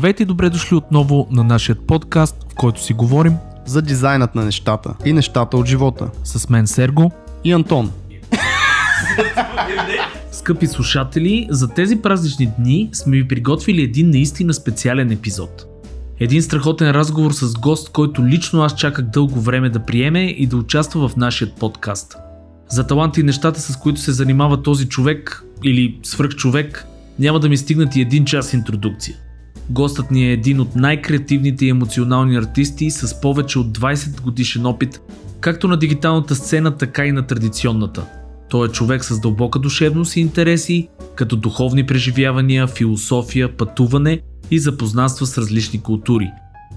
Здравейте и добре дошли отново на нашия подкаст, в който си говорим за дизайнът на нещата и нещата от живота. с мен Серго. И Антон. Скъпи слушатели, за тези празнични дни сме ви приготвили един наистина специален епизод. Един страхотен разговор с гост, който лично аз чаках дълго време да приеме и да участва в нашия подкаст. За таланта и нещата, с които се занимава този човек или свръхчовек, няма да ми стигнат и един час интродукция. Гостът ни е един от най-креативните и емоционални артисти с повече от 20 годишен опит, както на дигиталната сцена, така и на традиционната. Той е човек с дълбока душевност и интереси, като духовни преживявания, философия, пътуване и запознанства с различни култури.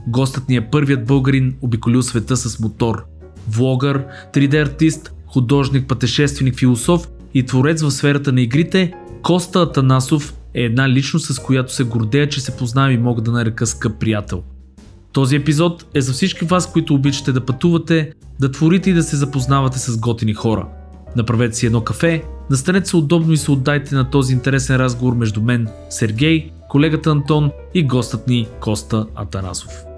Гостът ни е първият българин, обиколил света с мотор. Влогър, 3D артист, художник, пътешественик, философ и творец в сферата на игрите, Коста Атанасов е една личност, с която се гордея, че се познавам и мога да нарека скъп приятел. Този епизод е за всички вас, които обичате да пътувате, да творите и да се запознавате с готини хора. Направете си едно кафе, настанете се удобно и се отдайте на този интересен разговор между мен, Сергей, колегата Антон и гостът ни Коста Атанасов.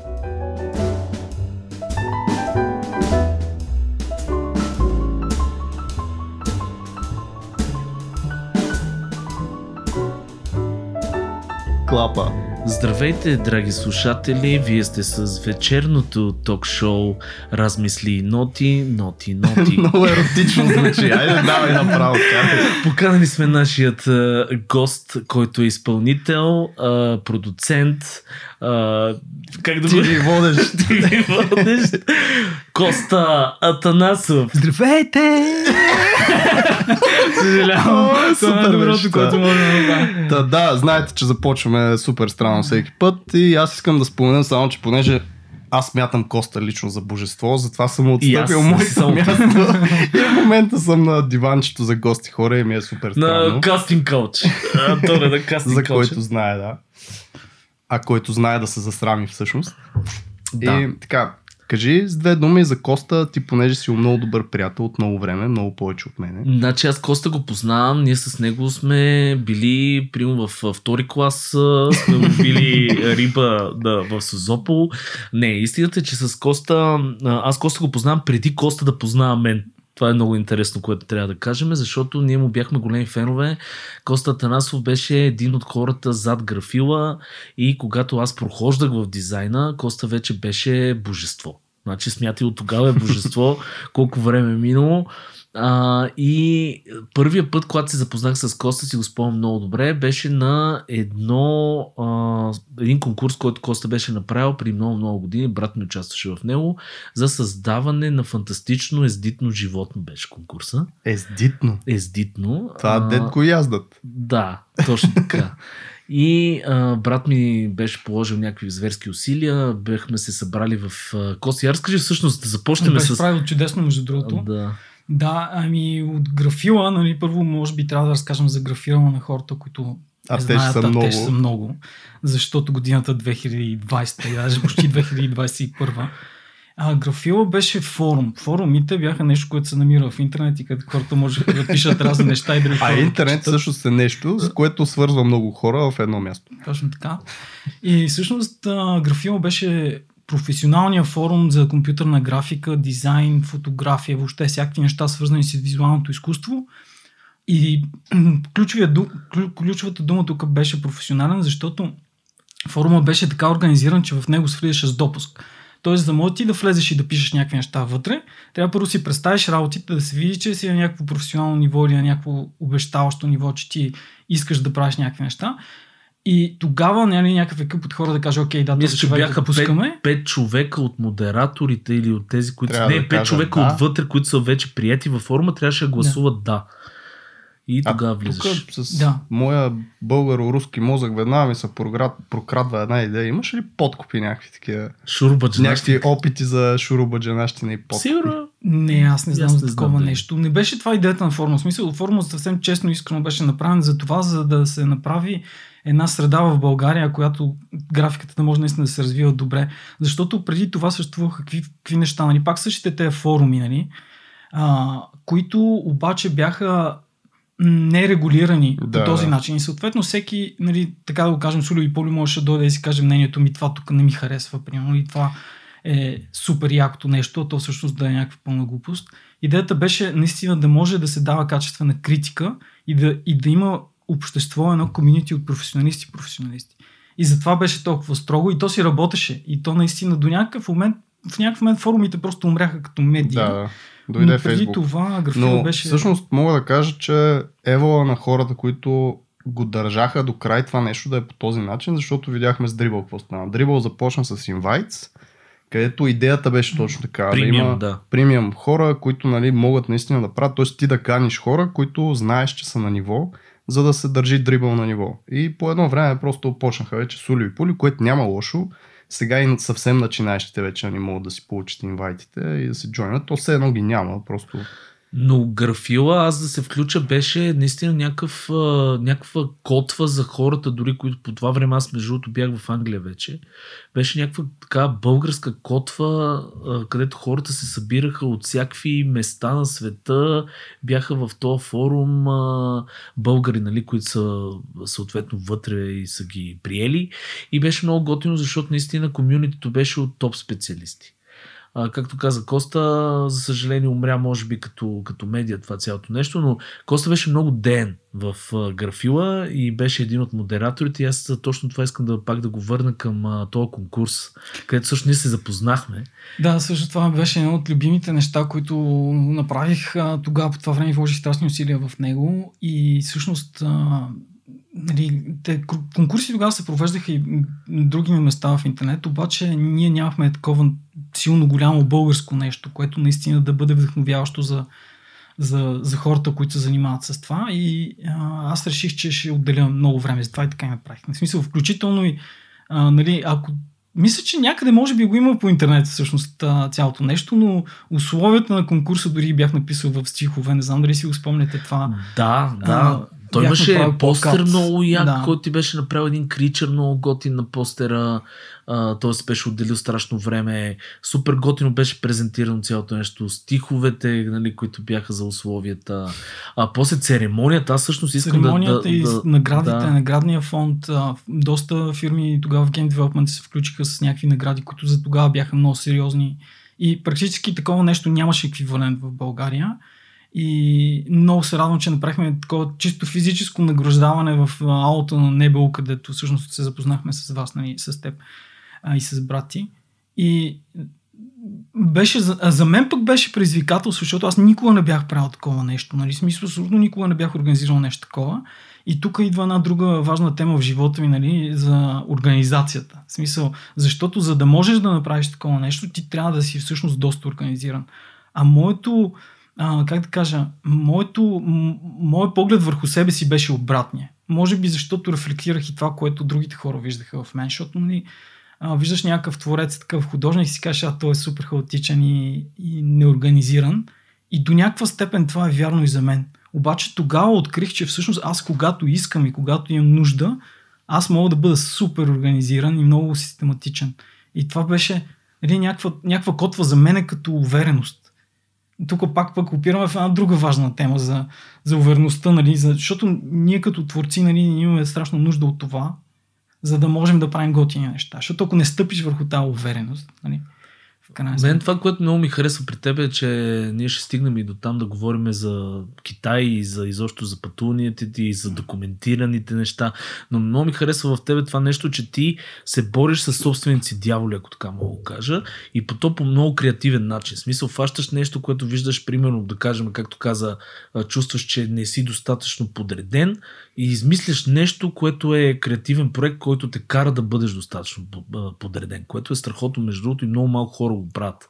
Клапа. Здравейте, драги слушатели! Вие сте с вечерното ток-шоу Размисли и ноти, ноти, ноти. Много еротично звучи. Айде, давай направо. Поканали сме нашият а, гост, който е изпълнител, а, продуцент, а, как да ли водеш? Ти ли водещ? Коста Атанасов. Здравейте! Съжалявам. Това е супер най-доброто, беше, което да. мога да направя. Та, да, знаете, че започваме супер странно всеки път и аз искам да спомена само, че понеже аз смятам Коста лично за божество, затова съм отстъпил моето място. И в момента съм на диванчето за гости хора и ми е супер странно. На кастинг кауч. Антон е на кастинг за кауч. който знае, да. А който знае да се засрами всъщност. Да. И така, кажи с две думи за Коста, ти понеже си много добър приятел от много време, много повече от мене. Значи аз Коста го познавам, ние с него сме били, примерно в а, втори клас, сме били риба да, в Созопол. Не, истината е, че с Коста, аз Коста го познавам преди Коста да познава мен. Това е много интересно, което трябва да кажем, защото ние му бяхме големи фенове. Коста Танасов беше един от хората зад графила и когато аз прохождах в дизайна, Коста вече беше божество. Значи смятай от тогава е божество, колко време е минало. А, и първия път, когато се запознах с Коста, си го спомням много добре, беше на едно, а, един конкурс, който Коста беше направил преди много-много години. Брат ми участваше в него за създаване на фантастично ездитно животно беше конкурса. Ездитно. Ездитно. Това А, дед го яздат. да, точно така. И а, брат ми беше положил някакви зверски усилия, бяхме се събрали в а, Коси. Разкажи всъщност да започнем Беше с... правил чудесно, между другото. Да. Да. да, ами от графила, нали, първо може би трябва да разкажем за графила на хората, които А те ще знаят, са а много. те ще са много. Защото годината 2020, и даже почти 2021. А, графила беше форум. Форумите бяха нещо, което се намира в интернет и където хората можеха да пишат разни неща и други А да интернет четат. всъщност е нещо, с което свързва много хора в едно място. Точно така. И всъщност а, Графило беше професионалния форум за компютърна графика, дизайн, фотография, въобще всякакви неща свързани с визуалното изкуство. И ключовата дума тук беше професионален, защото форума беше така организиран, че в него се влизаше с допуск. Тоест, за да можеш ти да влезеш и да пишеш някакви неща вътре, трябва първо си представиш работите, да се види, че си на някакво професионално ниво или на някакво обещаващо ниво, че ти искаш да правиш някакви неща. И тогава нали, някакъв екип от хора да каже, окей, да, Мисля, че бяха го пускаме. пет, пет човека от модераторите или от тези, които... Трябва не, да пет кажа човека да. отвътре, които са вече прияти във форма, трябваше да гласуват да. И тогава влизаш. тук с Да. моя българо-руски мозък веднага ми се прокрадва една идея. Имаш ли подкупи някакви такива? Някакви опити за шурубаджанащина и подкупи? Сигурно. Не, аз не знам аз за не знам, такова да. нещо. Не беше това идеята на форума. В смисъл, форума съвсем честно и искрено беше направен за това, за да се направи една среда в България, която графиката да може наистина да се развива добре. Защото преди това съществуваха какви, какви неща, нали? Пак същите тези форуми, нали? А, които обаче бяха нерегулирани Да, по този да. начин. И съответно всеки, нали, така да го кажем, Сулю и Поли можеше да дойде и си каже мнението ми, това тук не ми харесва, примерно, и това е супер якото нещо, а то всъщност да е някаква пълна глупост. Идеята беше наистина да може да се дава качествена критика и да, и да има общество, едно комьюнити от професионалисти и професионалисти. И затова беше толкова строго и то си работеше. И то наистина до някакъв момент, в някакъв момент форумите просто умряха като медия. Да. Дойде Но преди Фейсбук. това графила Но беше... всъщност мога да кажа, че евола на хората, които го държаха до край това нещо да е по този начин, защото видяхме с Dribble какво стана. Dribble започна с Invites, където идеята беше точно така. Премиум, да има да. премиум хора, които нали, могат наистина да правят, т.е. ти да каниш хора, които знаеш, че са на ниво, за да се държи дрибъл на ниво. И по едно време просто почнаха вече сули и пули, което няма лошо. Сега и съвсем начинаещите вече не могат да си получат инвайтите и да се джойнат. То все едно ги няма, просто Но графила, аз да се включа, беше наистина някакъв, някаква котва за хората, дори които по това време аз между другото бях в Англия вече. Беше някаква така българска котва, където хората се събираха от всякакви места на света, бяха в този форум българи, нали, които са съответно вътре и са ги приели. И беше много готино, защото наистина комюнитито беше от топ специалисти. Както каза Коста, за съжаление умря може би като, като медиа това цялото нещо, но Коста беше много ден в графила и беше един от модераторите и аз точно това искам да пак да го върна към този конкурс, където също ние се запознахме. Да, също това беше едно от любимите неща, които направих. Тогава по това време вложих страшни усилия в него и всъщност а, нали, те, конкурси тогава се провеждаха и на други места в интернет, обаче ние нямахме такова силно голямо българско нещо, което наистина да бъде вдъхновяващо за, за, за хората, които се занимават с това. И а, аз реших, че ще отделя много време за това и така и направих. В смисъл, включително и а, нали, ако мисля, че някъде може би го има по интернет всъщност цялото нещо, но условията на конкурса дори бях написал в стихове. Не знам дали си го спомняте това. Да, да. А, той имаше постер много як, Да. който ти беше направил един кричър много готин на постера. Той се беше отделил страшно време. Супер готино беше презентирано цялото нещо. Стиховете, нали, които бяха за условията. А после церемонията, аз всъщност искам да... Церемонията да, и да, с наградите, да. наградния фонд. А, доста фирми тогава в Game Development се включиха с някакви награди, които за тогава бяха много сериозни. И практически такова нещо нямаше еквивалент в България. И много се радвам, че направихме такова чисто физическо награждаване в аулата на Небело, където всъщност се запознахме с вас, нали, с теб а, и с брати. И беше, за, мен пък беше предизвикателство, защото аз никога не бях правил такова нещо. Нали? Смисъл, абсолютно никога не бях организирал нещо такова. И тук идва една друга важна тема в живота ми, нали, за организацията. В смисъл, защото за да можеш да направиш такова нещо, ти трябва да си всъщност доста организиран. А моето, а, как да кажа, моето, моят поглед върху себе си беше обратния. Може би защото рефлектирах и това, което другите хора виждаха в мен, защото нали, а, виждаш някакъв творец, такъв художник и си кажеш, а той е супер хаотичен и, и неорганизиран. И до някаква степен това е вярно и за мен. Обаче тогава открих, че всъщност аз когато искам и когато имам нужда, аз мога да бъда супер организиран и много систематичен. И това беше нали, някаква, някаква котва за мене като увереност. Тук пак пък опираме в една друга важна тема за, за увереността, нали, за, защото ние като творци нали, имаме страшно нужда от това, за да можем да правим готини неща. Защото ако не стъпиш върху тази увереност, нали, в Мен това, което много ми харесва при теб е, че ние ще стигнем и до там да говорим за Китай и за изобщо за пътуванията ти и за документираните неща. Но много ми харесва в тебе това нещо, че ти се бориш с собствените си дяволи, ако така мога да кажа, и по то по много креативен начин. В смисъл, фащаш нещо, което виждаш, примерно, да кажем, както каза, чувстваш, че не си достатъчно подреден и измисляш нещо, което е креативен проект, който те кара да бъдеш достатъчно подреден, което е страхотно, между другото, и много малко хора го правят.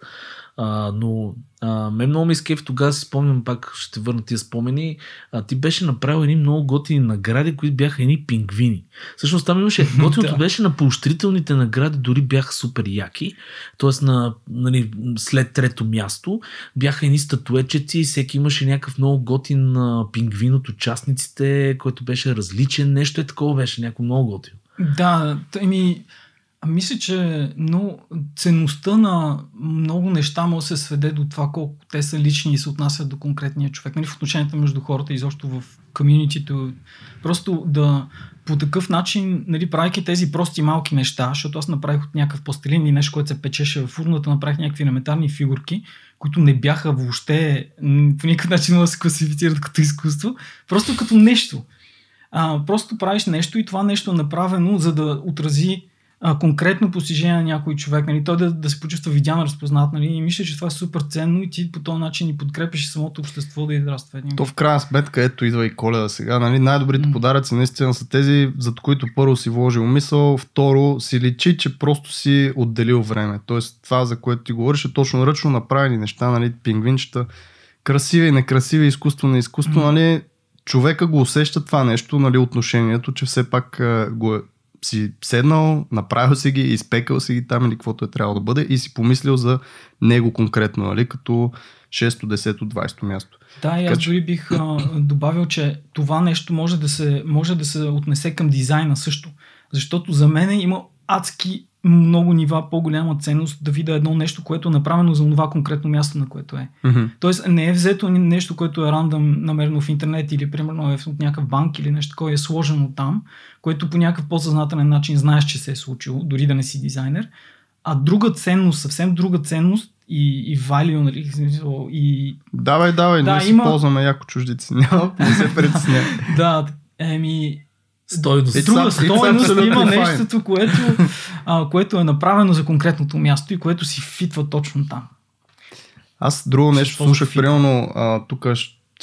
А, но а, мен много ми изкеф, тогава си спомням, пак ще върна тия спомени, а, ти беше направил едни много готини награди, които бяха едни пингвини. Всъщност там имаше, готиното Да. беше на поощрителните награди, дори бяха супер яки, т.е. На, нали, след трето място бяха едни статуечеци, всеки имаше някакъв много готин а, пингвин от участниците, който беше различен, нещо е такова беше, някакво много готино. Да, ами, а мисля, че но ценността на много неща може да се сведе до това колко те са лични и се отнасят до конкретния човек. Нали, в отношенията между хората изобщо в комьюнитито. Просто да по такъв начин, нали, правейки тези прости малки неща, защото аз направих от някакъв пластелин или нещо, което се печеше в урната, направих някакви елементарни фигурки, които не бяха въобще по никакъв начин да се класифицират като изкуство, просто като нещо. А, просто правиш нещо и това нещо е направено, за да отрази а, конкретно постижение на някой човек, нали, той да, да се почувства видян, разпознат, нали, и мисля, че това е супер ценно и ти по този начин и подкрепиш самото общество да израства. То в крайна сметка, ето идва и коледа сега, нали, най-добрите mm. подаръци наистина са тези, зад които първо си вложил мисъл, второ си личи, че просто си отделил време. Тоест това, за което ти говориш, е точно ръчно направени неща, нали, пингвинчета, красиви и некрасиви, изкуство на изкуство, mm. нали, човека го усеща това нещо, нали, отношението, че все пак го е си седнал, направил си ги, изпекал си ги там или каквото е трябвало да бъде и си помислил за него конкретно, нали, като 6, 10, 20 място. Да, и аз дори бих а, добавил, че това нещо може да, се, може да се отнесе към дизайна също. Защото за мен има адски много нива по-голяма ценност да видя едно нещо, което е направено за това конкретно място, на което е. Mm-hmm. Тоест не е взето нещо, което е рандъм намерено в интернет или примерно е от някакъв банк или нещо, което е сложено там, което по някакъв по-съзнателен начин знаеш, че се е случило, дори да не си дизайнер. А друга ценност, съвсем друга ценност и, и value, нали? И... Давай, давай, да, ние има... си ползваме яко чуждици. Няма, не се притесня. да, еми, Стойност. Друга стойност има нещото, което, а, което е направено за конкретното място и което си фитва точно там. Аз друго нещо слушах, примерно, тук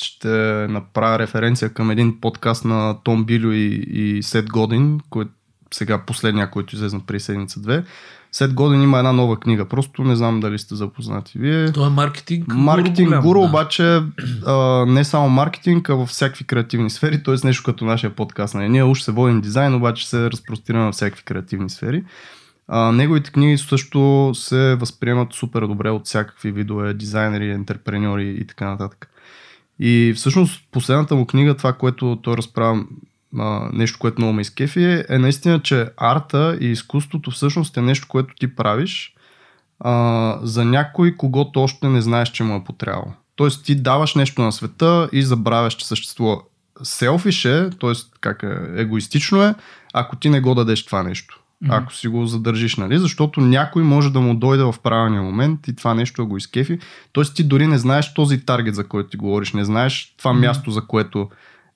ще направя референция към един подкаст на Том Билю и, и Сет Годин, който сега последния, който излезна при седмица-две. След годин има една нова книга. Просто не знам дали сте запознати. Вие... Това е маркетинг. Маркетинг гуру, гуру да. обаче а, не само маркетинг, а във всякакви креативни сфери. Т.е. нещо като нашия подкаст. Нали? Ние уж се водим дизайн, обаче се разпростираме във всякакви креативни сфери. А, неговите книги също се възприемат супер добре от всякакви видове дизайнери, ентерпреньори и така нататък. И всъщност последната му книга, това, което той разправя а, нещо, което много ме изкефи е, е наистина, че арта и изкуството всъщност е нещо, което ти правиш а, за някой, когато още не знаеш, че му е потрябвало. Тоест ти даваш нещо на света и забравяш, че съществува. Селфиш е, т.е. как е, егоистично е, ако ти не го дадеш това нещо. Mm-hmm. Ако си го задържиш, нали? Защото някой може да му дойде в правилния момент и това нещо го изкефи. Тоест ти дори не знаеш този таргет, за който ти говориш, не знаеш това mm-hmm. място, за което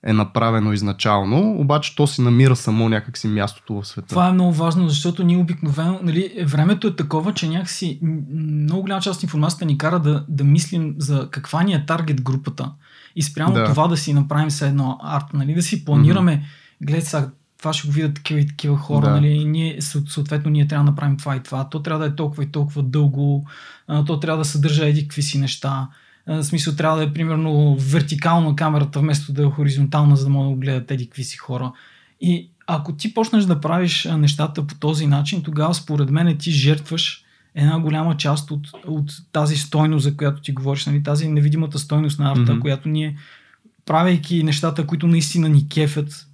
е направено изначално, обаче то си намира само някакси мястото в света. Това е много важно, защото ние обикновено, нали, времето е такова, че някакси много голяма част от информацията ни кара да, да мислим за каква ни е таргет групата и спрямо да. това да си направим все едно арт, нали, да си планираме, mm-hmm. гледай сега, това ще го видят такива и такива хора, да. нали, ние, съответно ние трябва да направим това и това, то трябва да е толкова и толкова дълго, то трябва да съдържа еди какви си неща, в смисъл трябва да е примерно вертикална камерата, вместо да е хоризонтална, за да могат да гледат еди какви си хора. И ако ти почнеш да правиш нещата по този начин, тогава според мен ти жертваш една голяма част от, от тази стойност, за която ти говориш, нали, тази невидимата стойност на арта, mm-hmm. която ние, правейки нещата, които наистина ни кефят,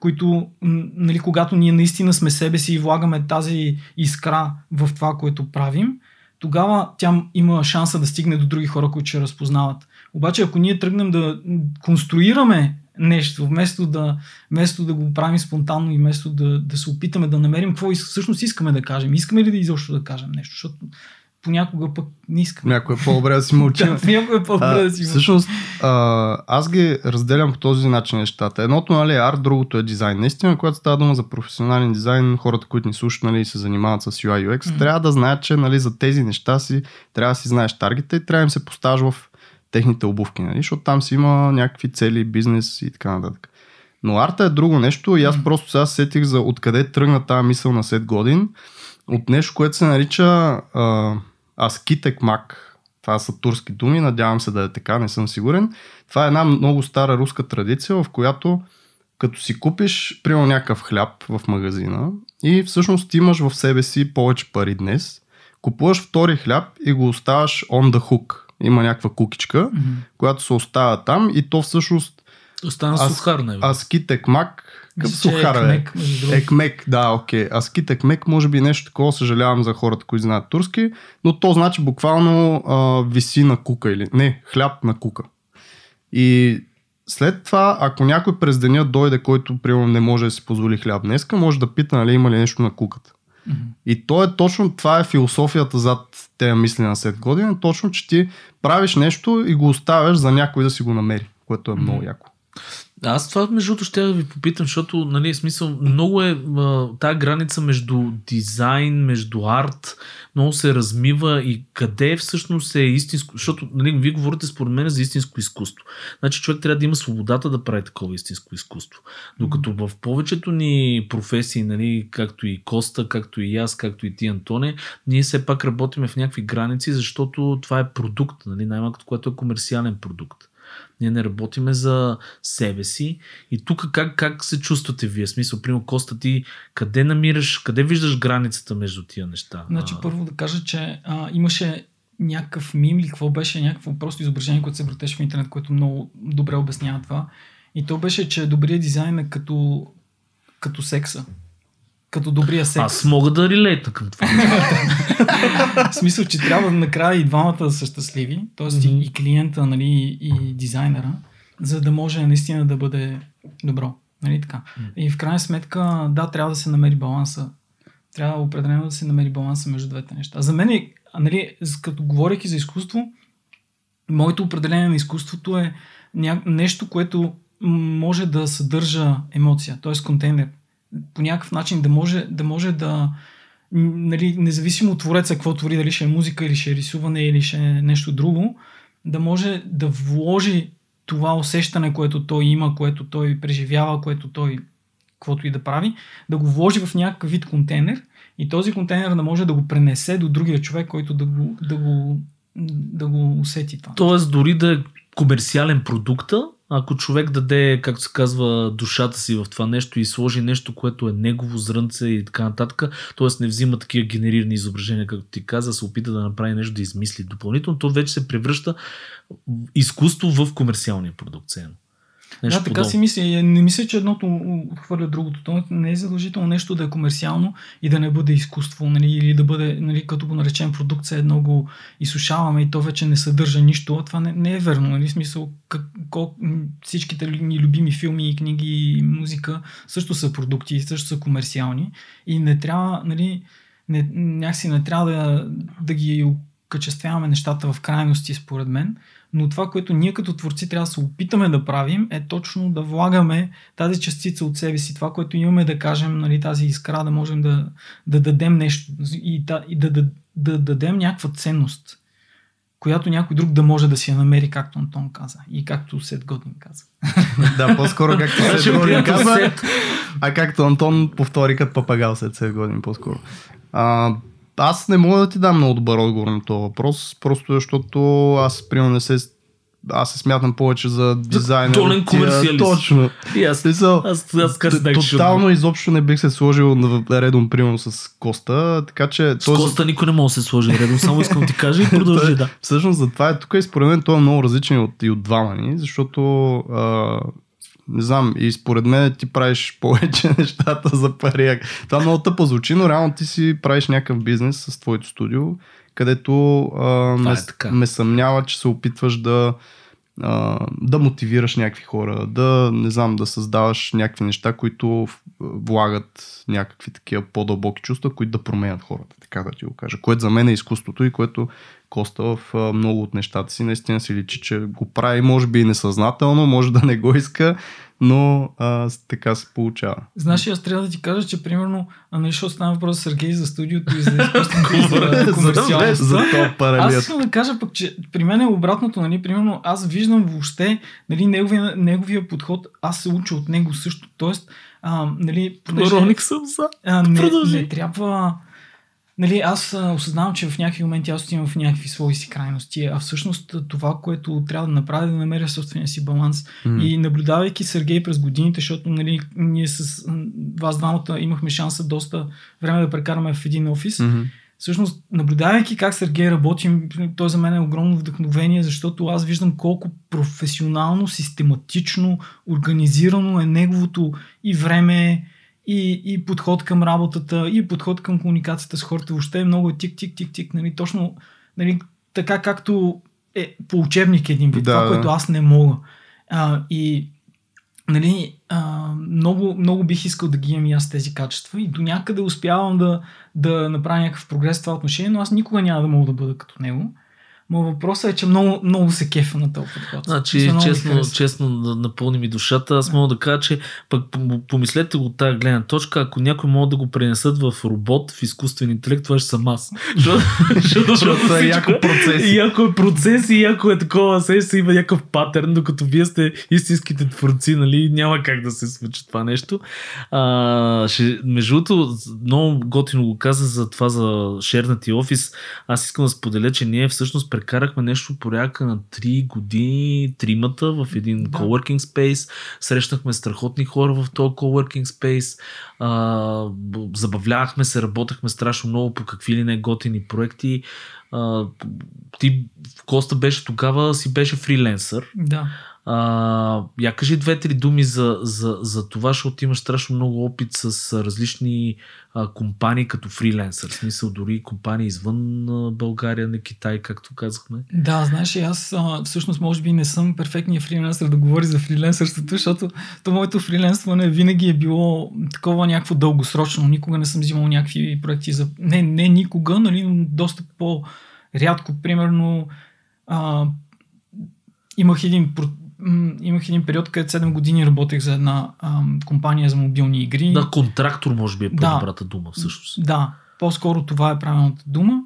които, нали, когато ние наистина сме себе си и влагаме тази искра в това, което правим, тогава тя има шанса да стигне до други хора, които ще разпознават. Обаче, ако ние тръгнем да конструираме нещо, вместо да, вместо да го правим спонтанно и вместо да, да се опитаме да намерим какво всъщност искаме да кажем, искаме ли да изобщо да кажем нещо, защото понякога пък не искам. Някой е по-добре да си мълчи. Някой е по-добре да си мълчи. Всъщност, а, аз ги разделям по този начин нещата. Едното нали, е арт, другото е дизайн. Наистина, когато става дума за професионален дизайн, хората, които ни слушат нали, се занимават с UI UX, mm-hmm. трябва да знаят, че нали, за тези неща си трябва да си знаеш таргета и трябва да им се поставиш в техните обувки, нали, защото там си има някакви цели, бизнес и така нататък. Но арта е друго нещо и аз mm-hmm. просто сега сетих за откъде тръгна тази мисъл на Сет Годин. От нещо, което се нарича а, Аскитек Мак. Това са турски думи, надявам се да е така, не съм сигурен. Това е една много стара руска традиция, в която като си купиш, примерно някакъв хляб в магазина и всъщност имаш в себе си повече пари днес, купуваш втори хляб и го оставаш on the hook. Има някаква кукичка, mm-hmm. която се оставя там и то всъщност Остана ас, сухар, не Аскитек мак към сухара, е. екмек, екмек, да, окей. Okay. Аскит екмек може би нещо такова, съжалявам за хората, които знаят турски, но то значи буквално а, виси на кука или не, хляб на кука. И след това, ако някой през деня дойде, който примерно не може да си позволи хляб днеска, може да пита нали, има ли нещо на куката. Мгм. И то е точно, това е философията зад тези мисли на след година, точно, че ти правиш нещо и го оставяш за някой да си го намери, което е много яко. Аз това между другото ще да ви попитам, защото нали, смисъл, много е а, тази граница между дизайн, между арт, много се размива и къде всъщност е истинско, защото нали, вие говорите според мен за истинско изкуство. Значи човек трябва да има свободата да прави такова истинско изкуство. Докато в повечето ни професии, нали, както и Коста, както и аз, както и ти, Антоне, ние все пак работиме в някакви граници, защото това е продукт, нали, най-малкото, което е комерциален продукт. Ние не работиме за себе си. И тук как, как се чувствате вие? Смисъл, примерно, Коста, ти къде намираш, къде виждаш границата между тия неща? Значи първо да кажа, че а, имаше някакъв мим или какво беше, някакво просто изображение, което се въртеше в интернет, което много добре обяснява това. И то беше, че добрият дизайн е като, като секса. Като добрия секс. Аз мога да релейта към това. В смисъл, че трябва накрая и двамата да са щастливи, т.е. Мгм. и, и клиента, нали, и дизайнера, за да може наистина да бъде добро. Нали така? Мгм. И в крайна сметка, да, трябва да се намери баланса. Трябва определено да се намери баланса между двете неща. За мен, е, нали, като говоряки за изкуство, моето определение на изкуството е ня... нещо, което може да съдържа емоция, т.е. контейнер. По някакъв начин да може да, може да нали, независимо от твореца, какво твори, дали ще е музика или ще е рисуване или ще е нещо друго, да може да вложи това усещане, което той има, което той преживява, което той каквото и да прави, да го вложи в някакъв вид контейнер и този контейнер да може да го пренесе до другия човек, който да го, да го, да го усети това. Тоест, дори да е комерциален продукта, ако човек даде, както се казва, душата си в това нещо и сложи нещо, което е негово зрънце и така нататък, т.е. не взима такива генерирани изображения, както ти каза, се опита да направи нещо, да измисли допълнително, то вече се превръща изкуство в комерциалния продукт. едно. Нещо да, така подобно. си мисля. Не мисля, че едното хвърля другото. То не е задължително нещо да е комерциално и да не бъде изкуство, нали, или да бъде, нали, като го наречем продукт, все едно го изсушаваме и то вече не съдържа нищо. А това не, не е верно. Нали? Смисъл, как, кол, м, всичките ни любими филми, и книги и музика също са продукти, също са комерциални и не трябва, нали, не, някакси не трябва да, да ги окачествяваме нещата в крайности, според мен. Но това, което ние като творци трябва да се опитаме да правим, е точно да влагаме тази частица от себе си, това, което имаме да кажем, нали, тази искра, да можем да, да дадем нещо и, да, и да, да, да дадем някаква ценност, която някой друг да може да си я намери, както Антон каза и както Сет Годин каза. Да, по-скоро както Нашия се годин каза, Сет. а както Антон повтори като папагал след 7 години по-скоро. А, аз не мога да ти дам много добър отговор на този въпрос, просто защото аз примерно не се аз се смятам повече за от тия- комерциалист. Точно. И аз, Смисъл, аз, аз, аз Тотално изобщо не бих се сложил на редом, примерно с Коста, така че... С Коста никой не може да се сложи редом, само искам да ти кажа и продължи, да. Всъщност за това е тук и според мен той е много различен от, и от двама ни, защото а, не знам, и според мен ти правиш повече нещата за пари. Това много тъпо звучи, но реално ти си правиш някакъв бизнес с твоето студио, където а, ме, е така. ме съмнява, че се опитваш да а, да мотивираш някакви хора, да, не знам, да създаваш някакви неща, които влагат някакви такива по-дълбоки чувства, които да променят хората, така да ти го кажа. Което за мен е изкуството и което Коста в а, много от нещата си наистина си личи, че го прави, може би и несъзнателно, може да не го иска, но а, така се получава. Знаеш, аз трябва да ти кажа, че примерно, а нали, защото стана въпрос Сергей за студиото и за изкуството и за комерциалността. това Аз искам да кажа пък, че при мен е обратното, нали, примерно аз виждам въобще нали, неговия, неговия подход, аз се уча от него също, тоест, а, нали, понеже, Роник съм за. а, не, не трябва, нали, аз осъзнавам, че в някакви моменти аз отивам в някакви свои си крайности, а всъщност това, което трябва да направя е да намеря собствения си баланс. М. И наблюдавайки Сергей през годините, защото нали, ние с вас двамата имахме шанса доста време да прекараме в един офис, Мгм. всъщност, наблюдавайки как Сергей работи, той за мен е огромно вдъхновение, защото аз виждам колко професионално, систематично, организирано е неговото и време, и, и подход към работата, и подход към комуникацията с хората. Въобще е много тик, тик, тик, тик, нали, точно нали, така както е по учебник един вид, Да, това, което аз не мога. А, и нали, а, много, много бих искал да ги имам и аз тези качества и до някъде успявам да, да направя някакъв прогрес в това отношение, но аз никога няма да мога да бъда като него. Но въпросът е, че много, много се кефа на този подход. Значи, честно, честно напълни ми душата, аз мога да кажа, че пък помислете го от тази гледна точка, ако някой мога да го пренесат в робот, в изкуствен интелект, това ще съм аз. Защото е яко процес. И ако е процес и ако е такова, се има някакъв патърн, докато вие сте истинските творци, нали, няма как да се случи това нещо. А, ще, между другото, много готино го каза за това за шернати офис. Аз искам да споделя, че ние всъщност прекарахме нещо порядка на 3 години, тримата в един да. coworking space. Срещнахме страхотни хора в този coworking space. А, забавлявахме се, работехме страшно много по какви ли не готини проекти. А, ти, Коста беше тогава, си беше фриленсър. Да. А, я кажи две-три думи за, за, за това, защото имаш страшно много опит с различни а, компании като фриленсър. В смисъл дори компании извън а, България, не Китай, както казахме. Да, знаеш, аз а, всъщност може би не съм перфектният фриленсър да говори за фриленсърството, защото то моето фриленстване винаги е било такова някакво дългосрочно. Никога не съм взимал някакви проекти за... Не, не никога, нали, но доста по-рядко. Примерно а, имах един имах един период, където 7 години работех за една ам, компания за мобилни игри. Да, контрактор може би е по-добрата да, дума всъщност. Да, по-скоро това е правилната дума.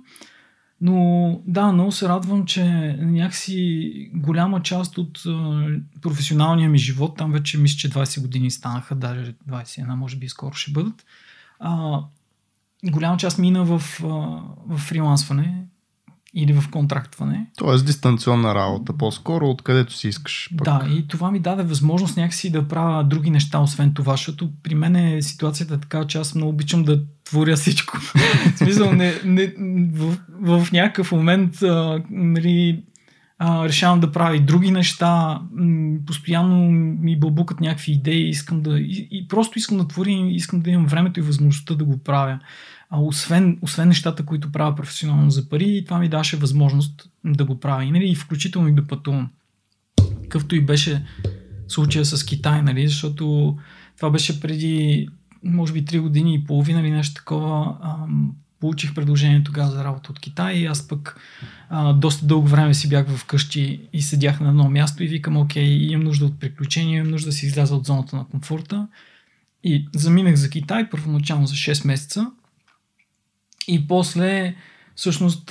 Но да, много се радвам, че някакси голяма част от а, професионалния ми живот, там вече мисля, че 20 години станаха, даже 21, може би скоро ще бъдат, а, голяма част мина в, а, в фрилансване или в контрактване. Тоест дистанционна работа, по-скоро откъдето си искаш. Пък. Да, и това ми даде възможност някакси да правя други неща, освен това, защото при мен е ситуацията е така, че аз много обичам да творя всичко. в смисъл, не, не, в, в някакъв момент а, нали, а, решавам да правя и други неща, м- постоянно ми бълбукат някакви идеи, искам да, и, и просто искам да творя, искам да имам времето и възможността да го правя а освен, освен нещата, които правя професионално за пари, това ми даваше възможност да го правя. И, нали, включително и да пътувам. Какъвто и беше случая с Китай, нали, защото това беше преди, може би, 3 години и половина или нещо такова. Ам, получих предложение тогава за работа от Китай и аз пък а, доста дълго време си бях вкъщи и седях на едно място и викам, окей, имам нужда от приключения, имам нужда да си изляза от зоната на комфорта. И заминах за Китай първоначално за 6 месеца и после, всъщност,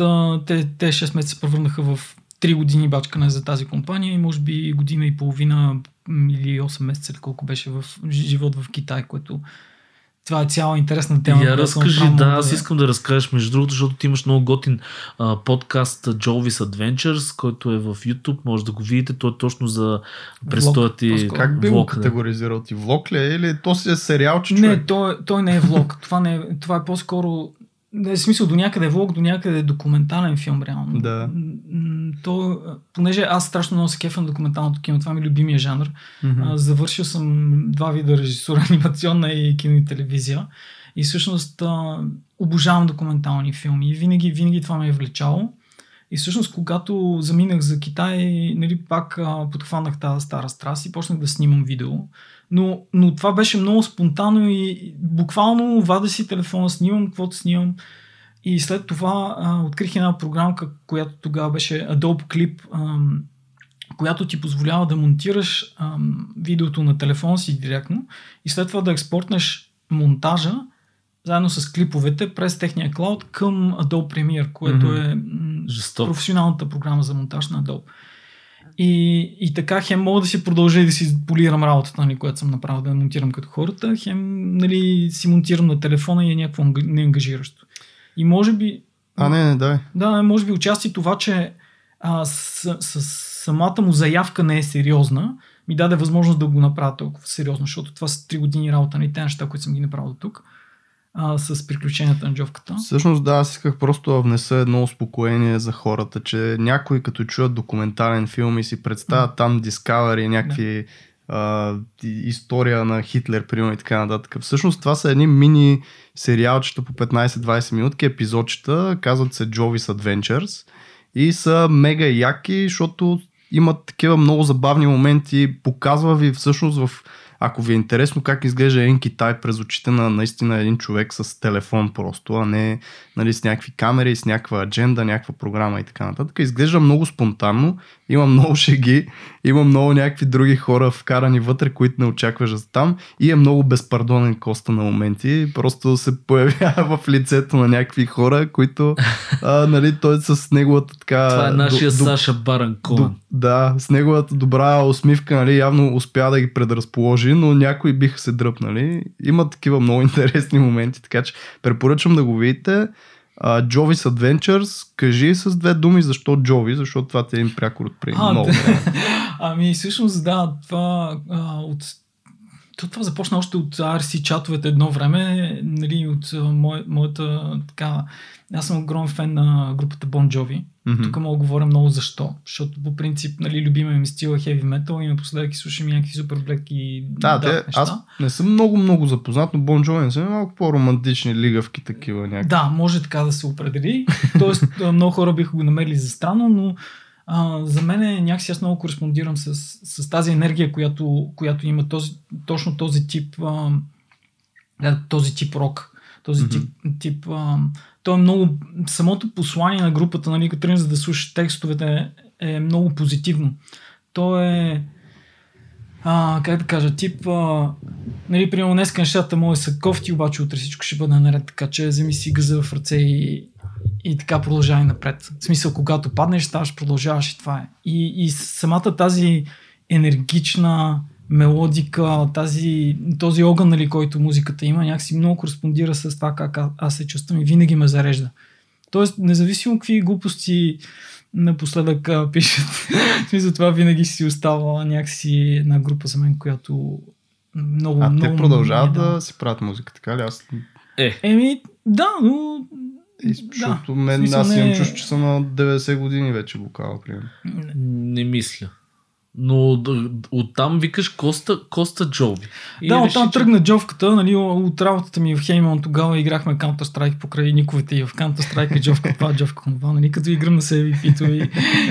те, те 6 месеца превърнаха в 3 години бачкане за тази компания и може би година и половина или 8 месеца или колко беше в живот в Китай, което това е цяла интересна тема. Я разкажи, да, да, аз искам да разкажеш, между другото, защото ти имаш много готин а, подкаст Jovis Adventures, който е в YouTube, може да го видите, той е точно за престоят ти Как би го категоризирал ти? Влог ли е или то си е сериал, че Не, той, той не е влог. това, не е, това е по-скоро в смисъл до някъде влог, до някъде документален филм, реално. Да. То, понеже аз страшно много се кефа на документалното кино, това ми е любимия жанр. Mm-hmm. Завършил съм два вида режисура, анимационна и кино и телевизия. И всъщност а, обожавам документални филми. И винаги, винаги това ме е влечало. И всъщност, когато заминах за Китай, нали, пак а, подхванах тази стара страст и почнах да снимам видео. Но, но това беше много спонтанно и буквално вада си телефона, снимам каквото снимам. И след това а, открих една програмка, която тогава беше Adobe Clip, а, която ти позволява да монтираш а, видеото на телефона си директно и след това да експортнеш монтажа заедно с клиповете през техния клауд към Adobe Premiere, което mm-hmm. е професионалната програма за монтаж на Adobe. И, и така хем мога да си продължа и да си полирам работата, нали, която съм направил, да монтирам като хората, хем нали, си монтирам на телефона и е някакво неангажиращо. И може би... А, не, не, дай. Да, може би участи това, че а, с, с, самата му заявка не е сериозна, ми даде възможност да го направя толкова сериозно, защото това са 3 години работа, нали, те неща, които съм ги направил до тук а, с приключенията на джовката. Всъщност да, аз исках просто да внеса едно успокоение за хората, че някои като чуят документален филм и си представят mm. там Discovery, някакви да. история на Хитлер, примерно и така нататък. Всъщност това са едни мини сериалчета по 15-20 минутки, епизодчета, казват се Jovis Adventures и са мега яки, защото има такива много забавни моменти, показва ви всъщност в ако ви е интересно как изглежда един Китай през очите на наистина един човек с телефон просто, а не нали, с някакви камери, с някаква адженда, някаква програма и така нататък, изглежда много спонтанно, има много шеги, има много някакви други хора вкарани вътре, които не очакваш да там и е много безпардонен коста на моменти, просто се появява в лицето на някакви хора, които а, нали, той с неговата така... Това е нашия до, Саша Баран Коен. Да, с неговата добра усмивка, нали, явно успя да ги предразположи, но някои биха се дръпнали. Има такива много интересни моменти, така че препоръчвам да го видите. Uh, Jovis Adventures, кажи с две думи защо Джови, защото това ти е един прякор от преди много ами всъщност да, това а, от то, това започна още от RC чатовете едно време, нали, от а, мое, моята така... Аз съм огромен фен на групата Bon Jovi. Mm-hmm. Тук мога да говоря много защо. Защото по принцип, нали, любимия ми стил е heavy metal и напоследък и слушам някакви супер блеки да, те, неща. Аз не съм много, много запознат, но Bon Jovi не са малко по-романтични лигавки такива някакви. Да, може така да се определи. Тоест, много хора биха го намерили за странно, но а, за мен е някакси аз много кореспондирам с, с тази енергия, която, която има този, точно този тип а, този тип рок. Този mm-hmm. тип, тип а, то е много, самото послание на групата, нали, като за да слушаш текстовете е много позитивно. То е а, как да кажа, тип, а, нали, примерно днес нещата мои са кофти, обаче утре всичко ще бъде наред, така че вземи си гъза в ръце и, и така продължавай напред. В смисъл, когато паднеш, ставаш, продължаваш и това е. И, и самата тази енергична мелодика, тази, този огън, нали, който музиката има, някакси много кореспондира с това как аз се чувствам и винаги ме зарежда. Тоест, независимо какви глупости напоследък пишат, смисъл това винаги си остава някакси една група за мен, която много, а много... те продължават да, да си правят музика, така ли? Аз... Е. Еми, да, но и, защото да, мен, аз не... имам чуш, че съм на 90 години вече вокал, примерно. Не мисля. Но оттам викаш Коста, Коста Джоби. И да, оттам че... тръгна джовката. Нали, от работата ми в Хеймон тогава играхме Counter-Strike покрай никовете и в Counter-Strike джовка това, джовка това. Нали, като играм на себе и пито и,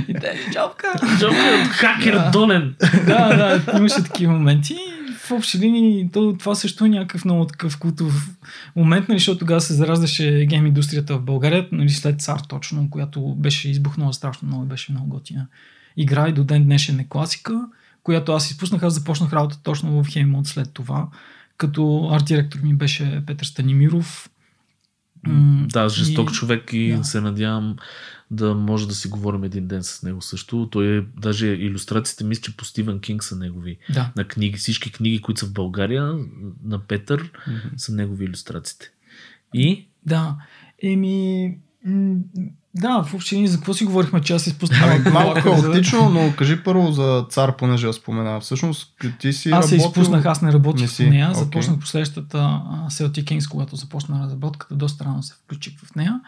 и те, джовка. Джовка от хакер да. Донен. да, да, имаше такива моменти. В общи линии то, това също е някакъв много такъв култов момент, нали, защото тогава се зараждаше гейм индустрията в България, нали, след цар точно, която беше избухнала страшно много беше много готина игра и до ден днешен е класика, която аз изпуснах. Аз започнах работа точно в Хеймонт след това, като арт-директор ми беше Петър Станимиров. Да, жесток и, човек и да. се надявам да може да си говорим един ден с него също. Той е, даже иллюстрациите, мисля, че по Стивен Кинг са негови. Да. На книги, всички книги, които са в България, на Петър, mm-hmm. са негови иллюстрациите. И? Да. Еми, да, в общини за какво си говорихме, че аз изпуснах ами, малко хаотично, но кажи първо за цар, понеже я спомена. Всъщност ти си Аз се изпуснах, аз не работих с нея. Okay. Започнах по следващата Celtic Kings, когато започна разработката, доста рано се включих в нея.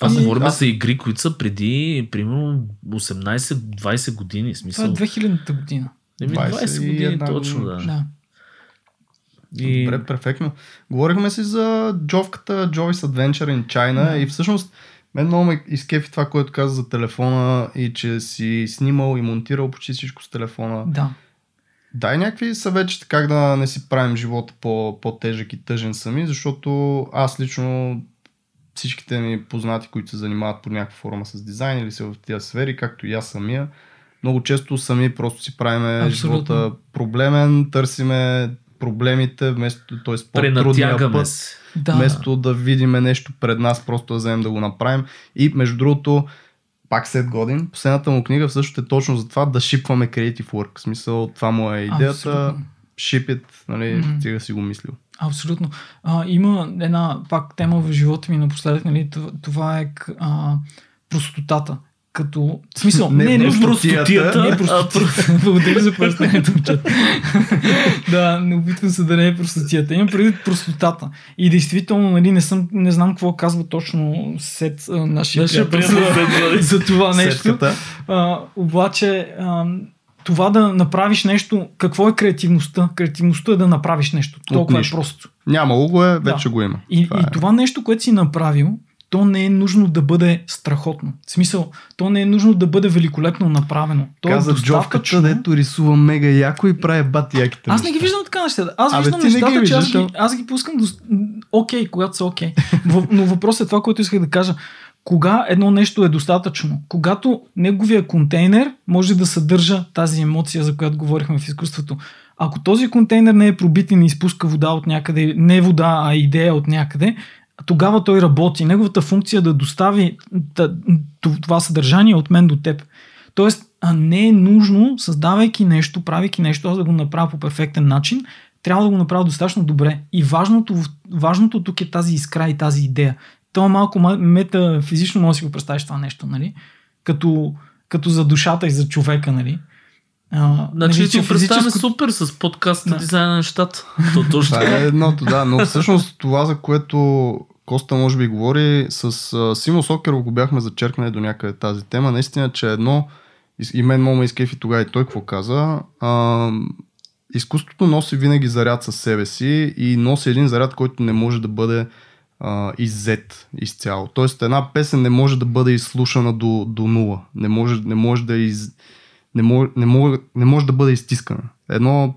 Аз говорим аз... за игри, които са преди, примерно, 18-20 години. Смисъл. Това е 2000-та година. 20, 20 години, точно, да. да. И... Добре, перфектно. Говорихме си за джовката Joy's Adventure in China да. и всъщност мен много ме изкефи това, което каза за телефона и че си снимал и монтирал почти всичко с телефона. Да. Дай някакви съветчета как да не си правим живота по, по-тежък и тъжен сами, защото аз лично всичките ми познати, които се занимават по някаква форма с дизайн или са в тези сфери, както и аз самия, много често сами просто си правиме живота проблемен, търсиме проблемите, вместо, т.е. по-трудния път, се. Да. вместо да видим нещо пред нас, просто да вземем да го направим. И между другото, пак след годин, последната му книга всъщност е точно за това да шипваме creative work. В смисъл, това му е идеята. Шипит, нали, mm-hmm. ти да си го мислил. Абсолютно. А, има една пак тема в живота ми напоследък, нали, това е а, простотата като... В смисъл, не, не, не простотията. Не простотията. Благодаря за пояснението, да, не опитвам се да не е простотията. Имам предвид простотата. И действително, нали, не, съм, не знам какво казва точно сет нашия приятел за, за това нещо. А, обаче, а, това да направиш нещо, какво е креативността? Креативността е да направиш нещо. Толкова е просто. Нямало го е, вече да. го има. И това, и е. това нещо, което си направил, то не е нужно да бъде страхотно. В смисъл, то не е нужно да бъде великолепно направено. То Каза е Джовката, дето рисува мега яко и прави бати яките Аз не ги виждам така нещата. Аз Абе, виждам ти не ги нещата, че аз ги, аз ги пускам до... окей, когато са окей. В- Но въпросът е това, което исках да кажа. Кога едно нещо е достатъчно? Когато неговия контейнер може да съдържа тази емоция, за която говорихме в изкуството. Ако този контейнер не е пробит и не изпуска вода от някъде, не вода, а идея от някъде, тогава той работи. Неговата функция е да достави това съдържание от мен до теб. Тоест, а не е нужно, създавайки нещо, правейки нещо, аз да го направя по перфектен начин, трябва да го направя достатъчно добре. И важното, важното тук е тази искра и тази идея. То е малко ма- метафизично може да си го представиш това нещо, нали? Като, като за душата и за човека, нали? А, Значи нали, ти представяме физическо- супер с подкаста Да. дизайна на нещата. То точно Това е едното, да. Но всъщност това, за което Коста може би говори, с Симо Сокеров го бяхме зачеркнали до някъде тази тема. Наистина, че едно, и- мен ме изкефи тогава и той какво каза, а, изкуството носи винаги заряд със себе си и носи един заряд, който не може да бъде а, иззет изцяло. Тоест една песен не може да бъде изслушана до, до нула. Не може, не може да из, не може, не, може, не може да бъде изтискана. Едно,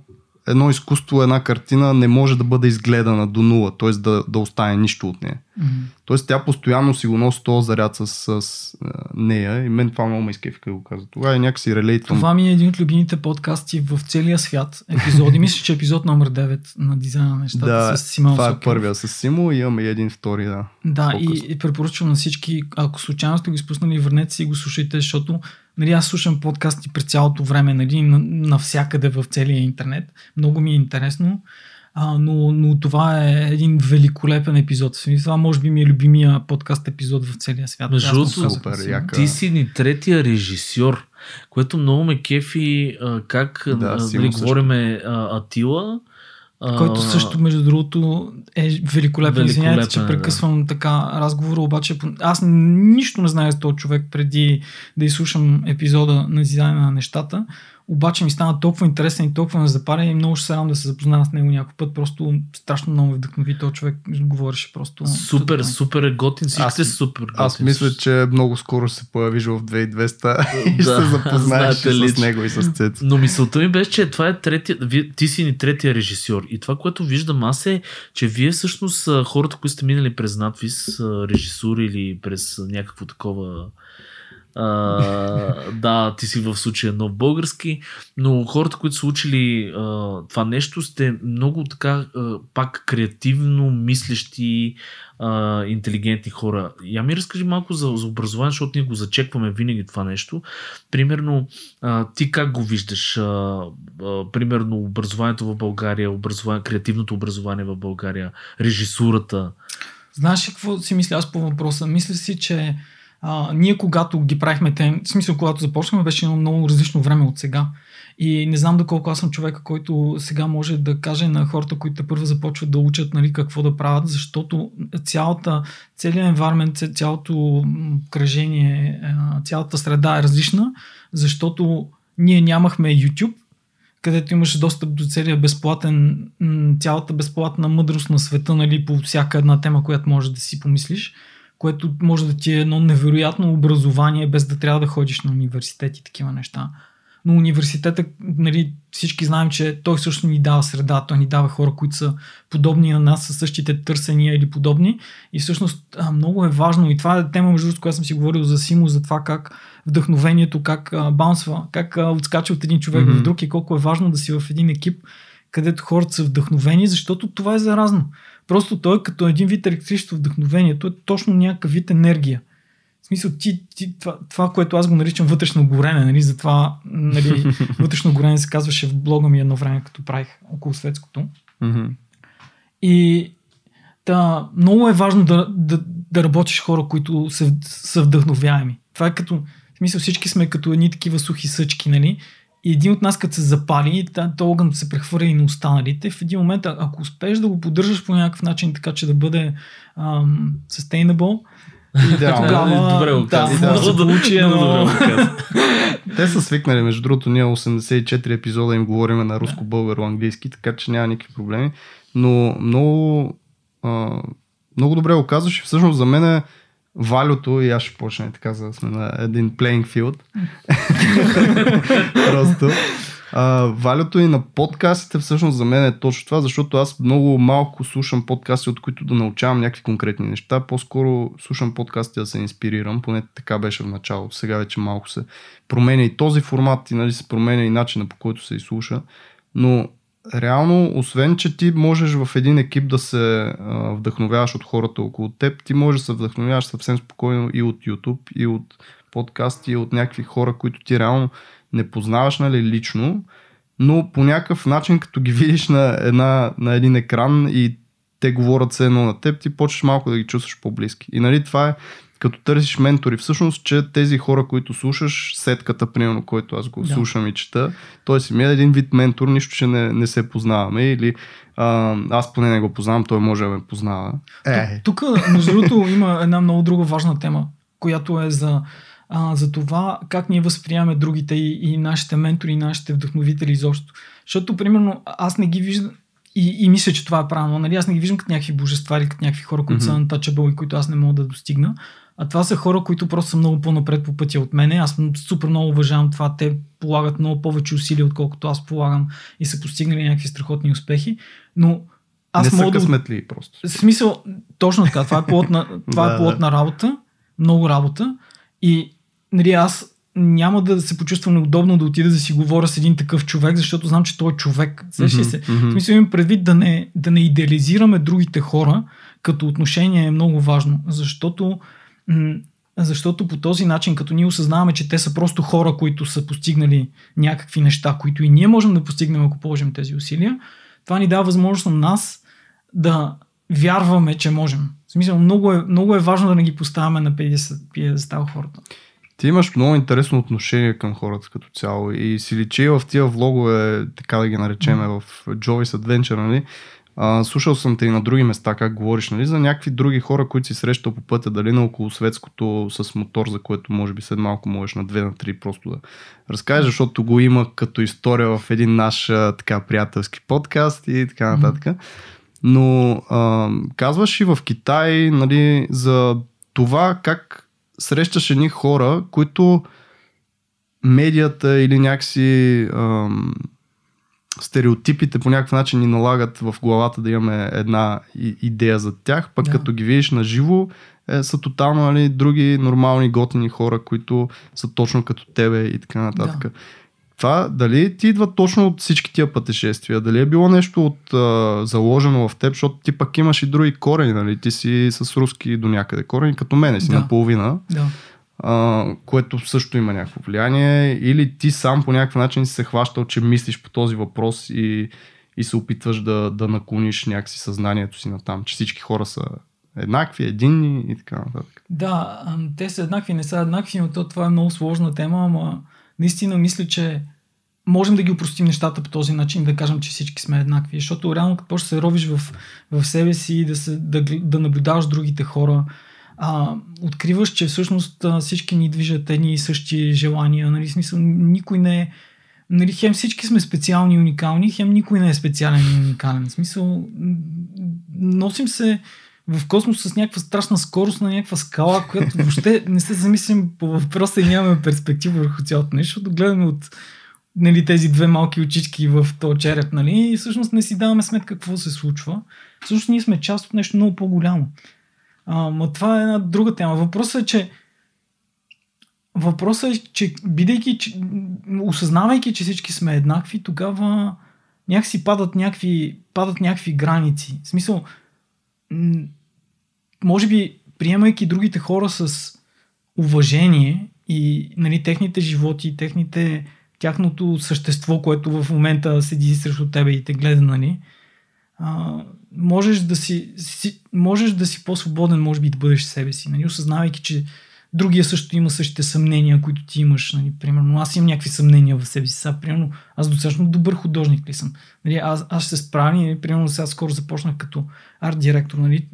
едно изкуство, една картина не може да бъде изгледана до нула, т.е. Да, да остане нищо от нея. Мгм. Тоест тя постоянно си го носи този заряд с, с а, нея и мен това много ме изкефи, го каза. Тогава и някакси релейтвам. Това ми е един от любимите подкасти в целия свят. Епизоди. Мисля, че е епизод номер 9 на дизайна на нещата да, с Симон това е Сокеров. първия с Симо и имаме един втори, да. Да, и, и препоръчвам на всички, ако случайно сте го изпуснали, върнете си и го слушайте, защото нали, аз слушам подкасти през цялото време, нали, на- навсякъде в целия интернет. Много ми е интересно. А, но, но това е един великолепен епизод. Това може би ми е любимия подкаст епизод в целия свят. Между другото. Ти си ни третия режисьор, което много ме кефи а, как Да, нали, също. говориме Атила. Който също, между другото, е великолепен. Извинявайте, че е, да. прекъсвам така разговора, обаче аз нищо не знае за този човек преди да изслушам епизода на дизайна на нещата. Обаче ми стана толкова интересен и толкова ме запаря и много ще се радвам да се запозная с него някой път. Просто страшно много ме вдъхнови. Този човек говореше просто. Супер, супер е готин. Всичките Аз- са супер готин. Аз мисля, че много скоро ще се появиш в 2200 и ще се запознаеш и ли, с него и с Цец. Но мисълта ми беше, че това е третия, ти си ни третия режисьор. И това, което виждам аз е, че вие всъщност хората, които сте минали през надвис, режисура или през някакво такова а, да, ти си в случая нов български, но хората, които са учили а, това нещо, сте много така а, пак креативно мислещи, а, интелигентни хора. Я ми разкажи малко за, за образование, защото ние го зачекваме винаги това нещо. Примерно, а, ти как го виждаш? А, а, примерно, образованието в България, образование, креативното образование в България, режисурата. Знаеш ли какво си мисля аз по въпроса? Мисля си, че а, ние когато ги правихме те, в смисъл когато започнахме, беше едно много различно време от сега. И не знам доколко аз съм човека, който сега може да каже на хората, които първо започват да учат нали, какво да правят, защото цялата, целият environment, цялото кръжение, а, цялата среда е различна, защото ние нямахме YouTube, където имаш достъп до целия безплатен, цялата безплатна мъдрост на света, нали, по всяка една тема, която може да си помислиш, което може да ти е едно невероятно образование, без да трябва да ходиш на университет и такива неща. Но университета, нали, всички знаем, че той също ни дава среда, той ни дава хора, които са подобни на нас, със същите търсения или подобни. И всъщност много е важно, и това е тема, между другото, която съм си говорил за Симо, за това как вдъхновението, как а, баунсва, как а, отскача от един човек Мгм. в друг и колко е важно да си в един екип, където хората са вдъхновени, защото това е заразно. Просто той като един вид електричество вдъхновението е точно някакъв вид енергия. В смисъл, ти, ти, това, това, което аз го наричам вътрешно горене, нали, затова нали, вътрешно горене се казваше в блога ми едно време, като правих около светското. И да, много е важно да, да, да работиш хора, които са, са вдъхновяеми. Това е като, в смисъл всички сме като едни такива сухи съчки, нали? И един от нас, като се запали, та- то огън се прехвърля и на останалите. В един момент, ако успееш да го поддържаш по някакъв начин, така че да бъде ам, sustainable, Идеално. тогава Добре го да, каза. може да се получи едно... го каза. Те са свикнали, между другото, ние 84 епизода им говориме на руско-българо-английски, така че няма никакви проблеми. Но много, а, много добре го казваш и всъщност за мен е валюто и аз ще почна така, за да сме на един playing field. Просто. А, валюто и на подкастите всъщност за мен е точно това, защото аз много малко слушам подкасти, от които да научавам някакви конкретни неща. По-скоро слушам подкасти да се инспирирам, поне така беше в началото. Сега вече малко се променя и този формат, и нали, се променя и начина по който се изслуша. Но реално, освен, че ти можеш в един екип да се а, вдъхновяваш от хората около теб, ти можеш да се вдъхновяваш съвсем спокойно и от YouTube, и от подкасти, и от някакви хора, които ти реално не познаваш нали, лично, но по някакъв начин, като ги видиш на, една, на един екран и те говорят се едно на теб, ти почваш малко да ги чувстваш по-близки. И нали, това е като търсиш ментори. Всъщност, че тези хора, които слушаш, сетката, примерно, който аз го да. слушам и чета, той си ми е един вид ментор, нищо, че не, не се познаваме или а, аз поне не го познавам, той може да ме познава. Е. Тук, между другото, има една много друга важна тема, която е за а, за това как ние възприемаме другите и, и нашите ментори, и нашите вдъхновители изобщо. Защото, примерно, аз не ги виждам и, и мисля, че това е правилно. Нали? Аз не ги виждам като някакви божества или като някакви хора, които mm-hmm. са untouchable и които аз не мога да достигна. А това са хора, които просто са много по-напред по пътя от мене. Аз супер много уважавам това. Те полагат много повече усилия, отколкото аз полагам и са постигнали някакви страхотни успехи. Но аз не са късметли да... просто. В смисъл, точно така. Това е плотна, това е плотна работа, много работа. И нали, аз няма да се почувствам неудобно да отида да си говоря с един такъв човек, защото знам, че той е човек. mm-hmm, се. Mm-hmm. В смисъл имам предвид да не, да не идеализираме другите хора, като отношение е много важно, защото защото по този начин, като ние осъзнаваме, че те са просто хора, които са постигнали някакви неща, които и ние можем да постигнем, ако положим тези усилия, това ни дава възможност на нас да вярваме, че можем. В смисъл, много е, много е важно да не ги поставяме на пиедестал хората. Ти имаш много интересно отношение към хората като цяло и си личи в тия влогове, така да ги наречем, mm. в Joey's Adventure, нали? А, слушал съм те и на други места как говориш, нали, за някакви други хора, които си срещал по пътя, дали на около светското с мотор, за което може би след малко можеш на 2 на 3 просто да разкажеш, защото го има като история в един наш така приятелски подкаст и така нататък. Но а, казваш и в Китай нали, за това как срещаш едни хора, които медията или някакси ам, стереотипите по някакъв начин ни налагат в главата да имаме една идея за тях, пък да. като ги видиш на живо, е, са тотално нали, други нормални готини хора, които са точно като тебе и така нататък. Да. Това дали ти идва точно от всички тия пътешествия? Дали е било нещо от а, заложено в теб, защото ти пък имаш и други корени, нали? Ти си с руски до някъде корени, като мене си да. наполовина. Да. Което също има някакво влияние. Или ти сам по някакъв начин си се хващал, че мислиш по този въпрос и, и се опитваш да, да наклониш някакси съзнанието си на там, че всички хора са еднакви, единни и така нататък. Да, те са еднакви, не са еднакви, но то, това е много сложна тема, ама наистина мисля, че можем да ги упростим нещата по този начин, да кажем, че всички сме еднакви. Защото реално като се ровиш в, в себе си, да, се, да, да наблюдаваш другите хора, а, откриваш, че всъщност всички ни движат едни и същи желания. Нали, смисъл, никой не е нали, хем всички сме специални и уникални, хем никой не е специален и уникален. Смисъл, носим се в космос с някаква страшна скорост на някаква скала, която въобще не се замислим по въпроса и нямаме перспектива върху цялото нещо, защото гледаме от нали, тези две малки очички в този череп, нали, и всъщност не си даваме сметка какво се случва. Всъщност ние сме част от нещо много по-голямо. А, но това е една друга тема. Въпросът е, че Въпросът е, че бидейки, че, осъзнавайки, че всички сме еднакви, тогава някакси падат някакви, падат някакви граници. В смисъл, може би, приемайки другите хора с уважение и нали, техните животи, техните, тяхното същество, което в момента седи срещу тебе и те гледа, нали, а, можеш, да си, си, можеш да си по-свободен, може би да бъдеш себе си, нали, осъзнавайки, че другия също има същите съмнения, които ти имаш. Нали, примерно, аз имам някакви съмнения в себе си. Сега, примерно, аз достатъчно добър художник ли съм? Нали, аз, аз ще се справя, нали, примерно сега скоро започнах като арт директор. Нали,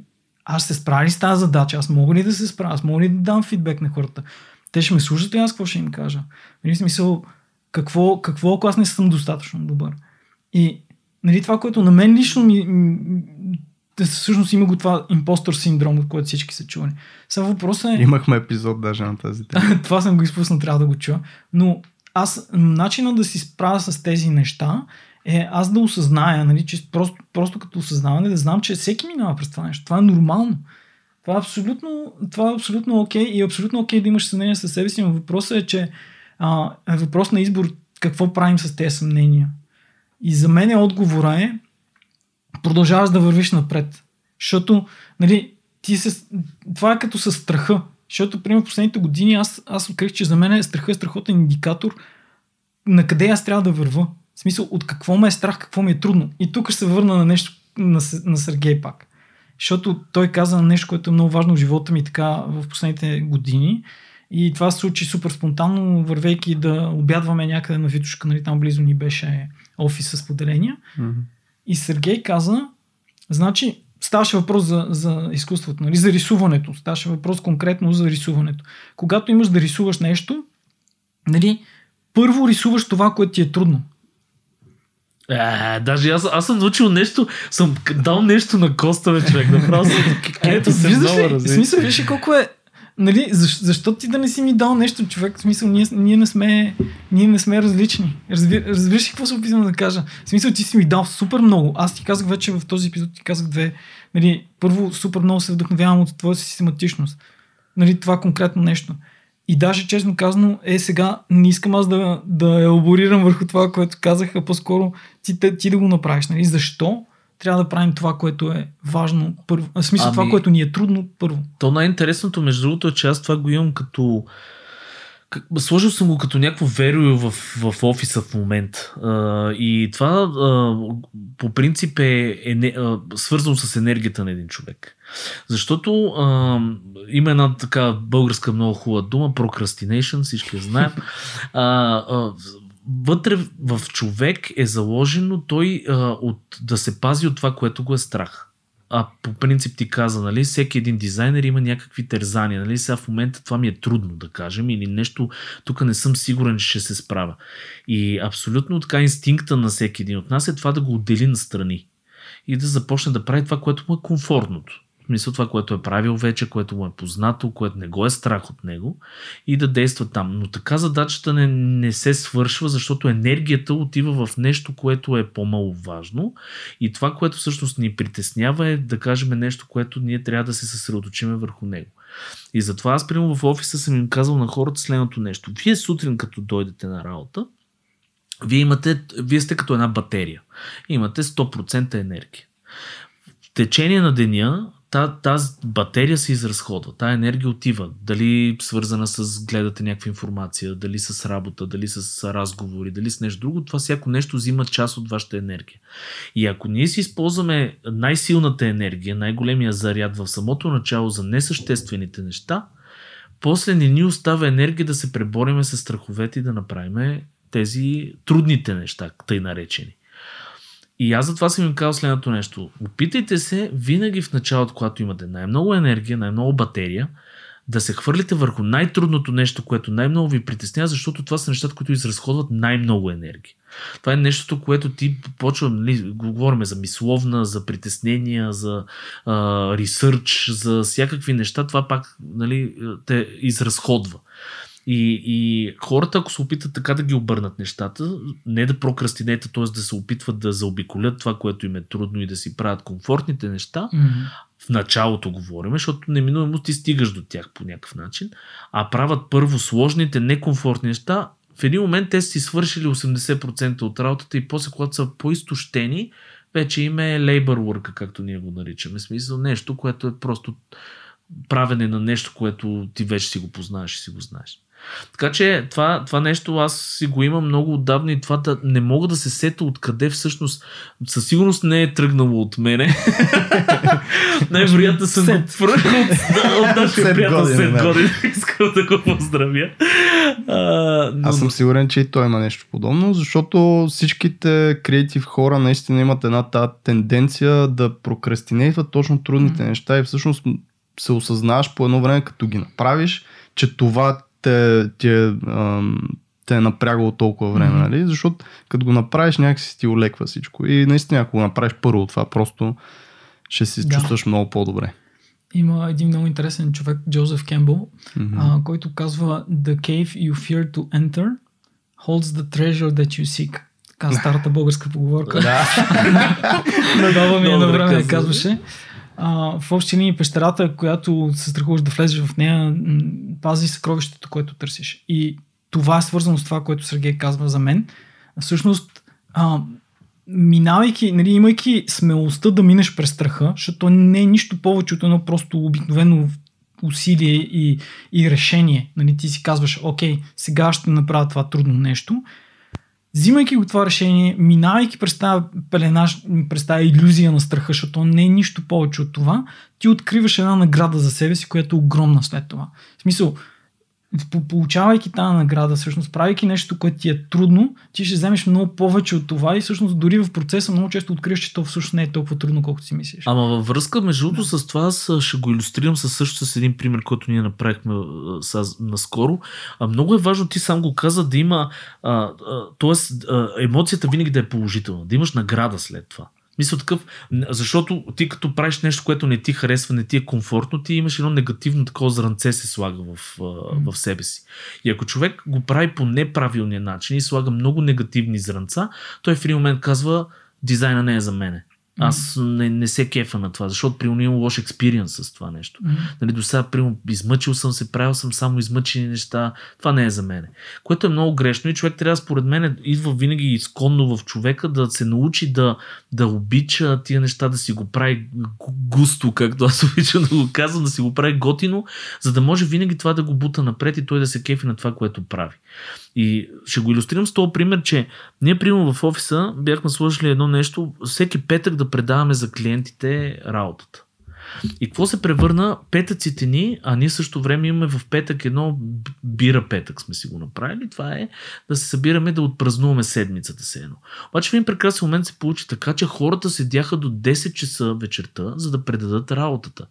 аз ще се справя ли с тази задача? Аз мога ли да се справя? Аз мога ли да дам фидбек на хората? Те ще ме слушат ли аз какво ще им кажа? Нали, смисъл, какво, какво ако аз не съм достатъчно добър? И нали, това, което на мен лично ми, всъщност има го това импостор синдром, от който всички са чували. Сега въпросът е... Имахме епизод даже на тази тема. това съм го изпуснал, трябва да го чуя. Но аз, начинът да си справя с тези неща е аз да осъзная, нали, че просто, просто като осъзнаване да знам, че всеки минава през това нещо. Това е нормално. Това е абсолютно, това е абсолютно окей okay, и е абсолютно окей okay да имаш съмнение със себе си, но въпросът е, че а, е въпрос на избор какво правим с тези съмнения. И за мен е отговора е продължаваш да вървиш напред. Защото, нали, ти се, това е като със страха. Защото, примерно, последните години аз, аз открих, че за мен е страха е страхотен индикатор на къде аз трябва да върва. В смисъл, от какво ме е страх, какво ми е трудно. И тук ще се върна на нещо, на, на Сергей пак. Защото той каза нещо, което е много важно в живота ми така в последните години. И това се случи супер спонтанно, вървейки да обядваме някъде на Витушка, нали, там близо ни беше офис с поделения. Mm-hmm. И Сергей каза, значи, ставаше въпрос за, за изкуството, нали, за рисуването. Ставаше въпрос конкретно за рисуването. Когато имаш да рисуваш нещо, нали, първо рисуваш това, което ти е трудно. Е, даже аз, аз съм научил нещо, съм дал нещо на Коста, бе, човек. Направо съм, ето много ли, смисъл, виж колко е, нали, защо, защо ти да не си ми дал нещо, човек? В смисъл, ние, ние, не, сме, ние не сме различни. Разби, разбираш ли какво се опитвам да кажа? В смисъл, ти си ми дал супер много. Аз ти казах вече в този епизод, ти казах две. Нали, първо, супер много се вдъхновявам от твоята систематичност. Нали, това конкретно нещо. И даже честно казано, е сега не искам аз да, да елаборирам върху това, което казах, а по-скоро ти, ти да го направиш. Нали? Защо трябва да правим това, което е важно първо. В смисъл ами, това, което ни е трудно първо. То най-интересното, между другото, е, че аз това го имам като Сложил съм го като някакво верою в, в офиса в момента. и това по принцип е, е свързано с енергията на един човек. Защото а, има една така българска много хубава дума, procrastination, всички я знаем. А, а, вътре в човек е заложено той а, от, да се пази от това, което го е страх а по принцип ти каза, нали, всеки един дизайнер има някакви тързания. Нали, сега в момента това ми е трудно да кажем или нещо, тук не съм сигурен, че ще се справя. И абсолютно така инстинкта на всеки един от нас е това да го отдели на страни и да започне да прави това, което му е комфортното смисъл това, което е правил вече, което му е познато, което не го е страх от него и да действа там. Но така задачата не, не се свършва, защото енергията отива в нещо, което е по-мало важно и това, което всъщност ни притеснява е да кажем нещо, което ние трябва да се съсредоточиме върху него. И затова аз, примерно, в офиса съм им казал на хората следното нещо. Вие сутрин, като дойдете на работа, вие, имате, вие сте като една батерия. Имате 100% енергия. В течение на деня тази батерия се изразходва, тази енергия отива. Дали свързана с гледате някаква информация, дали с работа, дали с разговори, дали с нещо друго, това всяко нещо взима част от вашата енергия. И ако ние си използваме най-силната енергия, най-големия заряд в самото начало за несъществените неща, после не ни остава енергия да се пребориме с страховете и да направим тези трудните неща, тъй наречени. И аз затова съм им казал следното нещо. Опитайте се винаги в началото, когато имате най-много енергия, най-много батерия, да се хвърлите върху най-трудното нещо, което най-много ви притеснява, защото това са нещата, които изразходват най-много енергия. Това е нещото, което ти почва, нали, говорим за мисловна, за притеснения, за ресърч, за всякакви неща, това пак нали, те изразходва. И, и хората, ако се опитат така да ги обърнат нещата, не да прокрастинете, т.е. да се опитват да заобиколят това, което им е трудно и да си правят комфортните неща, mm-hmm. в началото говорим, защото неминуемо ти стигаш до тях по някакъв начин, а правят първо сложните, некомфортни неща, в един момент те си свършили 80% от работата и после, когато са по-изтощени, вече има е labor work, както ние го наричаме. Смисъл нещо, което е просто правене на нещо, което ти вече си го познаеш и си го знаеш. Така че това, това нещо аз си го имам много отдавна и това да, не мога да се сета откъде всъщност със сигурност не е тръгнало от мене. Най-вероятно съм го пръкнал от, от нашия приятел Сет Годин. Искам да го поздравя. А, но... Аз съм сигурен, че и той има нещо подобно, защото всичките креатив хора наистина имат една тази тенденция да прокрастинейтват точно трудните mm-hmm. неща и всъщност се осъзнаваш по едно време, като ги направиш, че това те, те, те е напрягало толкова време, mm-hmm. нали? Защото като го направиш, някакси ти олеква всичко. И наистина, ако го направиш първо това, просто ще си Да. чувстваш много по-добре. Има един много интересен човек, Джозеф Кембъл, Мгм. а, който казва The cave you fear to enter holds the treasure that you seek. Така старата българска поговорка. Да. Надава ми едно Добре време казваше. А, в общи линии пещерата, която се страхуваш да влезеш в нея, пази съкровището, което търсиш. И това е свързано с това, което Сергей казва за мен. Всъщност, а, минавайки, нали, имайки смелостта да минеш през страха, защото не е нищо повече от едно просто обикновено усилие и, и решение. Нали, ти си казваш, окей, сега ще направя това трудно нещо. Взимайки го това решение, минавайки през тази пелена, през тази иллюзия на страха, защото не е нищо повече от това, ти откриваш една награда за себе си, която е огромна след това. В смисъл, получавайки тази награда, всъщност правейки нещо, което ти е трудно, ти ще вземеш много повече от това и всъщност дори в процеса много често откриеш, че то всъщност не е толкова трудно, колкото си мислиш. Ама във връзка, между другото, с това аз ще го иллюстрирам със също с един пример, който ние направихме а, с, наскоро. А, много е важно, ти сам го каза, да има, а, а, т.е. емоцията винаги да е положителна, да имаш награда след това. Мисля такъв, защото ти като правиш нещо, което не ти харесва, не ти е комфортно, ти имаш едно негативно такова зранце се слага в, в себе си. И ако човек го прави по неправилния начин и слага много негативни зранца, той в един момент казва, дизайна не е за мене. Аз не, не се кефа на това, защото при имам лош експириенс с това нещо. М. Нали, до сега, примерно, измъчил съм се, правил съм само измъчени неща. Това не е за мене. Което е много грешно и човек трябва, според мен, идва винаги изконно в човека да се научи да, да обича тия неща, да си го прави гу- густо, както аз обичам да го казвам, да си го прави готино, за да може винаги това да го бута напред и той да се кефи на това, което прави. И ще го иллюстрирам с този пример, че ние, примерно в офиса, бяхме сложили едно нещо, всеки петък да предаваме за клиентите работата. И какво се превърна? Петъците ни, а ние също време имаме в петък едно бира петък сме си го направили. Това е да се събираме да отпразнуваме седмицата се едно. Обаче в един прекрасен момент се получи така, че хората седяха до 10 часа вечерта, за да предадат работата.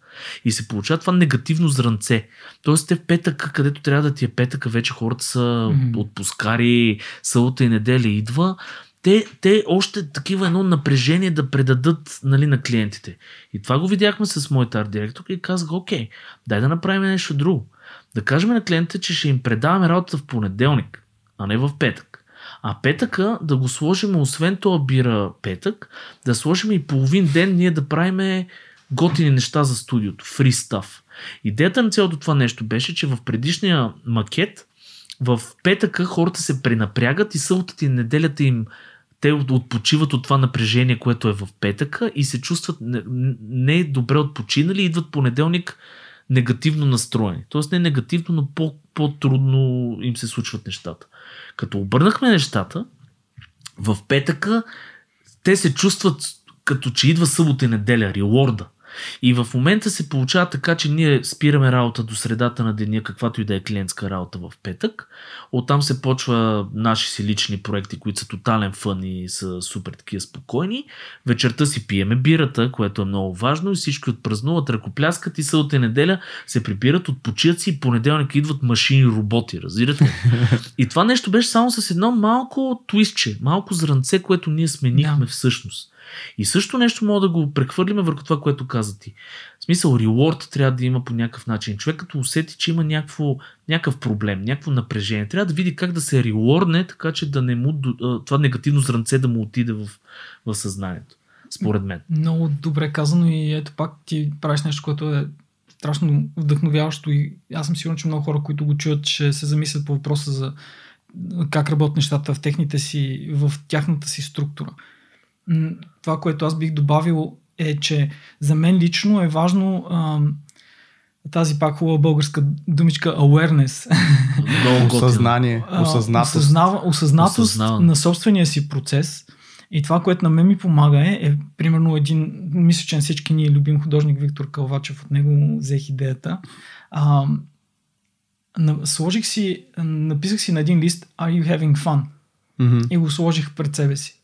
И се получава това негативно зранце. Тоест те в петък, където трябва да ти е петъка, вече хората са Мгм. отпускари, събота и неделя идва. Те, те още такива едно напрежение да предадат нали, на клиентите. И това го видяхме с моята арт директор и казах, окей, дай да направим нещо друго. Да кажем на клиентите, че ще им предаваме работата в понеделник, а не в петък. А петъка да го сложим, освен това бира петък, да сложим и половин ден ние да правиме готини неща за студиото, free stuff. Идеята на цялото това нещо беше, че в предишния макет в петъка хората се пренапрягат и съботата и неделята им те от- отпочиват от това напрежение, което е в петъка и се чувстват не, не добре отпочинали идват понеделник негативно настроени. Тоест не негативно, но по, по-трудно им се случват нещата. Като обърнахме нещата, в петъка те се чувстват като че идва събота и неделя, реворда. И в момента се получава така, че ние спираме работа до средата на деня, каквато и да е клиентска работа в петък. Оттам се почва наши си лични проекти, които са тотален фън и са супер такива спокойни. Вечерта си пиеме бирата, което е много важно и всички отпразнуват, ръкопляскат и събота и неделя се прибират, отпочият си и понеделник идват машини, роботи, разбирате? и това нещо беше само с едно малко твистче, малко зранце, което ние сменихме Да. всъщност. И също нещо мога да го прехвърлиме върху това, което каза ти. В смисъл, реворд трябва да има по някакъв начин. Човек като усети, че има някакво, някакъв проблем, някакво напрежение, трябва да види как да се ревордне, така че да не му, това негативно зранце да му отиде в, в съзнанието. Според мен. Много добре казано и ето пак ти правиш нещо, което е страшно вдъхновяващо и аз съм сигурен, че много хора, които го чуят, ще се замислят по въпроса за как работят нещата в техните си, в тяхната си структура. Това, което аз бих добавил е, че за мен лично е важно ам, тази пак хубава българска думичка awareness. Много. Осъзнание, А, осъзнатост. Осъзнава, осъзнатост Осъзнаване. на собствения си процес. И това, което на мен ми помага е, е примерно един, мисля, че на всички ние любим художник Виктор Калвачев, от него взех идеята. А, на, сложих си, написах си на един лист Are you having fun? Мгм. и го сложих пред себе си.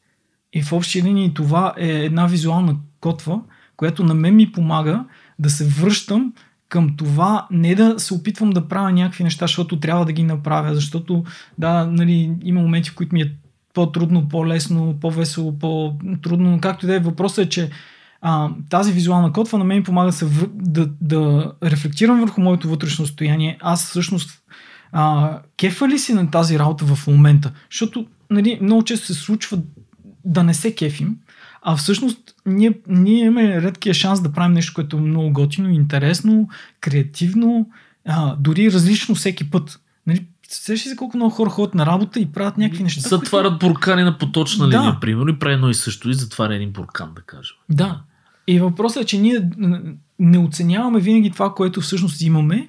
И в общи линии това е една визуална котва, която на мен ми помага да се връщам към това, не да се опитвам да правя някакви неща, защото трябва да ги направя, защото да, нали, има моменти, в които ми е по-трудно, по-лесно, по-весело, по-трудно, но както и да е, въпросът е, че а, тази визуална котва на мен помага да, се вър... да, да рефлектирам върху моето вътрешно състояние. Аз всъщност а, кефа ли си на тази работа в момента? Защото нали, много често се случва да не се кефим, а всъщност ние, ние имаме редкия шанс да правим нещо, което е много готино, интересно, креативно, а, дори различно всеки път. Нали, Сещаш се колко много хора ходят на работа и правят някакви неща. Затварят които... буркани на поточна да. линия, примерно, и прави едно и също и затваря един буркан, да кажем. Да. И въпросът е, че ние не оценяваме винаги това, което всъщност имаме,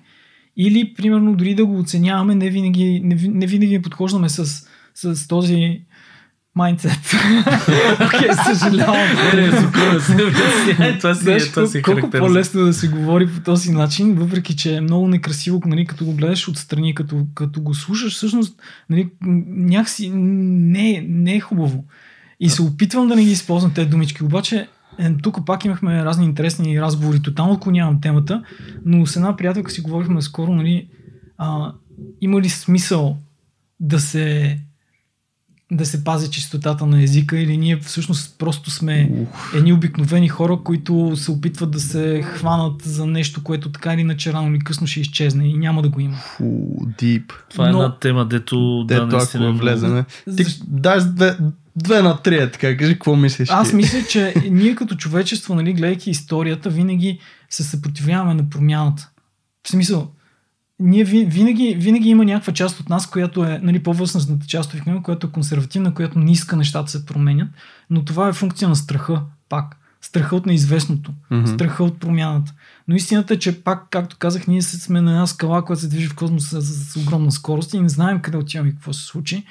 или, примерно, дори да го оценяваме, не винаги, не, не винаги подхождаме с, с този майндсет. Окей, съжалявам. Това си е, това си е Колко по-лесно да се говори по този начин, въпреки че е много некрасиво, нали, като го гледаш отстрани, като, като го слушаш, всъщност нали, някакси не, не е хубаво. И се опитвам да не ги използвам тези думички, обаче е, тук пак имахме разни интересни разговори, тотално нямам темата, но с една приятелка си говорихме скоро, нали, а, има ли смисъл да се да се пази чистотата на езика или ние всъщност просто сме Ух. едни обикновени хора, които се опитват да се хванат за нещо, което така или иначе рано или късно ще изчезне и няма да го има. Фу, дип. Това е Но... една тема, дето, дето да, ако е влеземе. Ти дай две, две на три, е така, кажи какво мислиш Аз мисля, че ние като човечество, нали, гледайки историята, винаги се съпротивляваме на промяната. В смисъл, ние винаги, винаги има някаква част от нас, която е нали, по-възрастната част от него, която е консервативна, която не иска нещата се променят, но това е функция на страха, пак. Страха от неизвестното, mm-hmm. страха от промяната. Но истината е, че пак, както казах, ние сме на една скала, която се движи в космоса с, с огромна скорост и не знаем къде отиваме и какво се случи.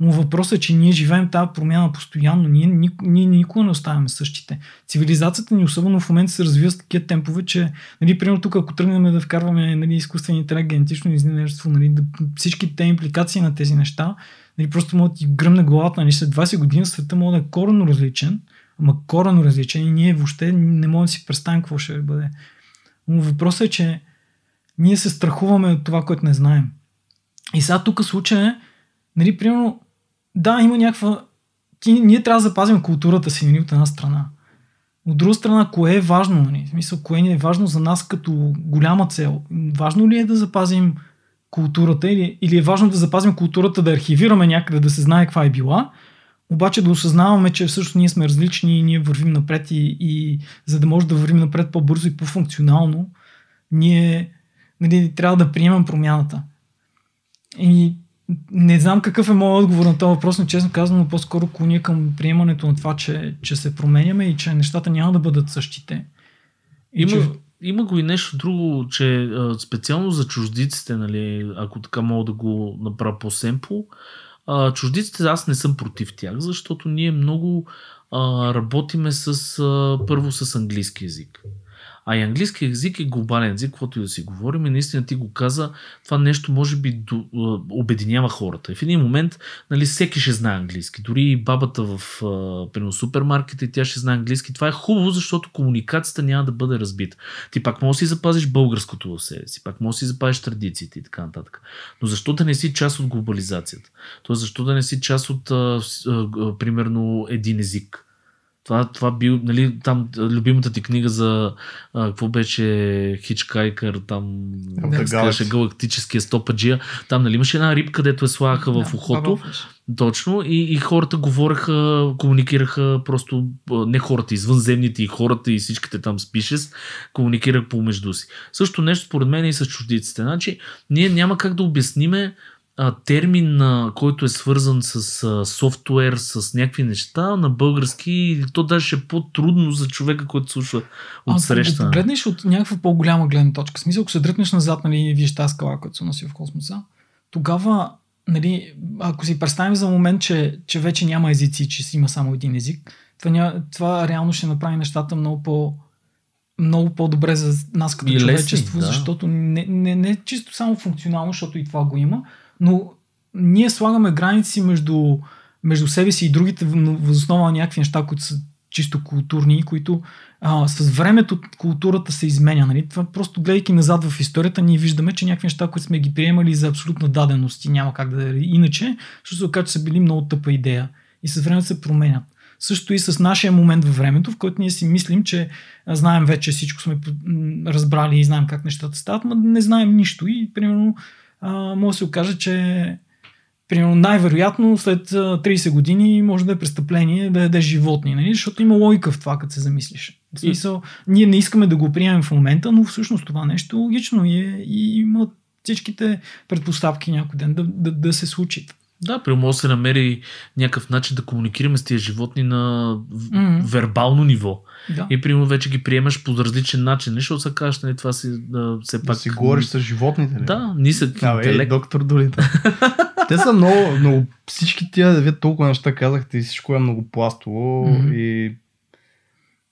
Но въпросът е, че ние живеем тази промяна постоянно. Ние, ние, ние никога не оставяме същите. Цивилизацията ни, особено в момента, се развива с такива темпове, че, нали, примерно тук, ако тръгнем да вкарваме нали, изкуствен интелект, генетично инженерство, нали, да, всички те импликации на тези неща, нали, просто могат да ти гръмне главата. Нали, след 20 години света може да е коренно различен, ама коренно различен и ние въобще не можем да си представим какво ще бъде. Но въпросът е, че ние се страхуваме от това, което не знаем. И сега тук случая е, нали, примерно, да, има някаква... Ние трябва да запазим културата си нали, от една страна. От друга страна, кое е важно? Нали? В смисъл, кое е важно за нас като голяма цел? Важно ли е да запазим културата или, или е важно да запазим културата, да архивираме някъде, да се знае каква е била, обаче да осъзнаваме, че всъщност ние сме различни и ние вървим напред и, и за да може да вървим напред по-бързо и по-функционално, ние нали, трябва да приемем промяната. И не знам какъв е моят отговор на този въпрос, но честно казвам, но по-скоро клоня към приемането на това, че, че се променяме и че нещата няма да бъдат същите. И има, че... има го и нещо друго, че специално за чуждиците, нали, ако така мога да го направя по-семпо, чуждиците аз не съм против тях, защото ние много а, работиме с, а, първо с английски язик. А и английски език е глобален език, каквото и да си говорим. И наистина ти го каза, това нещо може би до, обединява хората. И в един момент нали, всеки ще знае английски. Дори и бабата в примерно, супермаркета и тя ще знае английски. Това е хубаво, защото комуникацията няма да бъде разбита. Ти пак можеш да си запазиш българското в себе си, пак можеш да си запазиш традициите и така нататък. Но защо да не си част от глобализацията? Тоест, защо да не си част от, а, примерно, един език? Това, това бил, нали, там любимата ти книга за а, какво беше Хичкайкър, там казваше галактическия стопаджия. Там нали имаше една рибка, където е слагаха да, в ухото. Точно. И, и хората говореха, комуникираха просто, не хората, извънземните и хората и всичките там спишес, комуникираха помежду си. Също нещо според мен и с чуждиците. Значи, ние няма как да обясниме а, термин, а, който е свързан с а, софтуер, с някакви неща на български, то даже е по-трудно за човека, който слуша от среща. Ако погледнеш от някаква по-голяма гледна точка, смисъл, ако се дръпнеш назад, нали, виж тази скала, която се носи в космоса, тогава, нали, ако си представим за момент, че, че вече няма езици, че си има само един език, това, ня, това реално ще направи нещата много по- много по-добре за нас като и човечество, лесни, да. защото не, не, не чисто само функционално, защото и това го има, но ние слагаме граници между, между себе си и другите възоснова на някакви неща, които са чисто културни, които а, с времето културата се изменя. Нали? Това просто гледайки назад в историята, ние виждаме, че някакви неща, които сме ги приемали за абсолютна даденост и няма как да е иначе, защото се оказа, че са били много тъпа идея и с времето се променят. Също и с нашия момент във времето, в който ние си мислим, че знаем вече всичко сме разбрали и знаем как нещата стават, но не знаем нищо и примерно може да се окаже, че примерно най-вероятно след 30 години може да е престъпление да яде животни, нали? защото има логика в това, като се замислиш. В смисъл, ние не искаме да го приемем в момента, но всъщност това нещо е логично е, и има всичките предпоставки някой ден да, да, да се случи. Да, при може да се намери някакъв начин да комуникираме с тези животни на mm-hmm. вербално ниво. Да. И примерно вече ги приемаш по различен начин. Нещо се кажеш, нали, това си да, все да пак... си говориш с животните. Ли? Да, нисък да, интелект. Е, доктор Долита. Те са много, много, всички тия, вие толкова неща казахте и всичко е много пластово mm-hmm. и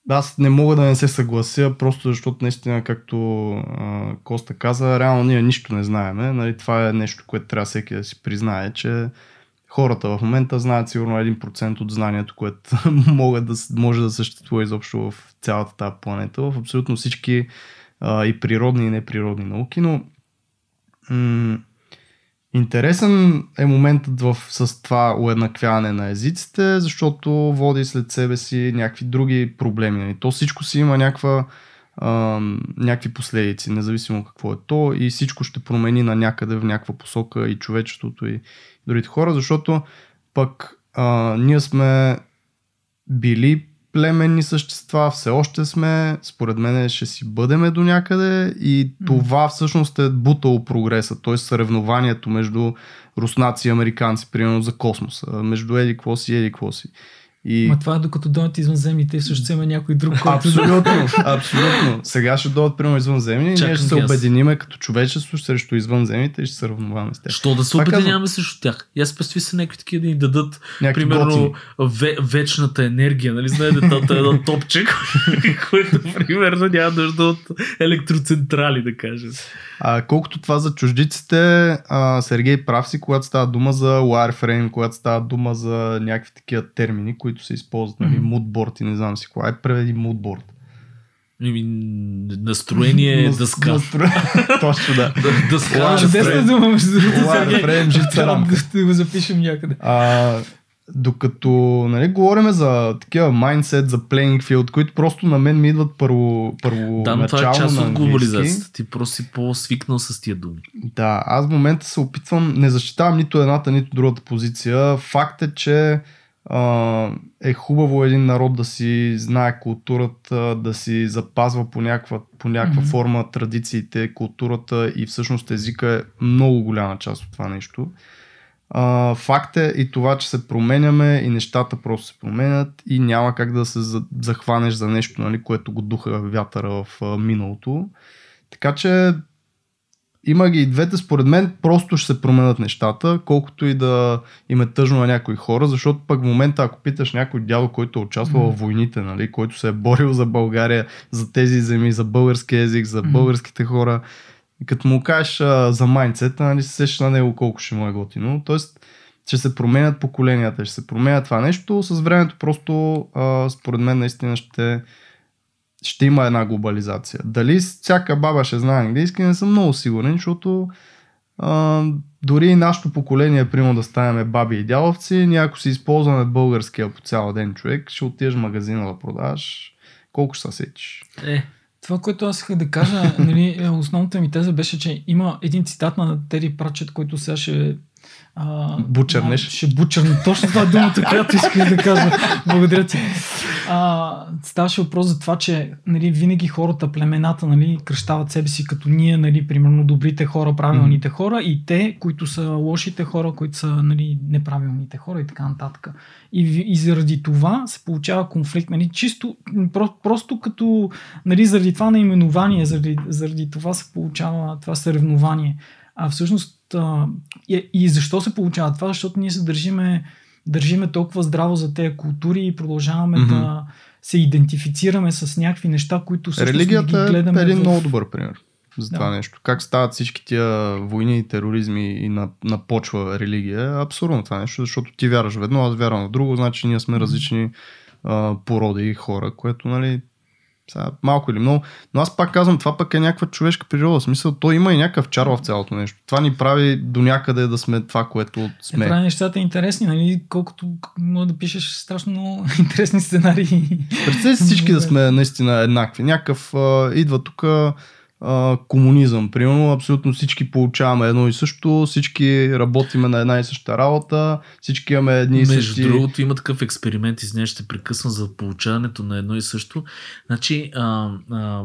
аз не мога да не се съглася, просто защото наистина, както а, Коста каза, реално ние нищо не знаеме. Нали, това е нещо, което трябва всеки да си признае, че хората в момента знаят сигурно 1% от знанието, което могат да, може да съществува изобщо в цялата тази планета, в абсолютно всички а, и природни и неприродни науки, но м- Интересен е моментът в, с това уеднаквяване на езиците, защото води след себе си някакви други проблеми. Нали? То всичко си има някаква, а, някакви последици, независимо какво е то и всичко ще промени на някъде в някаква посока и човечеството и другите хора, защото пък а, ние сме били племенни същества, все още сме, според мен ще си бъдеме до някъде и това всъщност е бутало прогреса, т.е. съревнованието между руснаци и американци, примерно за космоса, между еди какво си и еди какво си. И... Ма това е докато дойдат извънземните и също има някой друг, който... Абсолютно, абсолютно. Сега ще дойдат примерно извънземни и ние ще се обединиме като човечество срещу извънземните и ще се равноваме с тях. Що да се обединяваме срещу тях? И аз представи се някакви такива да ни дадат, някакви примерно, ве, вечната енергия, нали знаете, това е едно топче, което примерно няма нужда от електроцентрали, да кажем. А, колкото това за чуждиците, а, Сергей прав си, когато става дума за wireframe, когато става дума за някакви такива термини, които се използват, нали, moodboard и не знам си кога. Е преведи moodboard. Настроение е дъска. Точно да. Дъска. Чудесна дума. Wireframe, жица рамка. Да го запишем някъде. А, докато нали, говорим за такива майндсет, за playing field, които просто на мен ми идват първо, първо Да, но това е част от глобализацията. Ти просто си по-свикнал с тия думи. Да, аз в момента се опитвам, не защитавам нито едната, нито другата позиция. Факт е, че а, е хубаво един народ да си знае културата, да си запазва по някаква, по някаква mm-hmm. форма традициите, културата и всъщност езика е много голяма част от това нещо. А, факт е и това, че се променяме и нещата просто се променят и няма как да се захванеш за нещо, нали, което го духа вятъра в миналото. Така че има ги и двете, според мен просто ще се променят нещата, колкото и да им е тъжно на някои хора, защото пък в момента, ако питаш някой дядо, който е участвал mm. в войните, нали, който се е борил за България, за тези земи, за български език, за българските хора, като му кажеш а, за майнцета, нали, се сеща на него колко ще му е готино. Тоест, ще се променят поколенията, ще се променят това нещо. С времето просто, а, според мен, наистина ще, ще има една глобализация. Дали всяка баба ще знае английски, не съм много сигурен, защото а, дори и нашето поколение, примерно да станем баби и дядовци, ние ако си използваме българския по цял ден човек, ще отидеш в магазина да продаш. Колко ще се сечиш? Е, това, което аз исках да кажа, нали, е, основната ми теза беше, че има един цитат на Тери Прачет, който сега ще а, бучернеш. Ще бучерне. Точно това е думата, която исках да кажа. Благодаря ти. А, ставаше въпрос за това, че нали, винаги хората, племената, нали, кръщават себе си като ние, нали, примерно добрите хора, правилните mm-hmm. хора и те, които са лошите хора, които са нали, неправилните хора и така нататък. И, и заради това се получава конфликт. Нали, чисто, про, просто като нали, заради това наименование, заради, заради това се получава това съревнование. А всъщност и, и защо се получава това? Защото ние се държиме, държиме толкова здраво за тези култури и продължаваме mm-hmm. да се идентифицираме с някакви неща, които всъщност Религията ги гледаме е един в... много добър пример за да. това нещо. Как стават всички тия войни и тероризми и на, на почва религия е абсурдно това нещо, защото ти вярваш в едно, аз вярвам в друго, значи ние сме различни а, породи и хора, което нали Сега, малко или много. Но аз пак казвам, това пък е някаква човешка природа. В смисъл, то има и някакъв чар в цялото нещо. Това ни прави до някъде да сме това, което сме. Е, прави нещата интересни, нали? Колкото може да пишеш страшно много интересни сценарии. Представете си всички да сме наистина еднакви. Някакъв а, идва тук а, комунизъм. Примерно, абсолютно всички получаваме едно и също, всички работиме на една и съща работа, всички имаме едни и Между същи... другото, има такъв експеримент, из нея ще прекъсвам за получаването на едно и също. Значи, а, а,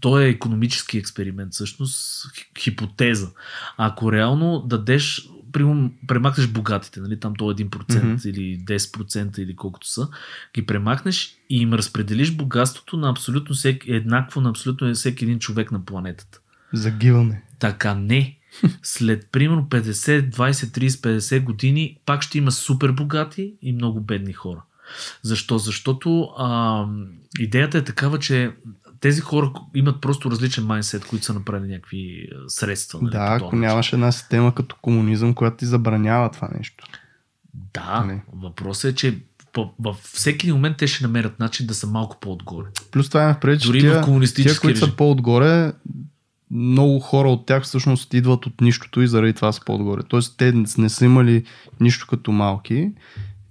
то е економически експеримент, всъщност, хи- хипотеза. Ако реално дадеш, примерно, премахнеш богатите, нали, там то 1% Мгм. или 10% или колкото са, ги премахнеш и им разпределиш богатството на абсолютно всеки, еднакво на абсолютно всеки един човек на планетата. Загиване. Така не. След примерно 50, 20, 30, 50 години пак ще има супер богати и много бедни хора. Защо? Защото а, идеята е такава, че тези хора имат просто различен майндсет, които са направили някакви а, средства. Нали, Да, ако нямаш една система като комунизъм, която ти забранява това нещо. Да, Не. въпросът е, че във всеки момент те ще намерят начин да са малко по-отгоре. Плюс това имах преди, че Дори тия, в тия, които са по-отгоре, много хора от тях всъщност идват от нищото и заради това са по-отгоре. Тоест те не са имали нищо като малки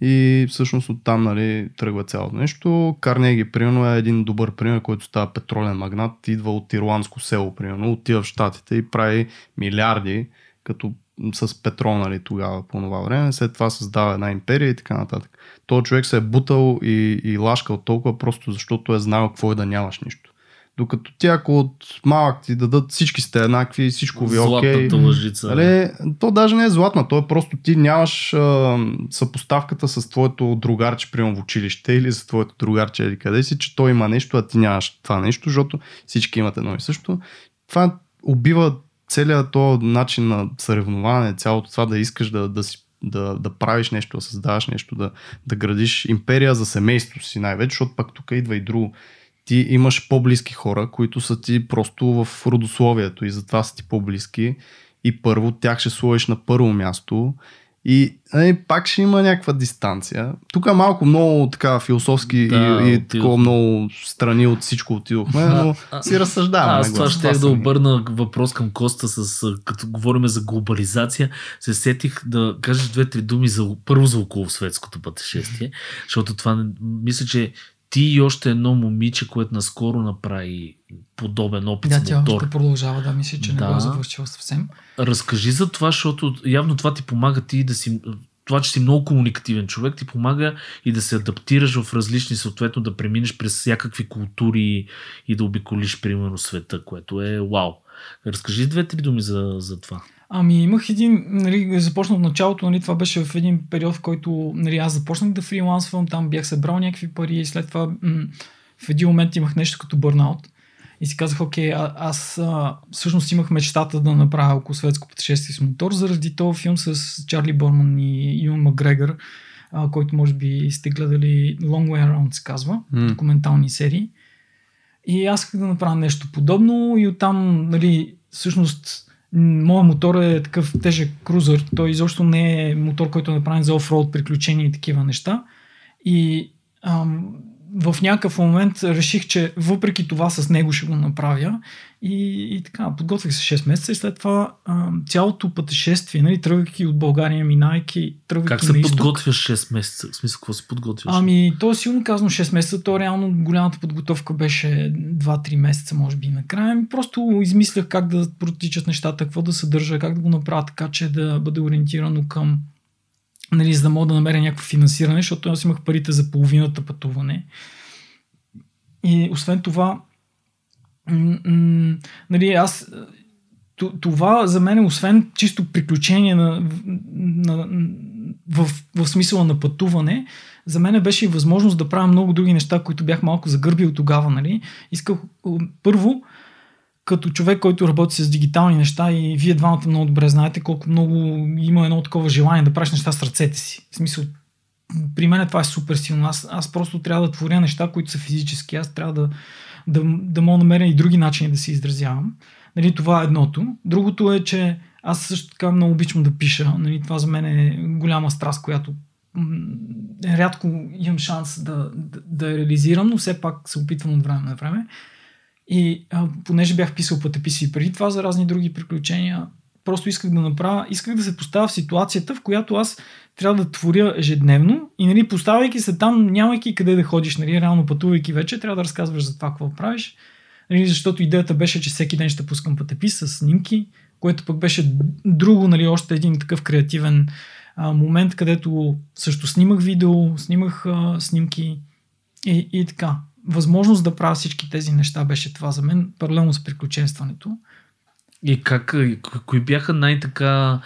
и всъщност оттам нали, тръгва цялото нещо. Карнеги, примерно, е един добър пример, който става петролен магнат, идва от ирландско село, примерно, отива в Штатите и прави милиарди, като с петрол, нали, тогава, по това време. След това създава една империя и така нататък. Той човек се е бутал и, и лашкал толкова просто защото е знал какво е да нямаш нищо. Докато ти ако от малък ти дадат всички сте еднакви, всичко ви е окей. Златната лъжица. Нали, то даже не е златна, то е просто ти нямаш а, съпоставката с твоето другарче, примерно в училище или с твоето другарче или къде си, че той има нещо, а ти нямаш това нещо, защото всички имат едно и също. Това убива целият този начин на съревнование, цялото това да искаш да, да си да, да правиш нещо, да създаваш нещо, да, да градиш империя за семейството си най-вече, защото пак тук идва и друго. Ти имаш по-близки хора, които са ти просто в родословието и затова са ти по-близки и първо тях ще сложиш на първо място и нали, пак ще има някаква дистанция. Тук е малко много така философски Да, и, и отидох. такова много страни от всичко отидохме, но А, си разсъждаваме. Аз това ще да са ми. обърна въпрос към Коста, с, като говорим за глобализация, се сетих да кажеш две-три думи за, първо за околосветското пътешествие, защото това мисля, че ти и още едно момиче, което наскоро направи подобен опит Да, с тя мотор. още продължава да мисли, че не Да. го е завършила съвсем. Разкажи за това, защото явно това ти помага ти да си това, че си много комуникативен човек, ти помага и да се адаптираш в различни, съответно да преминеш през всякакви култури и да обиколиш, примерно, света, което е вау. Разкажи две-три думи за, за това. Ами имах един, нали, започнах в началото, нали, това беше в един период, в който нали, аз започнах да фрилансвам, там бях събрал някакви пари и след това м- в един момент имах нещо като бърнаут. И си казах, окей, а, аз а, всъщност имах мечтата да направя околосветско пътешествие с мотор, заради този филм с Чарли Борман и Юн Макгрегор, а, който може би сте гледали Long Way Around се казва, М. документални серии. И аз исках да направя нещо подобно и оттам, нали, всъщност моят мотор е такъв тежък крузър. Той изобщо не е мотор, който е направен за офроуд приключения и такива неща. И ам, в някакъв момент реших, че въпреки това с него ще го направя. И, и така, подготвих се 6 месеца и след това ам, цялото пътешествие, нали, тръгвайки от България, минайки, тръгвайки Как се подготвяш 6 месеца? В смисъл, какво се подготвяш? Ами, то е силно казано 6 месеца, то реално голямата подготовка беше 2-3 месеца, може би, накрая. Ами, просто измислях как да протичат нещата, какво да съдържа, как да го направя така, че да бъде ориентирано към нали, за да мога да намеря някакво финансиране, защото аз имах парите за половината пътуване. И освен това, нали, аз това за мен, освен чисто приключение на, на, в, в смисъла на пътуване, за мен беше и възможност да правя много други неща, които бях малко загърбил тогава. Нали? Исках първо, като човек, който работи с дигитални неща и вие двамата много добре знаете колко много има едно такова желание да правиш неща с ръцете си. В смисъл, при мен това е супер силно. Аз, аз просто трябва да творя неща, които са физически. Аз трябва да, да, да мога намеря и други начини да се изразявам. Нали, това е едното. Другото е, че аз също така много обичам да пиша. Нали, това за мен е голяма страст, която рядко имам шанс да, да, да реализирам, но все пак се опитвам от време на време. И а, понеже бях писал пътеписи преди това за разни други приключения, просто исках да направя, исках да се поставя в ситуацията, в която аз трябва да творя ежедневно и нали, поставяйки се там, нямайки къде да ходиш, нали, реално пътувайки вече, трябва да разказваш за това какво правиш. Нали, защото идеята беше, че всеки ден ще пускам пътепис с снимки, което пък беше друго, нали, още един такъв креативен а, момент, където също снимах видео, снимах а, снимки и, и така. Възможност да правя всички тези неща беше това за мен, паралелно с приключенстването. И как, кои бяха най-така,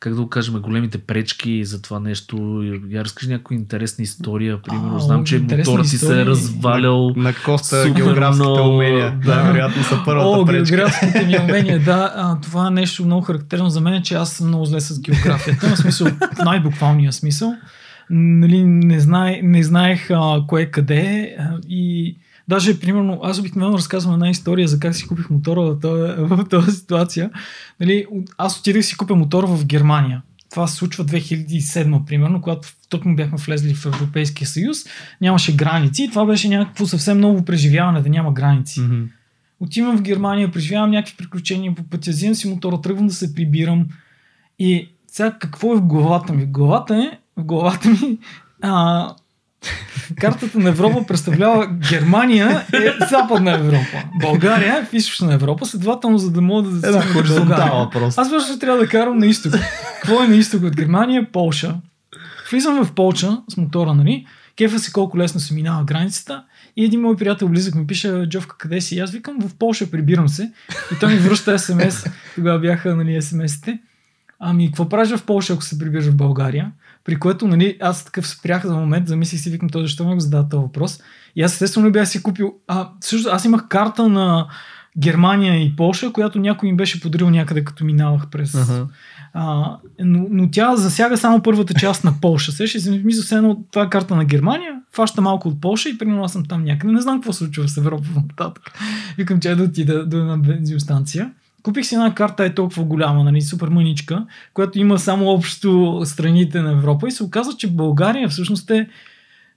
как да го кажем, големите пречки за това нещо? Я разкажи някоя интересна история. Примерно, А, знам, че мотора ти се е развалял. На Коста Супер географските умения. да. Да, вероятно са първата О, пречка. географските ми умения, да. А, това е нещо много характерно за мен, че аз съм много зле с географията. В смисъл, в най-буквалния смисъл. Нали, не, знае, не знаех а, кое къде а, и даже, примерно, аз обикновено разказвам една история за как си купих мотора в този, в този ситуация. Нали, аз отидах си купя мотор в Германия. Това се случва 2007, примерно, когато точно бяхме влезли в Европейския съюз, нямаше граници и това беше някакво съвсем ново преживяване, да няма граници. Мгм. Отивам в Германия, преживявам някакви приключения по пътя, взимам си мотора, тръгвам да се прибирам. И сега какво е в главата ми? В главата е, в главата ми а, картата на Европа представлява Германия е Западна Европа. България е в Източна Европа, следователно за да мога да Една хоризонтала просто. Аз просто трябва да карам на изток. Какво е на изток от Германия? Полша. Влизам в Полша с мотора, нали? Кефа си колко лесно се минава границата. И един мой приятел близък ми пише, Джовка, къде си? И аз викам, в Полша прибирам се. И той ми връща смс. Тогава бяха, нали, смс-ите. Ами, какво правиш в Полша, ако се прибираш в България? При което, нали, аз такъв спрях за момент, замислих си, викам, той защо ме го задава този въпрос. И аз естествено бях си купил. А, също, аз имах карта на Германия и Полша, която някой им беше подарил някъде, като минавах през. Аха. А, но, но тя засяга само първата част на Полша. Се, мисля, все едно това е карта на Германия, фаща малко от Полша и примерно аз съм там някъде. Не знам какво случва с Европа нататък. Викам, че да отида до една бензиностанция. Купих си една карта е толкова голяма, нали, супер мъничка, която има само общо страните на Европа и се оказа, че България всъщност е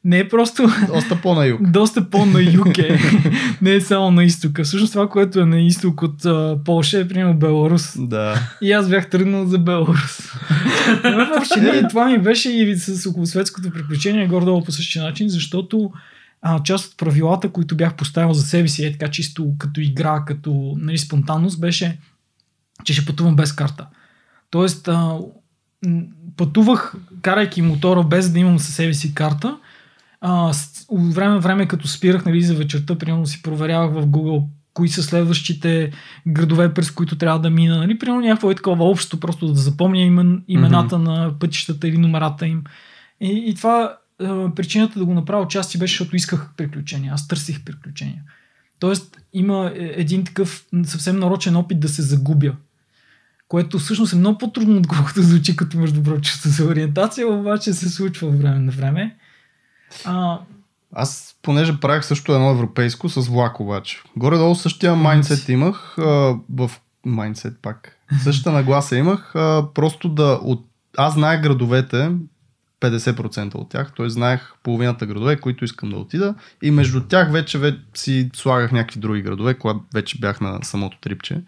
не е просто Доста по-на юг. доста по-на юг е. не е само на изтока. Всъщност това, което е на изток от а, Полша е примерно Беларус. Да. И аз бях тръгнал за Беларус. Но в общини това ми беше и с околосветското приключение горе-долу по същия начин, защото а, част от правилата, които бях поставил за себе си, е така чисто като игра, като нали, спонтанност, беше, че ще пътувам без карта. Тоест, а, пътувах, карайки мотора без да имам със себе си карта. А, с- от време на време, като спирах нали, за вечерта, примерно си проверявах в Google кои са следващите градове, през които трябва да мина. Нали? Примерно някакво е такова общо, просто да запомня имен, имената mm-hmm. на пътищата или номерата им. И, и това причината да го направя отчасти беше, защото исках приключения. Аз търсих приключения. Тоест има е, един такъв съвсем нарочен опит да се загубя. Което всъщност е много по-трудно, отколкото звучи като между добро чувство за ориентация, обаче се случва от време на време. А, Аз, понеже правих също едно европейско с влак обаче. Горе-долу същия майндсет имах а, в майндсет пак. Същата нагласа имах, а, просто да от... Аз знаех градовете, 50% от тях, т.е. знаех половината градове, които искам да отида и между тях вече, вече си слагах някакви други градове, когато вече бях на самото трипче.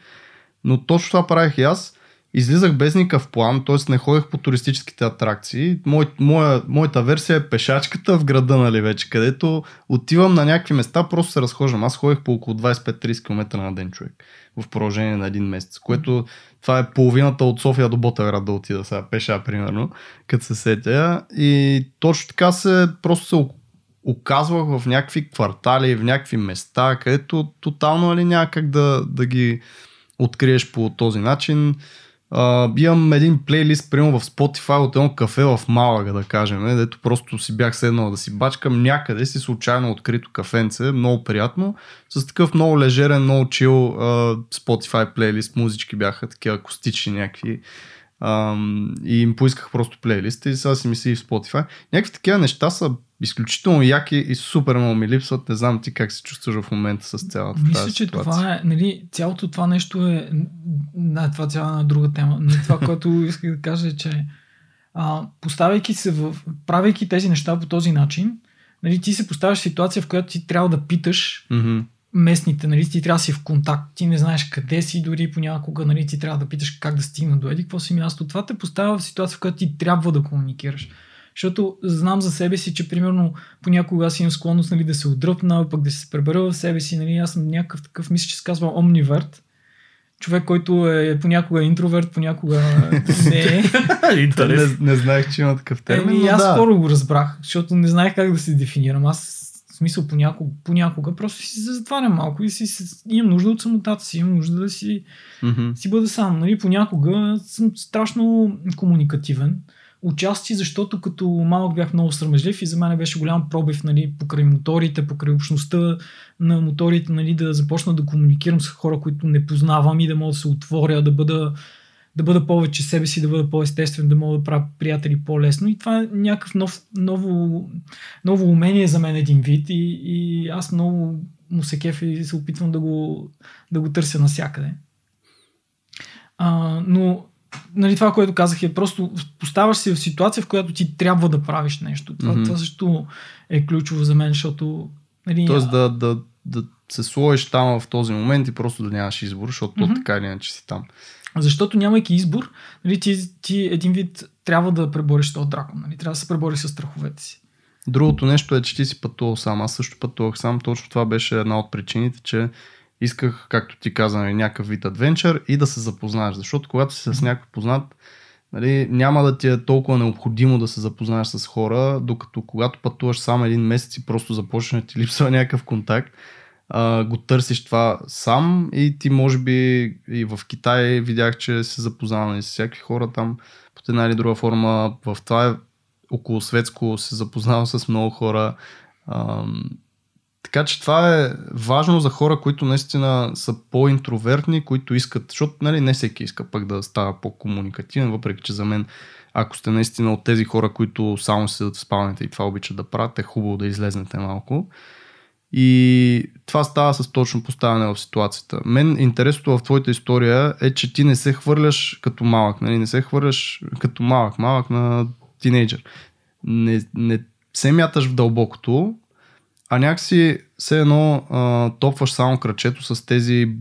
Но точно това правих и аз. Излизах без никакъв план, т.е. не ходех по туристическите атракции. Мой, моя, моята версия е пешачката в града, нали вече, където отивам на някакви места, просто се разхождам. Аз ходех по около 25-30 км на ден човек в продължение на един месец, което това е половината от София до Ботевград да отида сега пеша, примерно, като се сетя. И точно така се просто се оказвах в някакви квартали, в някакви места, където тотално нали, няма как да, да ги откриеш по този начин. Uh, имам един плейлист, примерно в Spotify от едно кафе в Малага, да кажем, е, дето просто си бях седнал да си бачкам. Някъде си случайно открито кафенце, много приятно, с такъв много лежерен, много чил uh, Spotify плейлист, музички бяха такива акустични някакви и им поисках просто плейлиста и сега си мисли в Spotify. Някакви такива неща са изключително яки и супер много ми липсват. Не знам ти как се чувстваш в момента с цялата Мисля, тази че ситуация. това е, нали, цялото това нещо е, не, това е цяла една друга тема, но това, което исках да кажа е, че а, поставяйки се в, правейки тези неща по този начин, нали, ти се поставяш в ситуация, в която ти трябва да питаш Mm-hmm. Местните, нали, ти трябва да си в контакт, ти не знаеш къде си, дори понякога, нали, ти трябва да питаш как да стигна до еди, какво си място. Това те поставя в ситуация, в която ти трябва да комуникираш. Защото знам за себе си, че примерно понякога аз имам склонност нали, да се отдръпна, пък да се пребера в себе си. Нали, аз съм някакъв такъв, мисля, че се казва омниверт. Човек, който е понякога интроверт, понякога не е. Не, не знаех, че има такъв термин. Еми, но аз да. скоро го разбрах, защото не знаех как да се дефинирам. Аз в смисъл понякога, понякога просто си затварям малко и си, си, имам нужда от самотата си, имам нужда да си, Мгм. си бъда сам. Нали? Понякога съм страшно комуникативен. Отчасти, защото като малък бях много срамежлив и за мен беше голям пробив нали, покрай моторите, покрай общността на моторите, нали, да започна да комуникирам с хора, които не познавам и да мога да се отворя, да бъда, да бъда повече себе си, да бъда по-естествен, да мога да правя приятели по-лесно. И това е някакъв нов, ново, ново умение за мен един вид и, и аз много му се кефи и се опитвам да го, да го търся навсякъде. А, но нали, това, което казах е просто поставаш се в ситуация, в която ти трябва да правиш нещо. Това, mm-hmm. това също е ключово за мен, защото нали, Тоест да, да, да се сложиш там в този момент и просто да нямаш избор, защото mm-hmm. така или иначе си там. Защото нямайки избор, нали, ти, ти един вид трябва да пребориш този дракон. Нали? Трябва да се пребориш с страховете си. Другото нещо е, че ти си пътувал сам. Аз също пътувах сам. Точно това беше една от причините, че исках, както ти каза, нали, някакъв вид адвенчър и да се запознаеш. Защото когато си с някакъв познат, нали, няма да ти е толкова необходимо да се запознаеш с хора, докато когато пътуваш сам един месец и просто започнеш да ти липсва някакъв контакт, а, го търсиш това сам и ти може би и в Китай видях, че се запознава нали, с всякакви хора там под една или друга форма. В това е около светско се запознава с много хора. Ам, така че това е важно за хора, които наистина са по-интровертни, които искат, защото нали, не всеки иска пък да става по-комуникативен, въпреки че за мен, ако сте наистина от тези хора, които само седат в спалнята и това обичат да правят, е хубаво да излезнете малко. И това става с точно поставяне в ситуацията. Мен интересното в твоята история е, че ти не се хвърляш като малък, нали? не се хвърляш като малък, малък на тинейджър. Не, не се мяташ в дълбокото, а някакси все едно а, топваш само кръчето с тези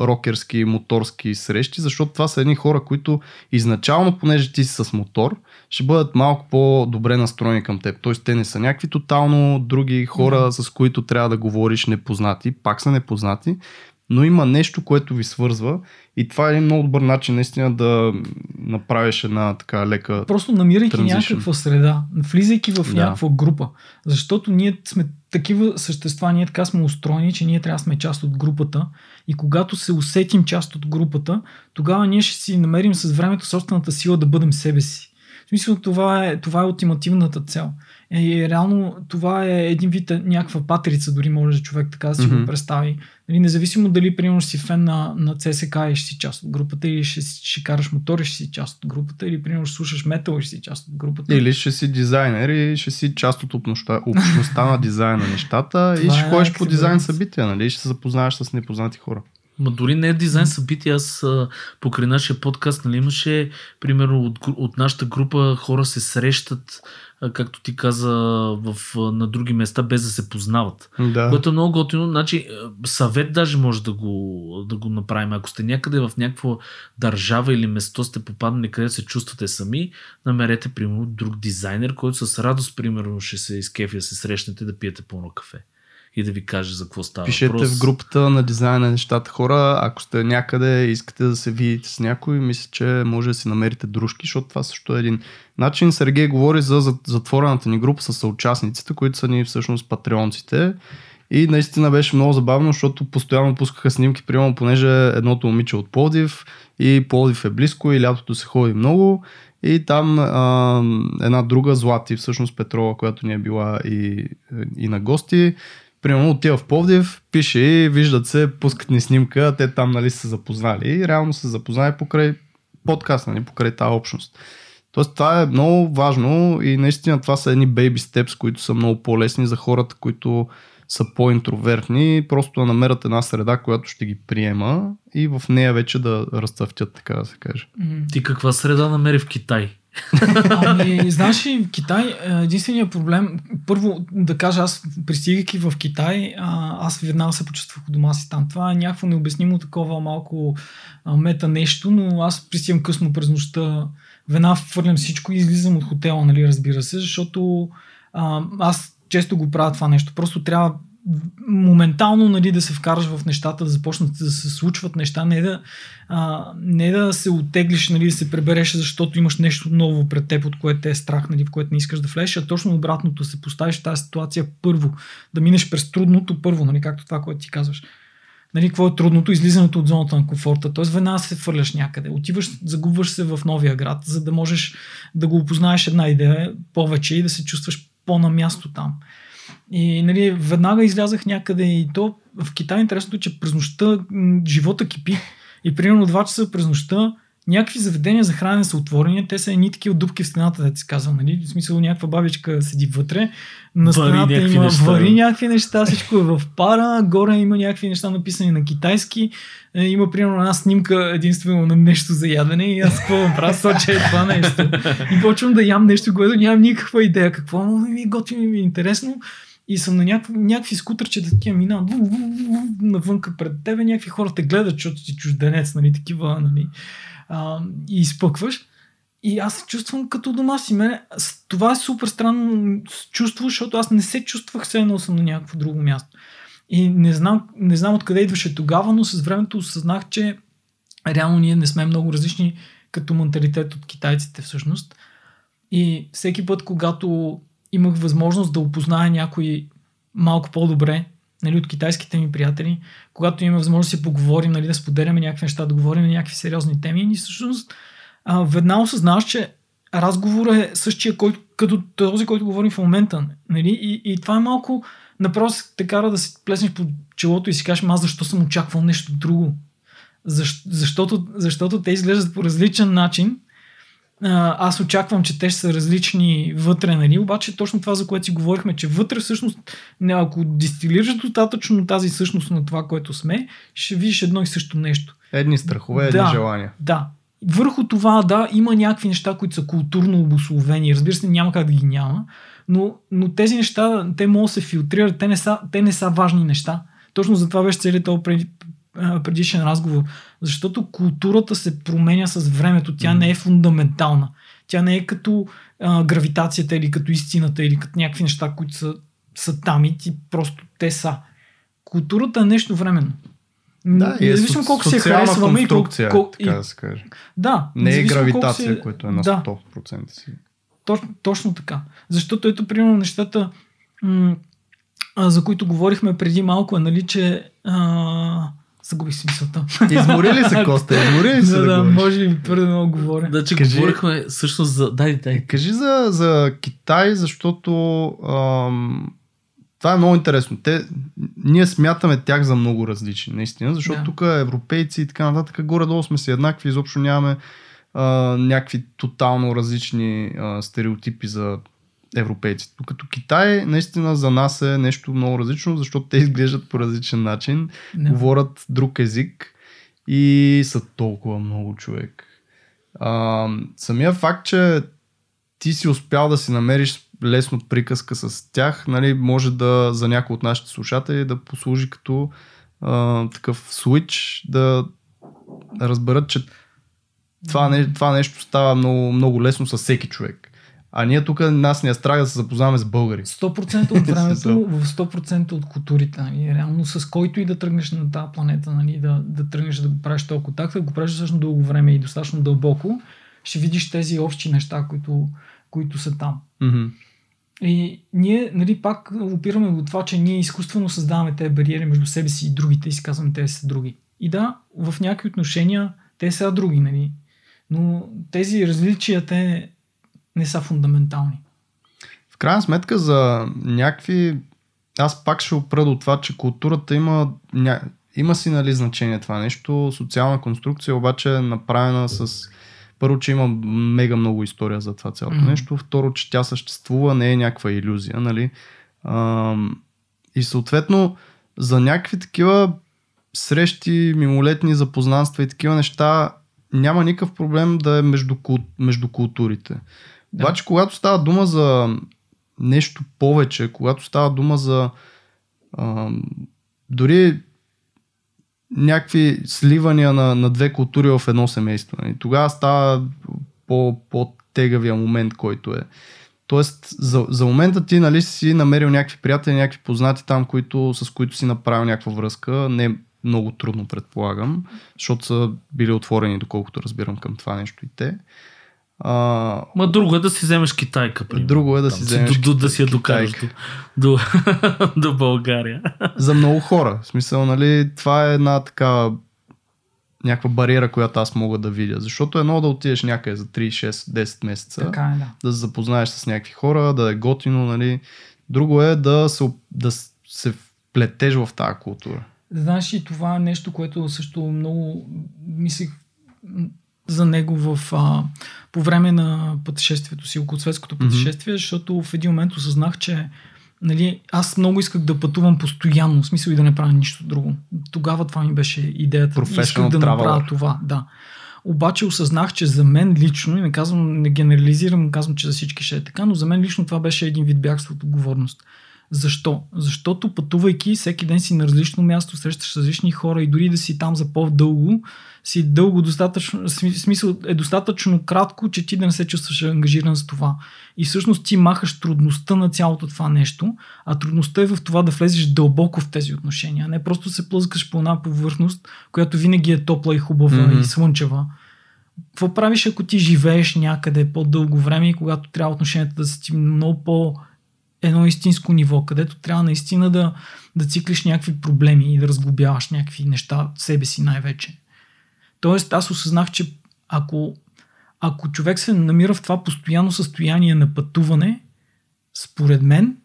рокерски, моторски срещи, защото това са едни хора, които изначално, понеже ти си с мотор, ще бъдат малко по-добре настроени към теб. Тоест те не са някакви тотално други хора, с които трябва да говориш непознати, пак са непознати, но има нещо, което ви свързва и това е един много добър начин наистина да направиш една така лека... Просто намирайки Transition. някаква среда, влизайки в Да. някаква група. Защото ние сме такива същества, ние така сме устроени, че ние трябва да сме част от групата. И когато се усетим част от групата, тогава ние ще си намерим с времето собствената сила да бъдем себе си. В смисъл, това е, това е ултимативната цел. И реално това е един вид е, някаква патрица, дори може човек така да си Мгм. го представи. Нали, независимо дали, примерно, си фен на, на CSK и ще си част от групата, или ще, ще караш мотор и ще си част от групата, или, примерно, ще слушаш метал и ще си част от групата. Или ще си дизайнер и ще си част от общността, общността на дизайн на нещата и ще е ходиш по дизайн събития, нали? Ще се запознаваш с непознати хора. Ма дори не е дизайн събития, аз а, покрай нашия подкаст, нали, имаше, примерно, от, от нашата група хора се срещат, а, както ти каза, в, на други места, без да се познават. Да. Което е много готино. Значи, съвет даже може да го, да го направим. Ако сте някъде в някаква държава или место сте попаднали, където се чувствате сами, намерете, примерно, друг дизайнер, който с радост, примерно, ще се изкефи да се срещнете да пиете пълно кафе и да ви каже за какво става Пишете въпрос. в групата на дизайн на нещата хора, ако сте някъде и искате да се видите с някой, мисля, че може да си намерите дружки, защото това също е един начин. Сергей говори за за- затворената ни група с съучастниците, които са ни всъщност патреонците. И наистина беше много забавно, защото постоянно пускаха снимки, примерно, понеже едното момиче е от Пловдив и Пловдив е близко и лятото се ходи много. И там а, една друга Злати, всъщност Петрова, която ни е била и, и на гости, примерно отива в Пловдив, пише виждат се, пускат ни снимка, те там нали са запознали и реално се запознали покрай подкаст, нали, покрай тази общност. Тоест това е много важно и наистина това са едни baby steps, които са много по-лесни за хората, които са по-интровертни, просто да намерят една среда, която ще ги приема и в нея вече да разцъфтят, така да се каже. Ти каква среда намери в Китай? Ами, знаеш ли, Китай единственият проблем, първо да кажа, аз пристигайки в Китай, аз веднага се почувствах у дома си там. Това е някакво необяснимо такова малко мета нещо, но аз пристигам късно през нощта, веднага хвърлям всичко и излизам от хотела, нали, разбира се, защото аз често го правя това нещо. Просто трябва моментално нали, да се вкараш в нещата, да започнат да се случват неща, не да, а, не да се оттеглиш, нали, да се пребереш, защото имаш нещо ново пред теб, от което е страх, нали, в което не искаш да влезеш, а точно обратното се поставиш в тази ситуация първо, да минеш през трудното първо, нали, както това, което ти казваш. Нали, какво е трудното? Излизането от зоната на комфорта. Т.е. веднага се фърляш някъде. Отиваш, загубваш се в новия град, за да можеш да го опознаеш една идея повече и да се чувстваш по-на място там. И нали, веднага излязах някъде и то в Китай интересното е, че през нощта живота кипи. И примерно 2 часа през нощта някакви заведения за хранене са отворени, те са едни такива дупки в стената, да ти казвам, нали? В смисъл някаква бабичка седи вътре, на стената вари има неща. вари някакви неща, всичко е в пара, горе има някакви неща написани на китайски, е, има примерно една снимка единствено на нещо за ядене и аз какво правя, соча е това нещо. И почвам да ям нещо, което нямам никаква идея какво, но ми готви ми е интересно. И съм на някакви, някакви скутърчета такива минават навънка пред тебе, някакви хора те гледат, защото си чужденец, нали, такива, нали, а, и изпъкваш. И аз се чувствам като дома си. Мене, това е супер странно чувство, защото аз не се чувствах все едно съм на някакво друго място. И не знам, не знам откъде идваше тогава, но с времето осъзнах, че реално ние не сме много различни като менталитет от китайците всъщност. И всеки път, когато имах възможност да опозная някой малко по-добре, нали, от китайските ми приятели, когато имаме възможност да си поговорим, нали, да споделяме някакви неща, да говорим на някакви сериозни теми, и всъщност а, веднага осъзнаваш, че разговорът е същия, който, като този, който говорим в момента. Нали? И, и това е малко направо те кара да си плеснеш по челото и си кажеш, аз защо съм очаквал нещо друго. Защ, защото, защото те изглеждат по различен начин аз очаквам, че те ще са различни вътре, нали? обаче точно това, за което си говорихме, че вътре всъщност, ако дистилираш достатъчно тази същност на това, което сме, ще видиш едно и също нещо. Едни страхове, едни да, желания. Да. Върху това, да, има някакви неща, които са културно обословени. Разбира се, няма как да ги няма, но, но тези неща, те могат да се филтрират, те не са, те не са важни неща. Точно за това беше целият този предишен разговор. Защото културата се променя с времето. Тя не е фундаментална. Тя не е като а, гравитацията или като истината или като някакви неща, които са, са там и ти просто те са. Културата е нещо временно. Да, е независимо колко се харесваме и колко, колко, така да се каже. Да. Не е гравитация, се... което е на 100% си. Точно, точно така. Защото ето, примерно, нещата, м- за които говорихме преди малко, е, нали, че а, Загубих си мисълта. Измори ли се, Коста? Измори ли се да, да, да може би твърде много говоря. Да, че Кажи... говорихме всъщност за... Дай, дай. Кажи за, за Китай, защото ам, това е много интересно. Те, ние смятаме тях за много различни, наистина, защото yeah. тук европейци и така нататък, горе-долу сме си еднакви, изобщо нямаме а, някакви тотално различни а, стереотипи за европейците. Докато Китай наистина за нас е нещо много различно, защото те изглеждат по различен начин, no. говорят друг език и са толкова много човек. А, самия факт, че ти си успял да си намериш лесно приказка с тях, нали, може да за някои от нашите слушатели да послужи като а, такъв свич, да разберат, че това, не, това нещо става много, много лесно с всеки човек. А ние тук нас ни е страх да се запознаваме с българи. 100% от времето, в 100% от културите. Нали, реално с който и да тръгнеш на тази планета, нали, да, да тръгнеш да го правиш толкова контакт, да го правиш достатъчно дълго време и достатъчно дълбоко, ще видиш тези общи неща, които, които са там. Mm-hmm. И ние, нали, пак опираме до това, че ние изкуствено създаваме тези бариери между себе си и другите и си казваме, те са други. И да, в някакви отношения те са други, нали. Но тези различия, те не са фундаментални. В крайна сметка за някакви... Аз пак ще опра до това, че културата има, ня... има си нали, значение това нещо. Социална конструкция обаче е направена с... Първо, че има мега много история за това цялото mm-hmm. нещо. Второ, че тя съществува, не е някаква иллюзия. Нали? Ам... и съответно за някакви такива срещи, мимолетни запознанства и такива неща няма никакъв проблем да е между, между културите. Да. Обаче, когато става дума за нещо повече, когато става дума за а, дори някакви сливания на, на две култури в едно семейство. Нали, тогава става по, по-тегавия момент, който е. Тоест, за, за момента ти нали, си намерил някакви приятели, някакви познати там, които, с които си направил някаква връзка. Не много трудно, предполагам, защото са били отворени, доколкото разбирам към това нещо и те. А, Ма друго е да си вземеш китайка. Примерно. Друго е да си вземеш до, до, да си я докараш до, до, до България. За много хора. В смисъл, нали, това е една така някаква бариера, която аз мога да видя. Защото едно да отидеш някъде за 3, 6, 10 месеца, така е, да. да се запознаеш с някакви хора, да е готино, нали. Друго е да се, да се вплетеш в тази култура. Знаеш и това е нещо, което също много мислих за него в, а, по време на пътешествието си, около светското пътешествие, mm-hmm. защото в един момент осъзнах, че нали, аз много исках да пътувам постоянно, в смисъл и да не правя нищо друго. Тогава това ми беше идеята. Исках да направя това, да. Обаче осъзнах, че за мен лично, и не казвам, не генерализирам, казвам, че за всички ще е така, но за мен лично това беше един вид бягство от отговорност. Защо? Защото пътувайки всеки ден си на различно място, срещаш различни хора и дори да си там за по-дълго, си дълго достатъчно, смисъл е достатъчно кратко, че ти да не се чувстваш ангажиран с това. И всъщност ти махаш трудността на цялото това нещо, а трудността е в това да влезеш дълбоко в тези отношения, а не просто се плъзгаш по една повърхност, която винаги е топла и хубава mm-hmm. и слънчева. Какво правиш, ако ти живееш някъде по-дълго време и когато трябва отношенията да са ти много по- едно истинско ниво, където трябва наистина да, да циклиш някакви проблеми и да разглобяваш някакви неща, себе си най-вече. Тоест, аз осъзнах, че ако, ако човек се намира в това постоянно състояние на пътуване, според мен,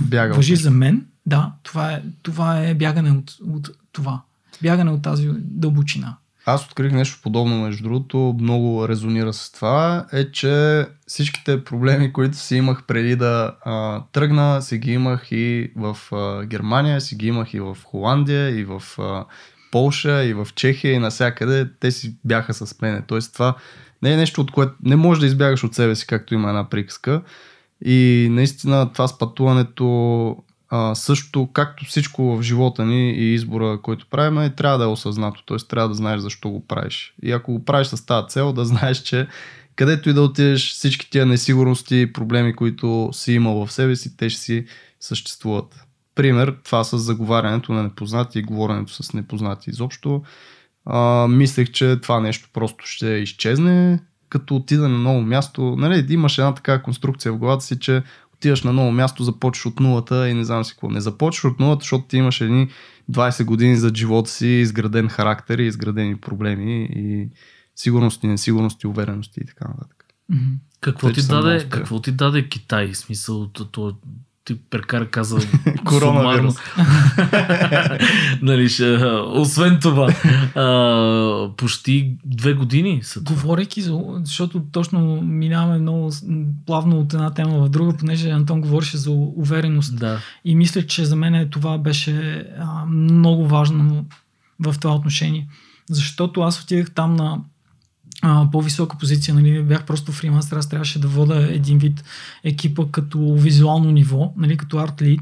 Бяга въжи за мен, да, това е, това е бягане от, от това. Бягане от тази дълбочина. Аз открих нещо подобно, между другото, много резонира с това, е, че всичките проблеми, които си имах преди да а, тръгна, си ги имах и в а, Германия, си ги имах и в Холандия, и в а, Полша, и в Чехия, и навсякъде. Те си бяха с мене. Тоест това не е нещо, от което не можеш да избягаш от себе си, както има една приказка. И наистина това с пътуването а, също, както всичко в живота ни и избора, който правим, трябва да е осъзнато. Т.е. трябва да знаеш защо го правиш. И ако го правиш с тази цел, да знаеш, че където и да отидеш, всички тия несигурности проблеми, които си имал в себе си, те ще си съществуват. Пример, това с заговарянето на непознати и говоренето с непознати изобщо. А, мислех, че това нещо просто ще изчезне, като отида на ново място. Нали, имаш една такава конструкция в главата си, че отиваш на ново място, започваш от нулата и не знам си какво. Не започваш от нулата, защото ти имаш едни 20 години за живота си, изграден характер и изградени проблеми и сигурности, несигурности, уверености и така нататък. Какво, ти даде, какво ти даде Китай? Смисъл, то, то, ти прекара каза коронавирус. нали, ще, освен това, а, почти две години са това. Говорейки за, защото точно минаваме много плавно от една тема в друга, понеже Антон говореше за увереност. Да. И мисля, че за мен това беше а, много важно в това отношение. Защото аз отидах там на а, по-висока позиция, нали, бях просто фримастер, аз трябваше да вода един вид екипа като визуално ниво, нали, като арт лид.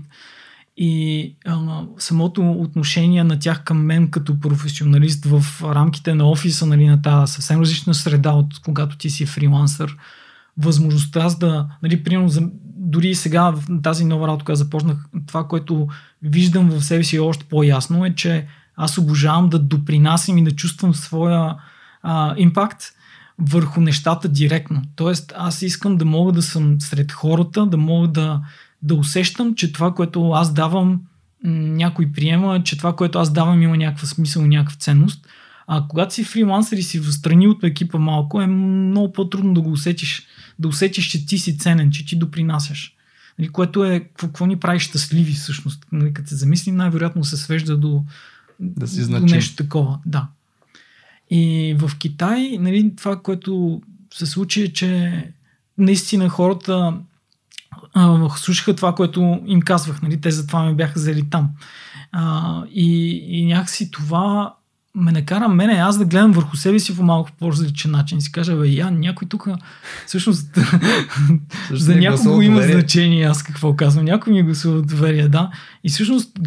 И а, самото отношение на тях към мен като професионалист в рамките на офиса, нали, на тази съвсем различна среда от когато ти си фрилансър, възможността аз да, нали, примерно, за, дори сега в тази нова работа, когато започнах, това, което виждам в себе си още по-ясно е, че аз обожавам да допринасям и да чувствам своя а, импакт върху нещата директно. Тоест, аз искам да мога да съм сред хората, да мога да, да усещам, че това, което аз давам, някой приема, че това, което аз давам, има някаква смисъл, някаква ценност. А когато си фрилансър и си встрани от екипа малко, е много по-трудно да го усетиш. Да усетиш, че ти си ценен, че ти допринасяш. Нали, което е, какво, какво ни прави щастливи всъщност. Нали, като се замислим, най-вероятно се свежда до, да си до нещо такова. Да. И в Китай, нали, това, което се случи е, че наистина хората а, слушаха това, което им казвах. Нали? Те затова ме бяха взели там. А, и, и някакси това ме накара мене аз да гледам върху себе си по малко по-различен начин. Си кажа, бе, я, някой тук всъщност за някого има доверие. значение аз какво казвам. Някой ми е гласува доверие, да. И всъщност,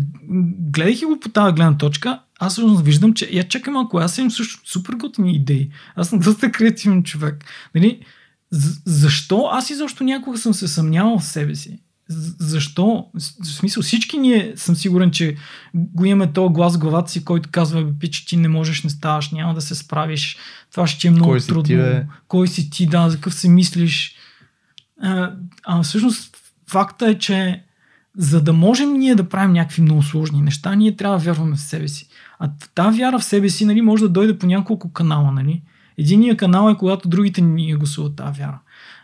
гледайки го по тази гледна точка, аз всъщност виждам, че я чакай малко, аз имам също супер готини идеи. Аз съм доста креативен човек. Нали? Защо аз изобщо някога съм се съмнявал в себе си? защо? В смисъл, всички ние съм сигурен, че го имаме този глас в главата си, който казва, пич, ти не можеш, не ставаш, няма да се справиш, това ще ти е много Кой трудно. Ти, бе? Кой си ти, да, за какъв се мислиш. А, а всъщност факта е, че за да можем ние да правим някакви много сложни неща, ние трябва да вярваме в себе си. А тази вяра в себе си нали, може да дойде по няколко канала. Нали? Единия канал е когато другите ни гласуват тази вяра.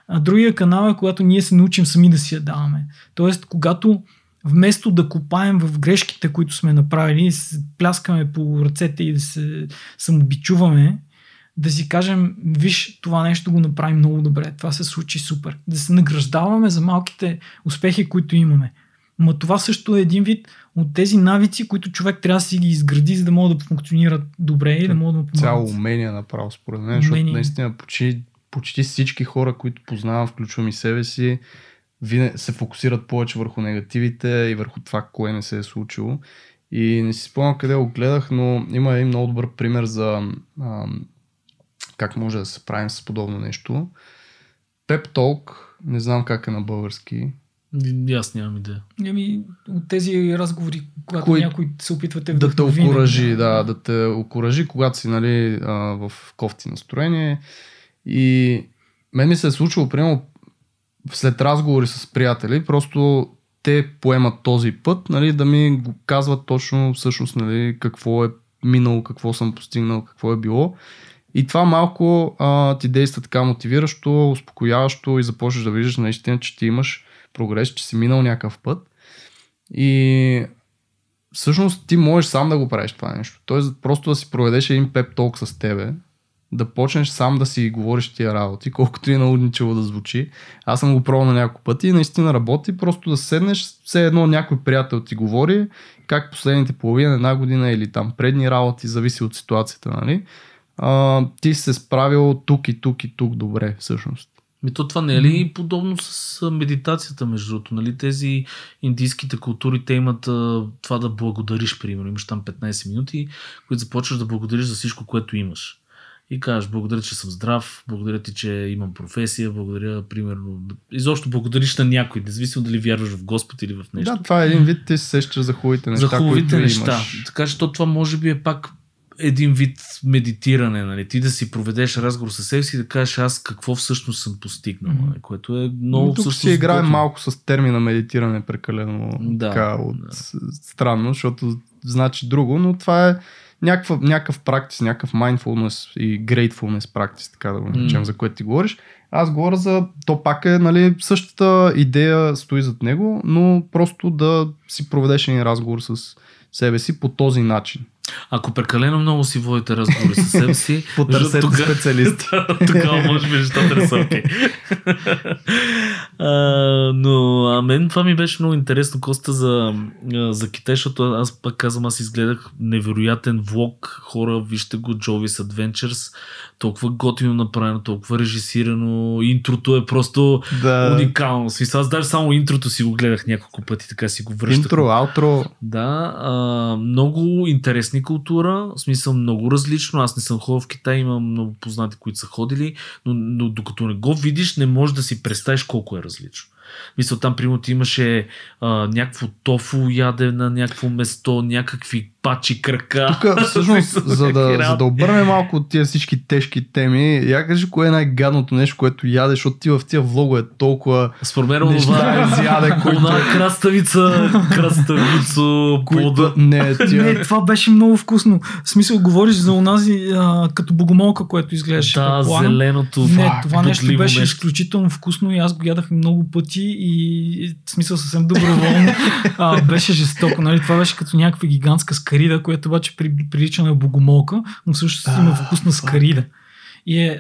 А другия канал е когато ние се научим сами да си я даваме. Тоест, когато вместо да копаем в грешките, които сме направили, се пляскаме по ръцете и да се самобичуваме, да си кажем, виж, това нещо го направи много добре, това се случи супер. Да се награждаваме за малките успехи, които имаме. Ма това също е един вид от тези навици, които човек трябва да си ги изгради, за да могат да функционират добре и да могат да му. Цяло умение направо, според мен, защото наистина почти почти всички хора, които познавам, включвам и себе си, се фокусират повече върху негативите и върху това, кое не се е случило. И не си спомням къде го гледах, но има един много добър пример за а, как може да се правим с подобно нещо. Pep Talk, не знам как е на български. Аз нямам идея. Ами, от тези разговори, когато Кой... някой се опитвате да те окоръжи, да, да, да те окоръжи, когато си нали, а, в кофти настроение и мен ми се е случило, примерно, след разговори с приятели, просто те поемат този път, нали, да ми го казват точно всъщност нали, какво е минало, какво съм постигнал, какво е било. И това малко а, ти действа така мотивиращо, успокояващо и започваш да виждаш наистина, че ти имаш прогрес, че си минал някакъв път. И всъщност ти можеш сам да го правиш това нещо. Тоест просто да си проведеш един пеп толк с тебе, да почнеш сам да си говориш тия работи, колкото и наудничево да звучи. Аз съм го пробвал на няколко пъти и наистина работи, просто да седнеш, все едно някой приятел ти говори, как последните половина, една година или там предни работи, зависи от ситуацията, нали? А, ти се справил тук и тук и тук добре, всъщност. Ми то това не е ли подобно с медитацията, между другото? Нали? Тези индийските култури, те имат а, това да благодариш, примерно. Имаш там 15 минути, които започваш да благодариш за всичко, което имаш и кажеш благодаря, че съм здрав, благодаря ти, че имам професия, благодаря, примерно, изобщо благодариш на някой, независимо дали вярваш в Господ или в нещо. Да, това е един вид, ти се сещаш за хубавите неща, За хубавите които неща. Имаш. Така че то това може би е пак един вид медитиране, нали? ти да си проведеш разговор с себе си и да кажеш аз какво всъщност съм постигнал, нали? което е много Но тук си играем малко с термина медитиране прекалено да, така, от, да. странно, защото значи друго, но това е някакъв, някакъв практис, някакъв mindfulness и gratefulness практис, така да го наречем, mm. за което ти говориш. Аз говоря за, то пак е, нали, същата идея стои зад него, но просто да си проведеш един разговор с себе си по този начин. Ако прекалено много си водите разговори с себе си, потърсете тога... специалисти. Тогава може би нещата не са окей. но а мен това ми беше много интересно, Коста, за, за Китай, защото аз пак казвам, аз изгледах невероятен влог, хора, вижте го, Jovis Adventures, толкова готино направено, толкова режисирано, интрото е просто да. уникално. Смисъл, аз даже само интрото си го гледах няколко пъти, така си го връщах. Интро, аутро. Да, а, много интересни култура, в смисъл много различно. Аз не съм ходил в Китай, имам много познати, които са ходили, но, но докато не го видиш, не можеш да си представиш колко е различно. Мисля, там, примерно, имаше а, някакво тофу яде на някакво место, някакви пачи крака. Тук, всъщност, за да, за да обърнем малко от тия всички тежки теми, я кажи кое е най-гадното нещо, което ядеш, защото ти в тия влогове толкова Според мен това изяде, които... краставица, краставицо, които... Не, тя... не, това беше много вкусно. В смисъл, говориш за онази а, като богомолка, което изглеждаше. Да, зеленото. Не, това нещо беше нещо. изключително вкусно и аз го ядах много пъти и в смисъл съвсем доброволно. а, беше жестоко, нали? Това беше като някаква гигантска скарида, която обаче прилича на богомолка, но също има вкус на скарида. И е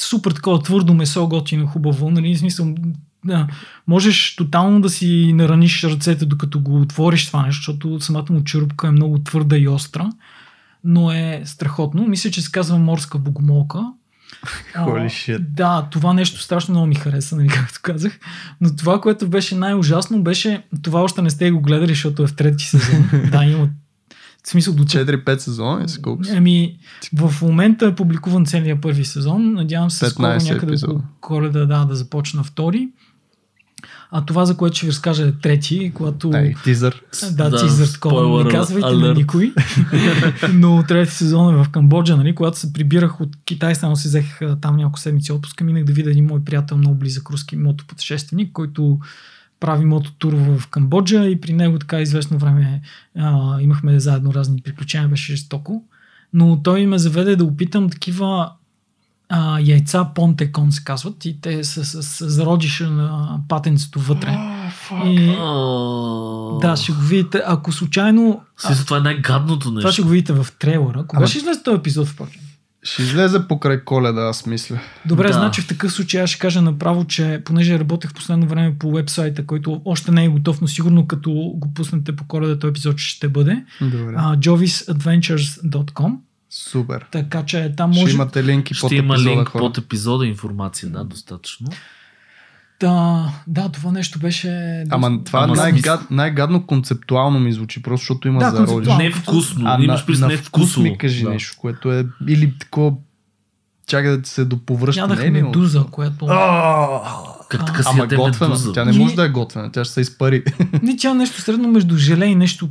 супер такова твърдо месо, готино, хубаво, нали? В смисъл, да, можеш тотално да си нараниш ръцете докато го отвориш това нещо, защото самата му черупка е много твърда и остра, но е страхотно. Мисля, че се казва морска богомолка. А, Holy shit. Да, това нещо страшно много ми хареса, нали, както казах. Но това, което беше най-ужасно, беше, това още не сте го гледали, защото е в трети сезон. да, има в смисъл до 4-5 сезона, с колко са? Ами, в момента е публикуван целият първи сезон. Надявам се скоро 15 някъде около коледа да, да започна втори. А това, за което ще ви разкажа е трети, когато... Ай, тизър. Да, Да, тизър такова, не казвайте на alert. никой. Но трети сезон е в Камбоджа, нали, когато се прибирах от Китай, само си взех там няколко седмици отпуска, минах да видя един мой приятел, много близък руски мотопътешественик, който прави мототур в Камбоджа и при него така известно време а, имахме заедно разни приключения, беше жестоко. Но той ме заведе да опитам такива а, яйца понтекон се казват и те са с, с зародиша на патенцето вътре. И, да, ще го видите. Ако случайно... Смисъл, това е най-гадното Това нещо. ще го видите в трейлера. Кога Ама- ще излезе този епизод, впрочем? Ще излезе покрай коледа, аз мисля. Добре, Да. значи в такъв случай аз ще кажа направо, че понеже работех в последно време по вебсайта, който още не е готов, но сигурно като го пуснете по коледа, този епизод ще бъде. Добре. Uh, jovisadventures.com Супер. Така че там Ще може имате линки под Ще има епизода, линк хора. под епизода, информация, да, достатъчно. Да, да, това нещо беше... Ама това Ама най-гад, най-гадно концептуално ми звучи, просто защото има Да, зародиш. Не вкусно, А имаш на, през на не вкус вкусово. ми кажи да. нещо, което е или такова чака да ти се доповръща. Ядах не е медуза, която... Как така си Ама готвена. медуза? Тя не И- може да е готвена, тя ще се изпари. Не, тя е нещо средно между желе и нещо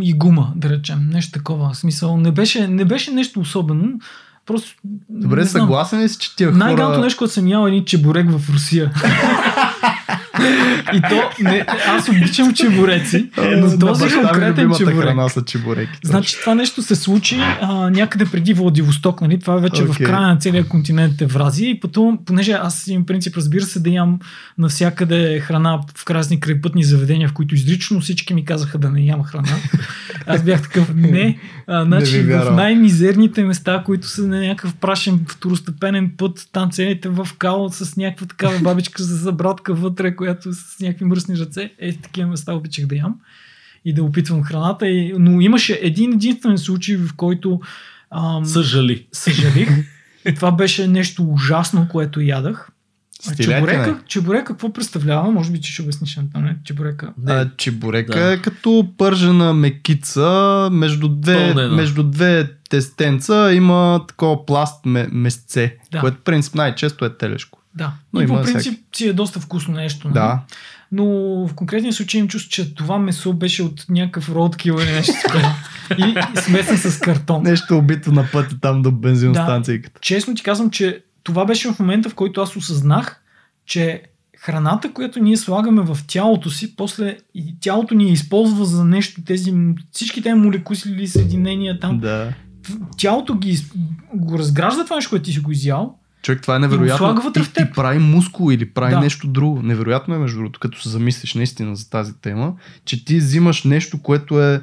и гума, да речем. Нещо такова. В смисъл, не беше, не беше нещо особено. Просто. Добре, съгласен ли си, че тия Най-галното хора... нещо, което съм ял е един чебурек в Русия. И то, не, аз обичам чебуреци, но На този ми конкретен чебурек. храна са чебуреки. Значи това нещо се случи а, някъде преди Владивосток, нали? Това е вече okay. в Окей. края на целия континент Евразия и потом, понеже аз имам принцип, разбира се, да ям навсякъде храна в разни крайпътни заведения, в които изрично всички ми казаха да не ям храна. Аз бях такъв, не. А, значи, ви в най-мизерните места, които са на някакъв прашен второстепенен път, там целите в као с някаква такава бабичка за забратка вътре, която с някакви мръсни ръце, е, такива места обичах да ям и да опитвам храната. И, но имаше един единствен случай, в който ам, Съжали. съжалих. И това беше нещо ужасно, което ядах. А Стиляки, чебурека, не? чебурека какво представлява? Може би, че ще обясниш на не, чебурека. А, чебурека Да. е като пържена мекица между две, Пълнена. между две тестенца има такова пласт ме, месце, Да. което в принцип най-често е телешко. Да. Но и по принцип си е доста вкусно нещо. Нали? Да. Но в конкретния случай им чувство, че това месо беше от някакъв роудкил или нещо такова. и, смесен с картон. Нещо убито на пътя там до бензиностанцията. Честно ти казвам, че това беше в момента, в който аз осъзнах, че храната, която ние слагаме в тялото си, после и тялото ни използва за нещо, тези, всички тези молекули или съединения там, Да. тялото ги, го разгражда това нещо, което ти си го изял. Човек, това е И невероятно. вътре в и, теб. и прави мускул или прави Да. нещо друго. Невероятно е, между другото, като се замислиш наистина за тази тема, че ти взимаш нещо, което е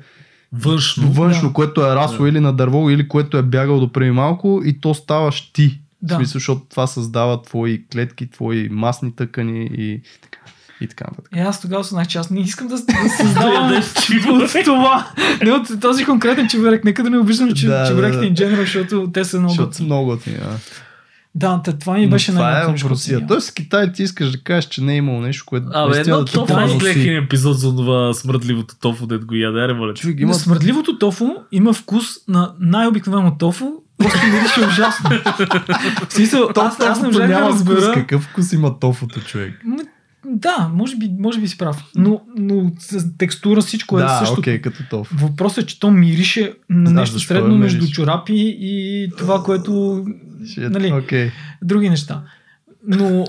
Външно. външно, да. което е расло Да. или на дърво, или което е бягал до преди малко и то ставаш ти. В Да. смисъл, защото това създава твои клетки, твои масни тъкани и така. И така нататък. И аз тогава осъзнах, че аз не искам да, да създавам от това. Не от този конкретен чебурек. Нека да не обиждам че, Да, да, чебуреките да. in general, защото те са много Защото много готини. Да. Да, това ми Но беше това е в Русия. Тоест в Китай ти искаш да кажеш, че не е имало нещо, което Абе, едно да тофу това аз е- гледах един епизод за това смъртливото тофу, дето го яде, револе. Човек Има... Смъртливото тофу има вкус на най-обикновено тофу, просто мирише ужасно. В смисъл, аз, аз не можах да разбера. Какъв вкус има тофуто, човек? Да, може би, може би си прав. Но, но текстура всичко е да, също. окей, като тофу. Въпросът е, че то мирише на Знаеш нещо средно е между мириш? чорапи и това, което... Shit, Нали, Окей. други неща. Но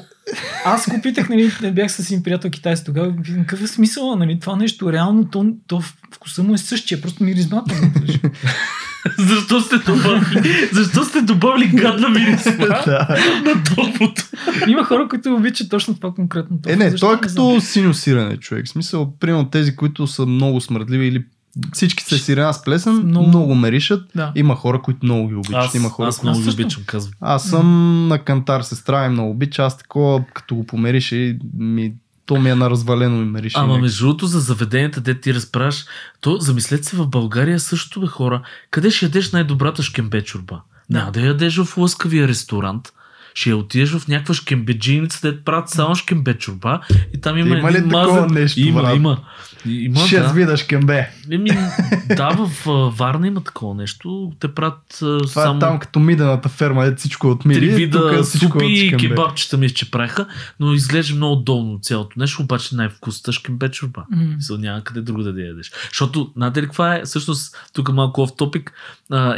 аз го питах, нали, не бях с един приятел китайец тогава, какъв е смисъл, нали, това нещо реално, то, то вкуса му е същия, просто миризмата му. Защо сте добавили? Защо сте добавили гадна мирисма Да. на тофуто? Има хора, които обичат точно това конкретно. Е, не, Защо? то е като синусиране, човек. В смисъл, примерно тези, които са много смъртливи или Всички са сирена с плесен, Много- много, меришат. Да. Има хора, които много ги обичат. Аз, Има хора, аз които... много ги обичам, казвам. Аз съм на кантар, сестра и много обича. Аз такова, като го помериш и ми... То ми е на развалено и мерише. Ама някак. между другото за заведенията, де ти разправяш, то замислете се в България също бе хора. Къде ще ядеш най-добрата шкембе чорба? Да. Няма да ядеш в лъскавия ресторант. Ще я отидеш в някаква шкембеджийница, де правят само шкембе чорба и там има, Има ли един такова мазен... нещо, Има, брат? има. Има, Шест да. вида шкембе. Еми, да, в Варна има такова нещо. Те правят Това само е там като мидената ферма, е всичко от миди. три вида е супи и кебабчета ми че правиха, но изглежда много удобно цялото нещо, обаче най-вкусната шкембе чорба. М. Мисъл, няма къде друго да ядеш. Защото, знаете ли каква е, всъщност, тук малко оф топик,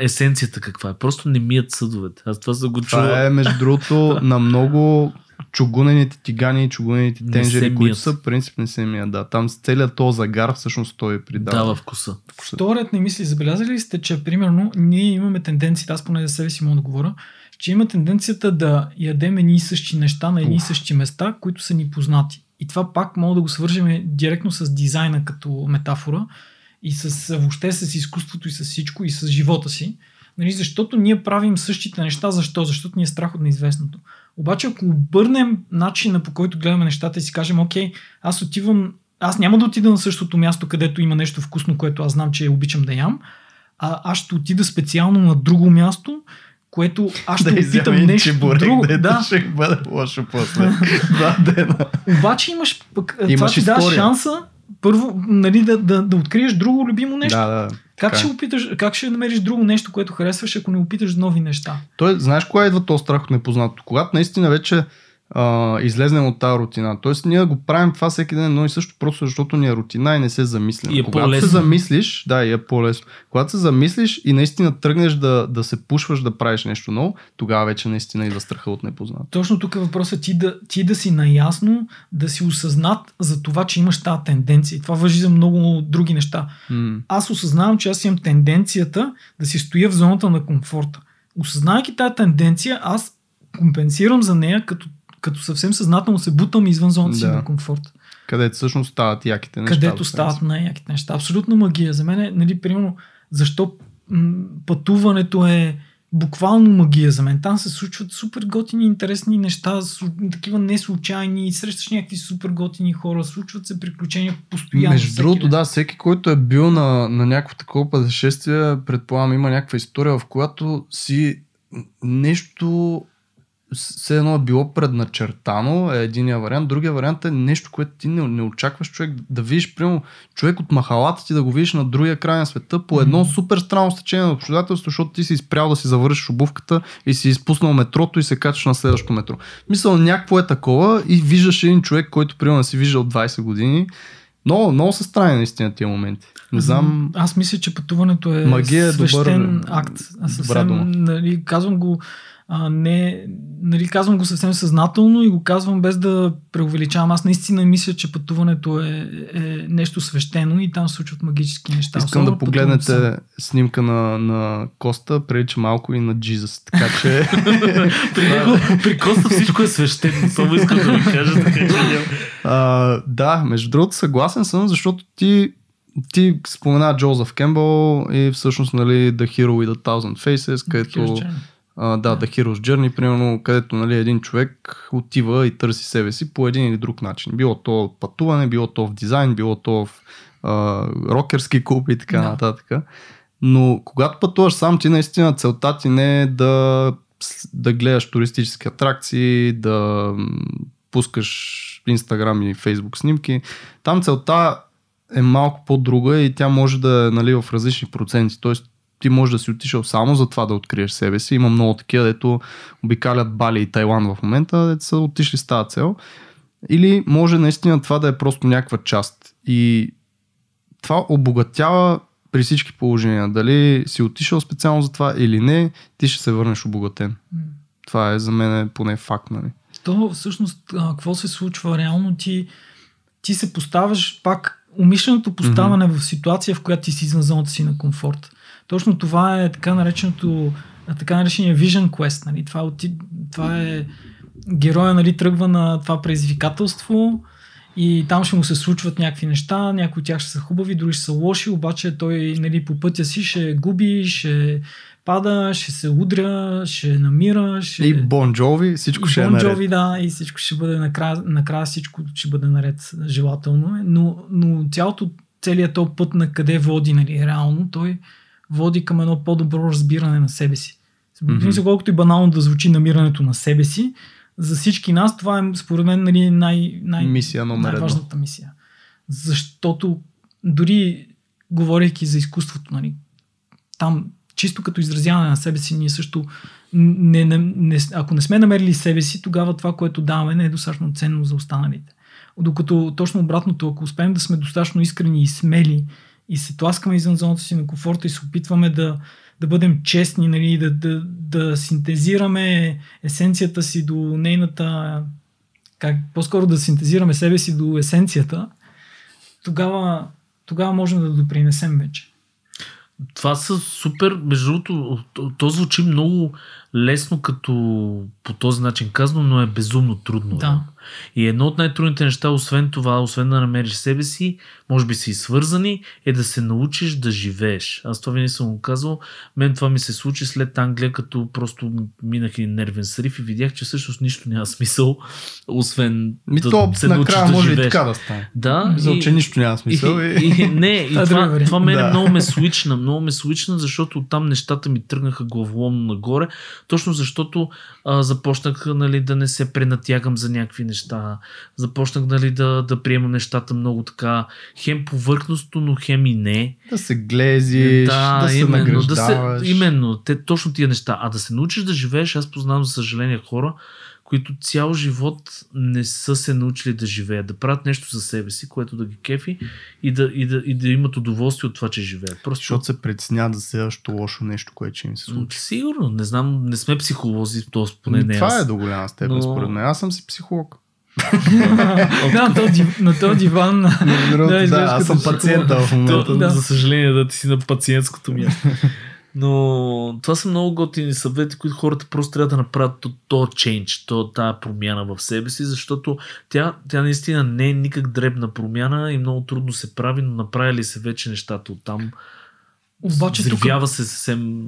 есенцията каква е? Просто не мият съдовете. Аз това съм го чувал. Това е, между другото, на много чугунените тигани и чугунените Не се тенжери, които са, принцип не се мият. Да, там с целият този загар всъщност той придава. Дава вкуса. Вторият ми мисли, забелязали ли сте, че примерно ние имаме тенденцията, аз поне за себе си мога да говоря, че има тенденцията да ядем едни и същи неща на едни и същи места, които са ни познати. И това пак мога да го свържем директно с дизайна като метафора и с въобще с изкуството и с всичко и с живота си. Нали, защото ние правим същите неща. Защо? Защото ни е страх от неизвестното. Обаче ако обърнем начина по който гледаме нещата и си кажем, окей, аз отивам, аз няма да отида на същото място, където има нещо вкусно, което аз знам, че обичам да ям, а аз ще отида специално на друго място, което аз ще да опитам нещо чебурек, друго. дето Да, ще бъде лошо после. Два дена. обаче имаш пък, това Имаш ти дава шанса първо нали, да, да, да откриеш друго любимо нещо. Да, да. Как така ще е. опиташ, как ще намериш друго нещо, което харесваш, ако не опиташ нови неща? Той, знаеш кога идва този страх от непознато? Когато наистина вече а, излезнем от тази рутина. Тоест ние го правим това всеки ден едно и също, просто защото ни е рутина и не се замислим. И е Когато по-лесно. се замислиш, да, и е по-лесно. Когато се замислиш и наистина тръгнеш да, да се пушваш да правиш нещо ново, тогава вече наистина идва страха от непознато. Точно тук е въпросът ти да, ти да си наясно, да си осъзнат за това, че имаш тази тенденция. И това въжи за много други неща. М. Аз осъзнавам, че аз имам тенденцията да си стоя в зоната на комфорта. Осъзнавайки тази тенденция, аз компенсирам за нея, като, като съвсем съзнателно се бутам извън зоната си Да. на комфорт. Където всъщност стават яките неща. където стават най-яките неща. Абсолютно магия. За мен е, нали, примерно, защо м- пътуването е буквално магия за мен. Там се случват супер готини, интересни неща, су- такива не случайни, срещаш някакви супер готини хора, случват се приключения постоянно. Между другото, ден. да, всеки, който е бил на, на някакво такова пътешествие, предполагам, има някаква история, в която си нещо все едно е било предначертано, е единия вариант. Другия вариант е нещо, което ти не, не очакваш човек да видиш, примерно, човек от махалата ти да го видиш на другия край на света по едно Мгм. супер странно стечение на обстоятелство, защото ти си спрял да си завършиш обувката и си изпуснал метрото и се качваш на следващото метро. Мисля, някакво е такова и виждаш един човек, който примерно си виждал 20 години. Много, много са странни наистина тия моменти. Не знам. Аз мисля, че пътуването е Магия е добър- свещен акт. Аз съвсем, нали, казвам го а, не, нали, казвам го съвсем съзнателно и го казвам без да преувеличавам. Аз наистина мисля, че пътуването е, е нещо свещено и там се случват магически неща. Искам Особено да погледнете снимка на, на Коста, прилича малко и на Джизъс. Така че При него, при Коста всичко е свещено. Само искам да ви кажа, така че а, да, между другото съгласен съм, защото ти ти спомена Джозеф Кембъл и всъщност нали, The Hero with a Thousand Faces, където. А, да, The Hero's Journey, примерно, където нали, един човек отива и търси себе си по един или друг начин. Било то пътуване, било то в дизайн, било то в а, рокерски клуб и така Да. нататък. Но когато пътуваш сам, ти наистина целта ти не е да, да гледаш туристически атракции, да пускаш Инстаграм и Фейсбук снимки. Там целта е малко по-друга и тя може да е нали, в различни проценти. Тоест ти можеш да си отишъл само за това да откриеш себе си. Има много такива, дето обикалят Бали и Тайланд в момента, дето са отишли с тази цел. Или може наистина това да е просто някаква част. И това обогатява при всички положения. Дали си отишъл специално за това или не, ти ще се върнеш обогатен. М. Това е за мен поне факт. Нали? То всъщност, какво се случва реално, ти, ти се поставяш пак умишленото поставяне в ситуация, в която ти си извън зоната си на комфорт. Точно това е така нареченото така наречения Vision Quest. Нали? Това, оти, това е героя нали, тръгва на това предизвикателство и там ще му се случват някакви неща, някои от тях ще са хубави, други ще са лоши, обаче той нали, по пътя си ще губи, ще пада, ще се удря, ще намира. Ще... И Бон Джови, всичко и ще bon е наред. Да, и всичко ще бъде накрая, накрая всичко ще бъде наред, желателно е. Но, но цялото, целият този път на къде води, нали, реално, той води към едно по-добро разбиране на себе си. Mm-hmm. Колкото и банално да звучи намирането на себе си, за всички нас това е според мен нали, най, най, Мисия най-важната мисия. Защото дори говорейки за изкуството, нали, там чисто като изразяване на себе си, ние също не, не, не, ако не сме намерили себе си, тогава това, което даваме, не е достатъчно ценно за останалите. Докато точно обратното, ако успеем да сме достатъчно искрени и смели и се тласкаме извън зоната си на комфорта и се опитваме да, да бъдем честни, нали, да, да, да синтезираме есенцията си до нейната как, по-скоро да синтезираме себе си до есенцията, тогава, тогава можем да допринесем вече. Това са супер, между другото, то- звучи много лесно като по този начин казано, но е безумно трудно. Да. И едно от най-трудните неща, освен това, освен да намериш себе си, може би са и свързани, е да се научиш да живееш. Аз това винаги съм го казал. Мен това ми се случи след Англия, като просто минах един нервен срив и видях, че всъщност нищо няма смисъл, освен Ми да то се научиш да може и живееш. така да стане. Да, За и- че нищо няма смисъл. и, И, и, не, и Това е това, това мене Да. много ме свична, много ме свична, защото там нещата ми тръгнаха главоломно нагоре, точно защото а, започнах нали, да не се пренатягам за някакви неща, започнах нали, да, да приемам нещата много така, хем повърхностно, но хем и не. да се глезиш, да, се именно, да награждаваш. се, именно, те, точно тия неща. А да се научиш да живееш, аз познавам за съжаление хора, които цял живот не са се научили да живеят, да правят нещо за себе си, което да ги кефи и да, и да, и да имат удоволствие от това, че живеят. Просто Защото се притесняват за следващото лошо нещо, което ще им се случи. Сигурно, не знам, не сме психолози, т.е. поне не това аз. е до голяма степен, Но- според мен. Аз съм си психолог. да, на този, на този диван. Да, да, аз съм пациента в момента. Да. За съжаление, да ти си на пациентското място. Но това са много готини съвети, които хората просто трябва да направят то, то change, то, тая промяна в себе си, защото тя, тя наистина не е никак дребна промяна и много трудно се прави, но направили се вече нещата оттам. Обаче тук, Взривява се съвсем...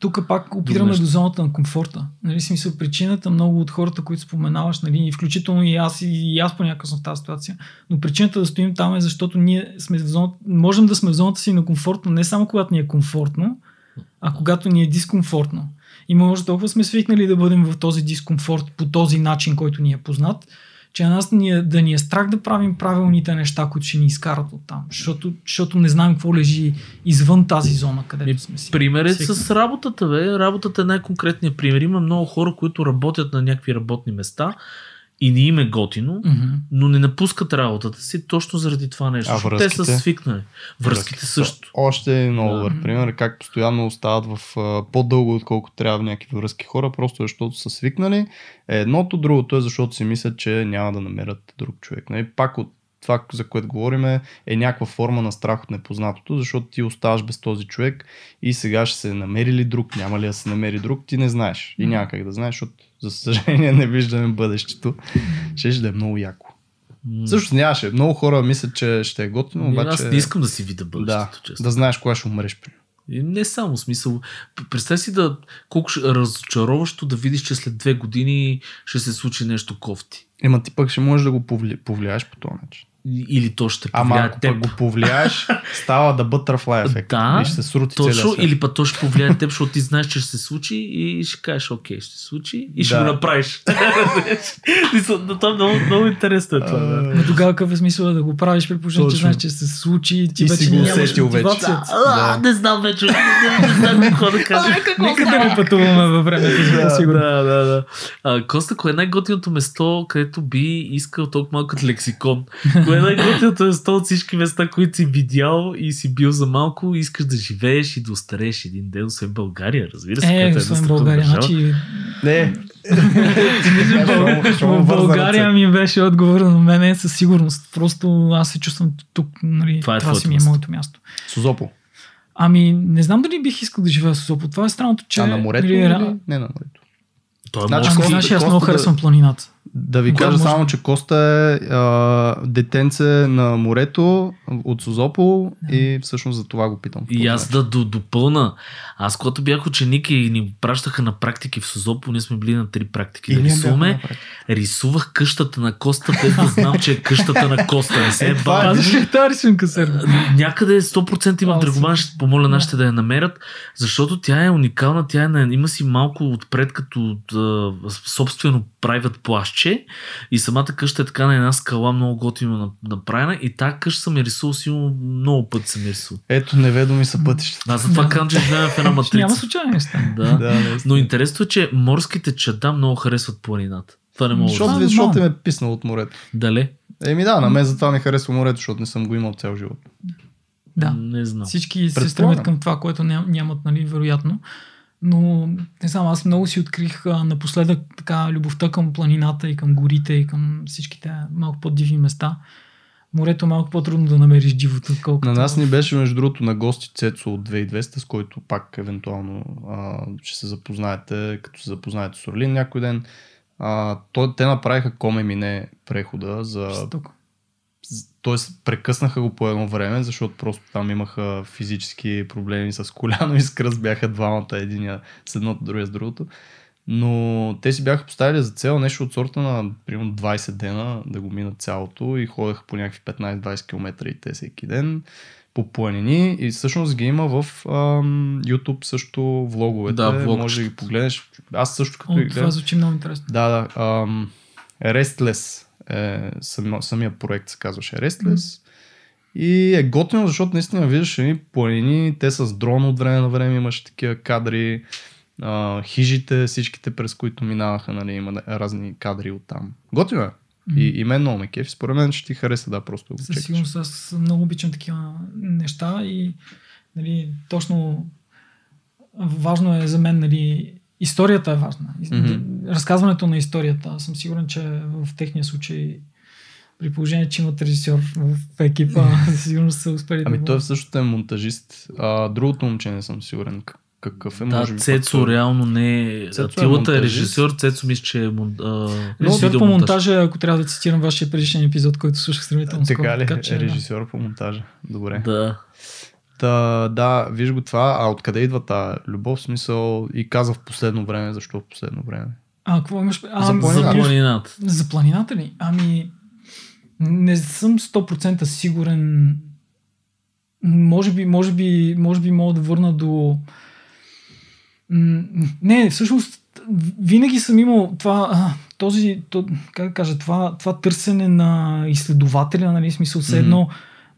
тук пак опираме до зоната на комфорта. Нали, смисъл, причината много от хората, които споменаваш, нали, и включително и аз, и аз понякога съм в тази ситуация, но причината да стоим там е защото ние сме в зоната, можем да сме в зоната си на комфортно, не само когато ни е комфортно, а когато ни е дискомфортно. И може толкова сме свикнали да бъдем в този дискомфорт по този начин, който ни е познат, че на нас ни е, да ни е страх да правим правилните неща, които ще ни изкарат от там. Защото, защото не знаем какво лежи извън тази зона, където Ми, сме си. Пример е с работата, бе. Работата е най-конкретният пример. Има много хора, които работят на някакви работни места и не им е готино, Мгм. но не напускат работата си точно заради това нещо. А защото те са връзките? свикнали. Връзките са също. Още е много Да. добър пример, как постоянно остават в по-дълго, отколкото трябва някакви връзки хора, просто защото са свикнали. Е едното, другото е защото си мислят, че няма да намерят друг човек. Нали? Пак от това, за което говорим, е, някаква форма на страх от непознатото, защото ти оставаш без този човек и сега ще се намери ли друг, няма ли да се намери друг, ти не знаеш. И няма как да знаеш, защото за съжаление не виждаме бъдещето. Ще ще да е много яко. Също нямаше. Много хора мислят, че ще е готино, обаче... Аз не искам да си видя да, бъдещето, често. да знаеш кога ще умреш. И не само смисъл. Представи си да колко разочароващо да видиш, че след две години ще се случи нещо кофти. Ема ти пък ще можеш да го повли... повлияеш по този начин. Или то ще Ама повлияе ако теб. пък го повлияеш, става да butterfly ефект. Да, и ще се срути Точно, или пък то ще повлияе теб, защото ти знаеш, че ще се случи и ще кажеш, окей, ще се случи и ще Да. го направиш. Да, това е много, много интересно е това. Да. Но тогава какъв е смисъл да го правиш, при положение, че знаеш, че се случи и ти И си вече го нямаш усетил вече. мотивацията. А, Да. Не знам вече. Не, не знам какво да кажа. Нека да не пътуваме във времето, за да сигурно. Да, да, да. А, Коста, кое е най-готиното место, където би искал толкова малко лексикон? Кое е най-готиното место от всички места, които си видял и си бил за малко искаш да живееш и да остарееш един ден, освен България, разбира се. Е, една освен страхотна България. Значи, Не. в България ми беше отговор на мене със сигурност. Просто аз се чувствам тук. Нали, Това е това си ми е моето място. Созопо. Ами, не знам дали бих искал да живея в Созопо. Това е странното, че... А на морето нали, или? ре- Не на морето. Той е Значи, морски. Знаеш, аз много харесвам планината. Да ви Да, кажа може само, че Коста е а, детенце на морето от Созопол и всъщност за това го питам. И аз да до- допълна. Аз, когато бях ученик и ни пращаха на практики в Созопо, ние сме били на три практики. Да рисуваме, рисувах къщата на Коста, без да знам, че е къщата на Коста. Не се е Е, е бавя. Серго? Някъде 100% имам А, Драгоман, ще помоля нашите да я намерят, защото тя е уникална, тя е на, има си малко отпред като да, собствено private плащче и самата къща е така на една скала много готино на- направена и тази къща съм я рисувал силно много пъти съм я рисувал. Ето, неведоми са пътищата. Аз затова Да. казвам, че живеем в една матрица. Няма случайни неща. Да. Да. Но интересно е, че морските чада много харесват планината. Това не мога да Защото, А, ви, защото им е писнал от морето. Дале? Еми да, на мен затова ми харесва морето, защото не съм го имал цял живот. Да. Не знам. Всички се стремят към това, което ням, нямат, нали, вероятно. Но, не знам, аз много си открих а, напоследък така любовта към планината и към горите и към всичките малко по-диви места. Морето е малко по-трудно да намериш дивото, отколкото... На нас ни беше, между другото, на гости Цецо от 2200, с който пак евентуално а, ще се запознаете, като се запознаете с Орлин някой ден. А, той, те направиха коме мине прехода за Жестоко. Тоест, прекъснаха го по едно време, защото просто там имаха физически проблеми с коляно и с кръст бяха двамата, единия с едното, другия с другото. Но те си бяха поставили за цел нещо от сорта на примерно 20 дена да го минат цялото и ходеха по някакви 15-20 км и те всеки ден по планини и всъщност ги има в ам, YouTube също влоговете. Да, влог Може да ги погледнеш. Аз също като О, ги това гледам. звучи много интересно. Да, да. Ам, Restless е само, самия проект се казваше Restless. И е готино, защото наистина виждаш едни планини, те с дрон от време на време имаш такива кадри, а, хижите, всичките през които минаваха, нали, има разни кадри от там. Готино е. И, и мен много ме кефи. Според мен ще ти хареса, да, просто го Със сигурност аз много обичам такива неща и нали, точно важно е за мен, нали, историята е важна. Мгм. Разказването на историята. Аз съм сигурен, че в техния случай при положение, че имат режисьор в екипа, със сигурност са успели Ами да той всъщност е монтажист. А, другото момче не съм сигурен какъв е. Да, може би Цецо той- реално не е. Е Атилата е, монтажист. режисьор, Цецо мисля, че е мон... а, Режисьор по монтажа, ако трябва да цитирам вашия предишен епизод, който слушах сравнително скоро. Така ли? Така, че, е да. режисьор по монтажа. Добре. Да. Та, да, виж го това. А откъде идва тази любов? В смисъл и каза в последно време. Защо в последно време? А, какво имаш? А, За ами, За планината. планината. За планината ли? Ами, не съм 100% сигурен. Може би, може би, може би мога да върна до... Не, всъщност, винаги съм имал това, този, то, как да кажа, това, това търсене на изследователя, нали, смисъл все едно,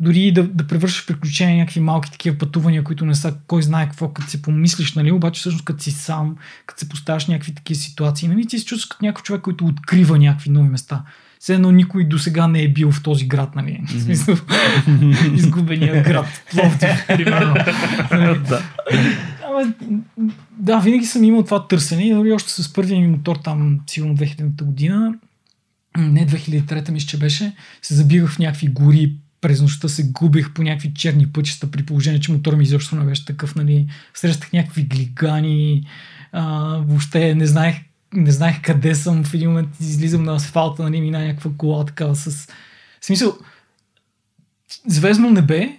дори да, да превършиш приключения някакви малки такива пътувания, които не са кой знае какво, като си помислиш, нали, обаче всъщност като си сам, като се поставяш някакви такива ситуации, нали, ти се чувстваш като някой човек, който открива някакви нови места. Все едно никой до сега не е бил в този град, нали? В смисъл, изгубения град, Пловдив, примерно. да. Абе, да, винаги съм имал това търсене и дори още с първия ми мотор там, сигурно 2000 година, не 2003 мисля, че беше, се забивах в някакви гори, през нощта се губех по някакви черни пътища, при положение, че мотор ми изобщо не беше такъв, нали, срещах някакви глигани, а, въобще не знаех, не знаех къде съм, в един момент излизам на асфалта, нали, мина някаква кола такава с... В смисъл, звездно небе,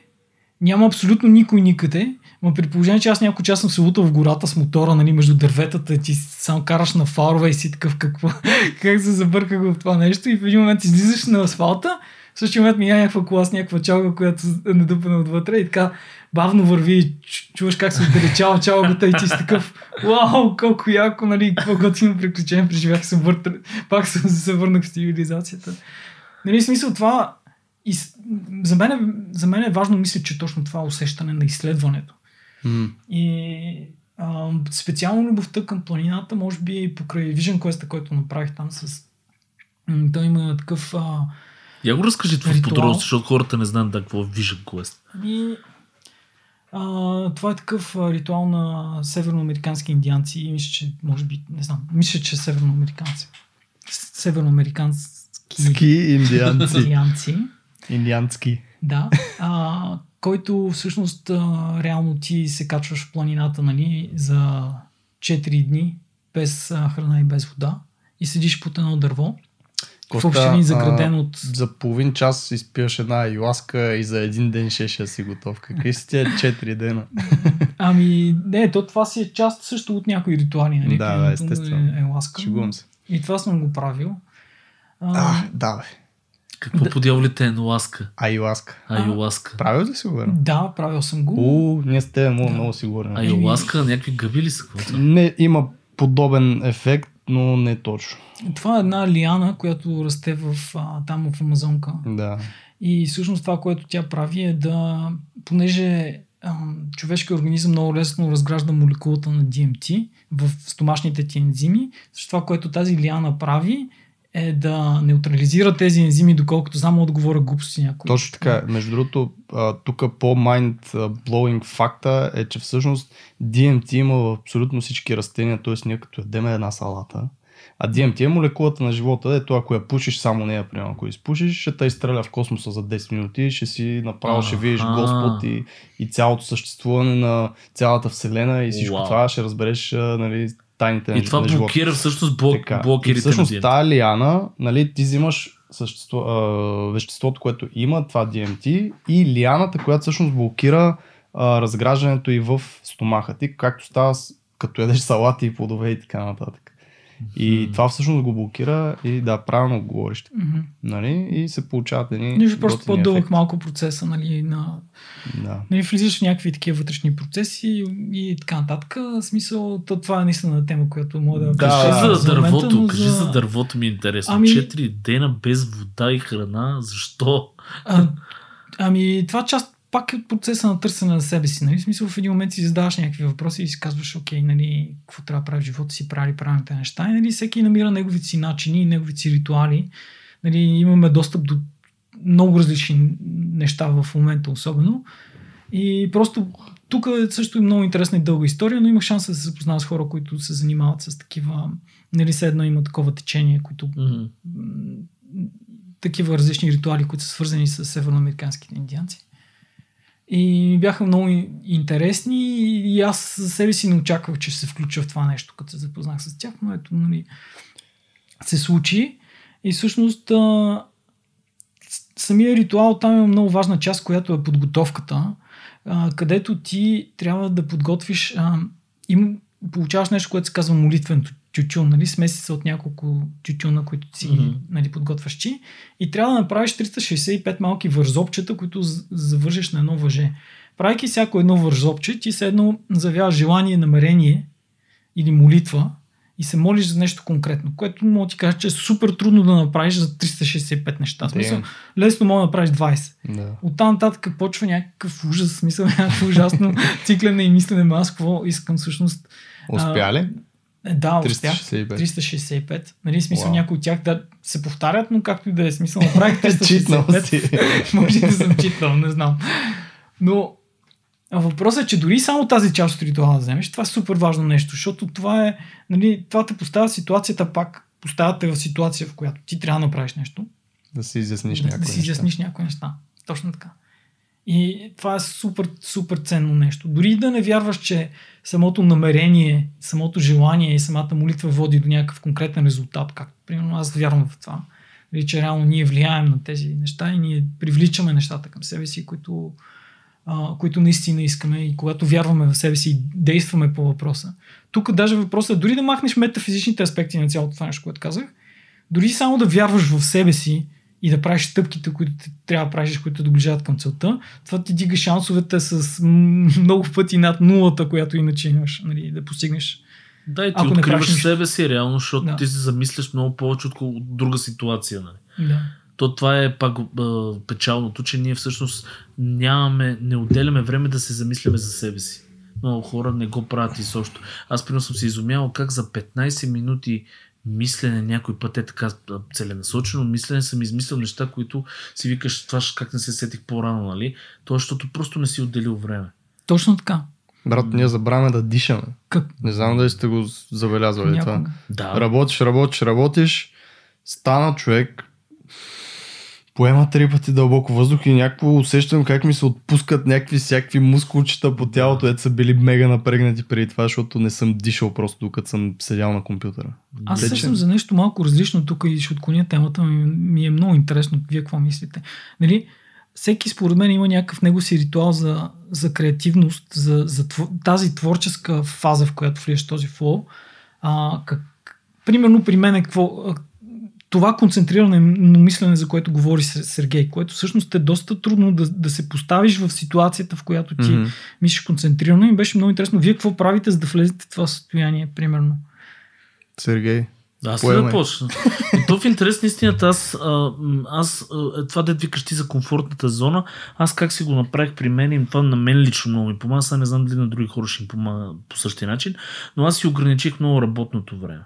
няма абсолютно никой никъде, но при положение, че аз някой час съм се лутал в гората с мотора, нали, между дърветата, ти само караш на фарове и си такъв какво, как се забърках в това нещо и в един момент излизаш на асфалта, в същия момент ми някаква кола с някаква чалга, която е надупена отвътре и така бавно върви, и чу- чуваш как се отдалечава чалгата и ти си такъв, вау, колко яко, нали, какво готино приключение преживях, съм върт, пак съм се върнах в цивилизацията. Нали, в смисъл това, и, за, мен е, за мен е важно, мисля, че точно това усещане на изследването. М. И а, специално любовта към планината, може би покрай Vision Quest, който направих там с... Той има такъв... А, Я го разкажи това Ритуал. подробности, защото хората не знаят да какво е Vision Quest. и, а, това е такъв ритуал на северноамерикански индианци. И мисля, че може би, не знам, мисля, че северноамериканци. С- Северноамерикански Ски индианци. индианци. Индиански. Да, а, който всъщност а, реално ти се качваш в планината нали, за 4 дни без а, храна и без вода и седиш под едно дърво в общини заграден а, от... За половин час изпиваш една юаска и за един ден ще, ще си готов. Какви са тия 4 дена? Ами, не, то това си е част също от някои ритуали, нали? Да, да, естествено. Е, е ласка. Шегувам се. И това съм го правил. А, А, да, бе. Какво по дяволите е ласка? Аюласка. Аюласка. Правил ли си го, верно? да, правил съм го. У, ние с тебе много, Да. много сигурен. Аюласка, някакви гъби ли са? Какво? Не, има подобен ефект, но не точно. Това е една лиана, която расте в, а, там в Амазонка. Да. И всъщност това, което тя прави е да, понеже човешкият организъм много лесно разгражда молекулата на DMT в стомашните ти ензими, това, което тази лиана прави е да неутрализира тези ензими, доколкото само говоря глупости някой. Точно така. Между другото, тук по-mind blowing факта е, че всъщност DMT има в абсолютно всички растения, т.е. ние като ядеме една салата, а DMT е молекулата на живота, ето ако я пушиш само нея, примерно, ако изпушиш, ще те изстреля в космоса за 10 минути, ще си направо, ще видиш. Господ и, и цялото съществуване на цялата Вселена и всичко Уау. това ще разбереш нали, тайните на, И това на живота. блокира всъщност блок, Така. И блокерите всъщност на DMT. тази лиана, нали, ти взимаш същество, а, веществото, което има, това DMT, и лианата, която всъщност блокира а, разграждането и в стомаха ти, както става с, като ядеш салати и плодове и така нататък. И това всъщност го блокира и да, правилно го говориш. Мгм. Нали? И се получават едни Нищо просто готини по-дълъг малко процеса, нали, на... Да. Нали, влизаш в някакви такива вътрешни процеси и така нататък. Смисъл, то, това е наистина тема, която мога да... Да, Кажи да, за момента, дървото, но кажи за дървото ми е интересно. Ами- Четири дена без вода и храна, защо? А, ами, това част пак е от процеса на търсене на себе си. Нали? В смисъл, в един момент си задаваш някакви въпроси и си казваш, окей, нали, какво трябва да прави в живота си, прави правилните неща. И нали, всеки намира неговите си начини и неговите си ритуали. Нали, имаме достъп до много различни неща в момента особено. И просто тук е също и много интересна и дълга история, но имах шанс да се запознава с хора, които се занимават с такива, нали, все едно има такова течение, които м, такива различни ритуали, които са свързани с северноамериканските индианци. И бяха много интересни и аз за себе си не очаквах, че ще се включа в това нещо, като се запознах с тях, но ето, нали, се случи. И всъщност а, самия ритуал там има много важна част, която е подготовката, а, където ти трябва да подготвиш, а, им, получаваш нещо, което се казва молитвен тютюн, нали, смесица от няколко тютюна, които си Мгм. нали, подготвяш ти и трябва да направиш 365 малки вързопчета, които завържеш на едно въже. Правейки всяко едно вързопче, ти се едно заявяваш желание, намерение или молитва и се молиш за нещо конкретно, което мога ти кажа, че е супер трудно да направиш за 365 неща. Смисъл, лесно мога да направиш 20. Да. От там нататък почва някакъв ужас, смисъл, някакво ужасно циклене и мислене, аз какво искам всъщност. Успя ли? Е, да, успях. 365. 365. Нали, смисъл Вау. някои от тях да се повтарят, но както и да е смисъл, направих Читнал 365. си. Може да съм читал, не знам. Но въпросът е, че дори само тази част от ритуала да вземеш, това е супер важно нещо, защото това е, нали, това те поставя ситуацията пак, поставя те в ситуация, в която ти трябва да направиш нещо, Да си изясниш да, някои да си изясниш някои неща. Точно така. И това е супер, супер ценно нещо. Дори да не вярваш, че самото намерение, самото желание и самата молитва води до някакъв конкретен резултат, както примерно аз вярвам в това. Нали, че реално ние влияем на тези неща и ние привличаме нещата към себе си, които, а, които наистина искаме и когато вярваме в себе си и действаме по въпроса. Тук даже въпросът е дори да махнеш метафизичните аспекти на цялото това нещо, което казах, дори само да вярваш в себе си и да правиш стъпките, които трябва да правиш, които доближават към целта, това ти дига шансовете с много пъти над нулата, която иначе имаш, нали, да постигнеш. Да, и ти Ако не откриваш нищо. себе си реално, защото Да. ти се замисляш много повече от от друга ситуация. Нали? Да. То това е пак а, печалното, че ние всъщност нямаме, не отделяме време да се замисляме за себе си. Много хора не го правят и също. Аз примерно съм се изумявал как за 15 минути мислене някой път е така целенасочено мислене съм измислил неща, които си викаш това как не се сетих по-рано, нали? То, защото просто не си отделил време. Точно така. Брат, ние забравяме да дишаме. Как? Не знам дали сте го забелязвали това. Някога. Да. Работиш, работиш, работиш, стана човек, поема три пъти дълбоко въздух и някакво усещам как ми се отпускат някакви всякакви мускулчета по тялото, ето са били мега напрегнати преди това, защото не съм дишал просто докато съм седял на компютъра. Аз се съм за нещо малко различно тук и ще отклоня темата, ми, ми е много интересно. Вие какво мислите? Нали, всеки според мен има някакъв него си ритуал за, за креативност, за, за тво, тази творческа фаза, в която влияш този флоу. А, как, примерно при мен е какво, това концентриране на мислене, за което говори Сергей, което всъщност е доста трудно да, да се поставиш в ситуацията, в която ти mm-hmm. мислиш концентрирано и беше много интересно. Вие какво правите, за да влезете в това състояние, примерно? Сергей. Аз ли да почна? И то в интерес на истината, аз, аз това да викаш ти за комфортната зона, аз как си го направих при мен и това на мен лично много ми помага, сега не знам дали на други хора ще им помага по същия начин, но аз си ограничих много работното време.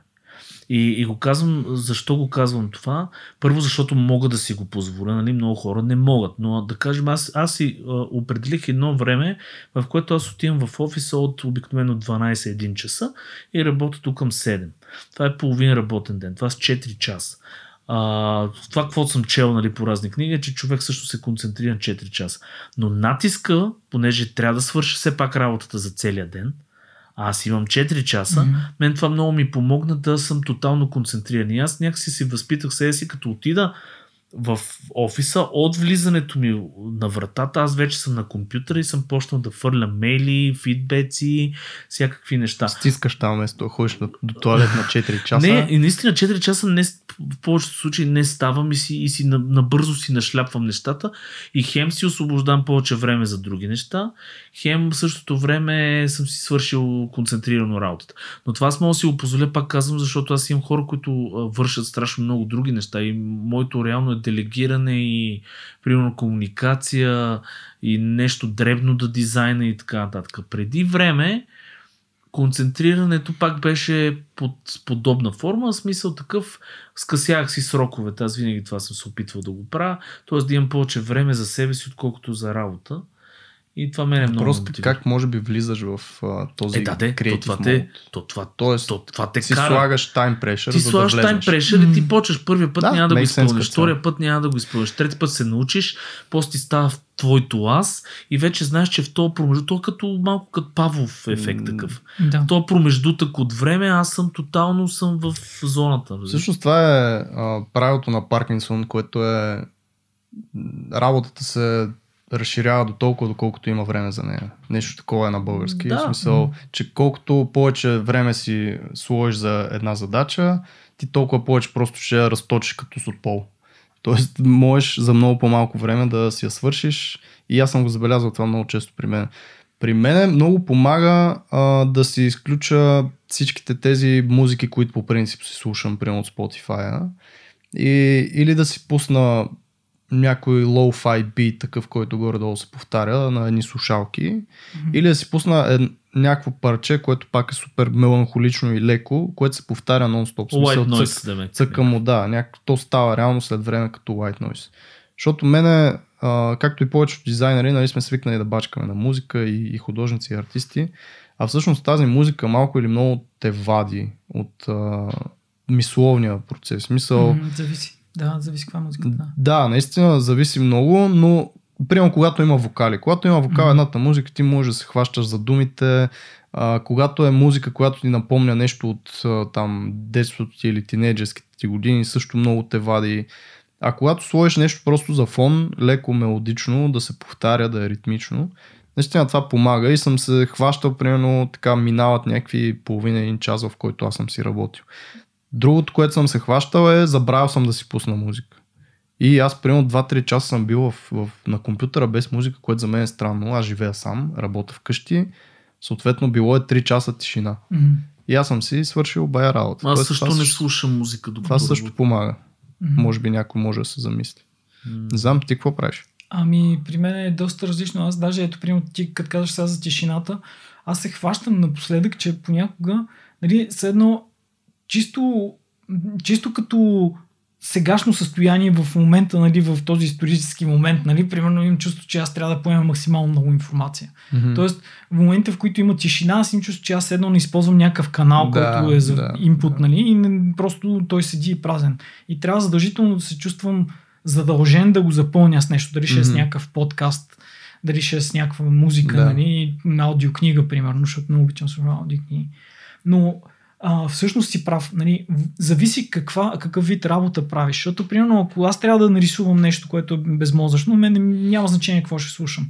И, и го казвам, защо го казвам това? Първо, защото мога да си го позволя, нали? много хора не могат. Но да кажем, аз, аз си а, определих едно време, в което аз отивам в офиса от обикновено 12-1 часа и работя тук към 7. Това е половин работен ден. Това са 4 часа. А, това, какво съм чел нали, по разни книги, е, че човек също се концентрира на 4 часа. Но натиска, понеже трябва да свърши все пак работата за целия ден, аз имам 4 часа, mm-hmm. мен това много ми помогна да съм тотално концентриран. И аз някакси си възпитах себе си, като отида в офиса, от влизането ми на вратата, аз вече съм на компютъра и съм почнал да фърля мейли, фидбеци, всякакви неща. Стискаш там вместо ходиш до, до туалет на 4 часа. Не, и наистина 4 часа не, в повечето случаи не ставам и си, и си набързо си нашляпвам нещата и хем си освобождам повече време за други неща, хем в същото време съм си свършил концентрирано работата. Но това аз мога да си го позволя, пак казвам, защото аз имам хора, които вършат страшно много други неща и моето реално е делегиране и примерно комуникация и нещо дребно да дизайна и така нататък. Преди време концентрирането пак беше под подобна форма, в смисъл такъв, скъсях си сроковете, аз винаги това съм се опитвал да го правя, т.е. да имам повече време за себе си, отколкото за работа. И това мен е много Просто мотивира. как може би влизаш в uh, този е, да, де, то това те, то, това, Тоест, то, това те си кара. слагаш тайм прешър, Ти слагаш да тайм прешър и ти почваш първия път да, няма да го изпълниш, втория път няма да го изпълниш, трети път се научиш, после ти става в твоето аз и вече знаеш, че в този промеждутък, то е като малко като Павлов ефект такъв. Да. Този промеждутък от време аз съм тотално съм в зоната. Всъщност това е а, правилото на Паркинсон, което е работата се разширява до толкова, доколкото има време за нея. Нещо такова е на български. Да. В смисъл, че колкото повече време си сложиш за една задача, ти толкова повече просто ще я разточиш като с отпол. Тоест, можеш за много по-малко време да си я свършиш и аз съм го забелязал това много често при мен. При мен много помага а, да си изключа всичките тези музики, които по принцип си слушам, примерно от Spotify. И, или да си пусна някой low-fi beat, такъв, който горе-долу се повтаря на едни слушалки, mm-hmm. или да си пусна ед, някакво парче, което пак е супер меланхолично и леко, което се повтаря нон-стоп. White noise, да ме. Цъка му, да. Някак, то става реално след време като white noise. Защото мене, а, както и повечето дизайнери, нали сме свикнали да бачкаме на музика и, и художници и артисти, а всъщност тази музика малко или много те вади от а, мисловния процес. Мисъл, mm, зависи да, зависи каква музика. Да. да, наистина зависи много, но примерно когато има вокали. Когато има вокал mm-hmm. едната музика, ти можеш да се хващаш за думите. А, когато е музика, която ти напомня нещо от там детството ти или тинейджерските ти години, също много те вади. А когато сложиш нещо просто за фон, леко мелодично, да се повтаря, да е ритмично, наистина това помага и съм се хващал, примерно така минават някакви половина един час, в който аз съм си работил. Другото, което съм се хващал е, забравял съм да си пусна музика. И аз примерно 2-3 часа съм бил в, в, на компютъра без музика, което за мен е странно. Аз живея сам, работя вкъщи. Съответно било е 3 часа тишина. Mm-hmm. И аз съм си свършил бая работа. Аз Тоест, също не също, слушам музика. Това също помага. Mm-hmm. Може би някой може да се замисли. Mm-hmm. Не знам, ти какво правиш? Ами, при мен е доста различно. Аз даже, ето, примерно, ти като казваш сега за тишината, аз се хващам напоследък, че понякога, нали, едно чисто, чисто като сегашно състояние в момента, нали, в този исторически момент, нали, примерно имам чувство, че аз трябва да поема максимално много информация. Mm-hmm. Тоест, в момента, в които има тишина, аз им чувство, че аз едно не използвам някакъв канал, да, който е за да, инпут, да. нали, и не, просто той седи празен. И трябва задължително да се чувствам задължен да го запълня с нещо, дали ще е с някакъв подкаст, дали ще е с някаква музика, Да. нали, на аудиокнига, примерно, защото много обичам слушам аудиокниги. Но а, всъщност си прав. Нали, зависи каква, какъв вид работа правиш. Защото, примерно, ако аз трябва да нарисувам нещо, което е безмозъчно, мен няма значение какво ще слушам.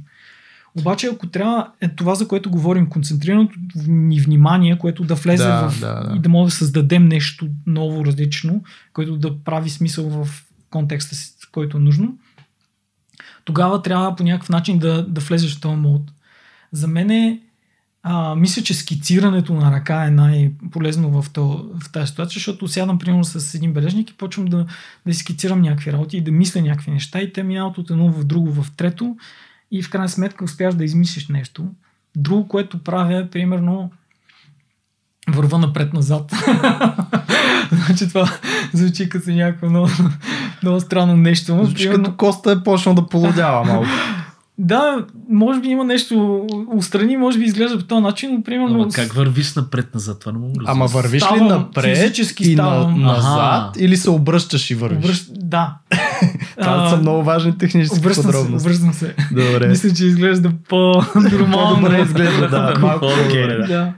Обаче, ако трябва е това, за което говорим, концентрираното ни внимание, което да влезе Да, в, да, да. и да може да създадем нещо ново, различно, което да прави смисъл в контекста си, който е нужно, тогава трябва по някакъв начин да, да влезеш в този мод. За мен е, а, мисля, че скицирането на ръка е най-полезно в, то, в тази ситуация, защото сядам примерно с един бележник и почвам да, да скицирам някакви работи и да мисля някакви неща и те минават от едно в друго в трето и в крайна сметка успяваш да измислиш нещо. Друго, което правя е примерно върва напред-назад. значи това звучи като някакво много, много странно нещо. Звучи примерно- като Коста е почнал да полудява малко. Да, може би има нещо устрани, може би изглежда по този начин, но примерно... Ама как вървиш напред-назад? Това не мога да Ама вървиш ли Ставам, напред физически и на, ставам. назад Аха. или се обръщаш и вървиш? Обръщ... Да. Това А, са много важни технически Обръщам се, подробности. обръщам се. Добре. Мисля, че изглежда по-нормално. По-добре изглежда, да. Малко по-добре. да. да.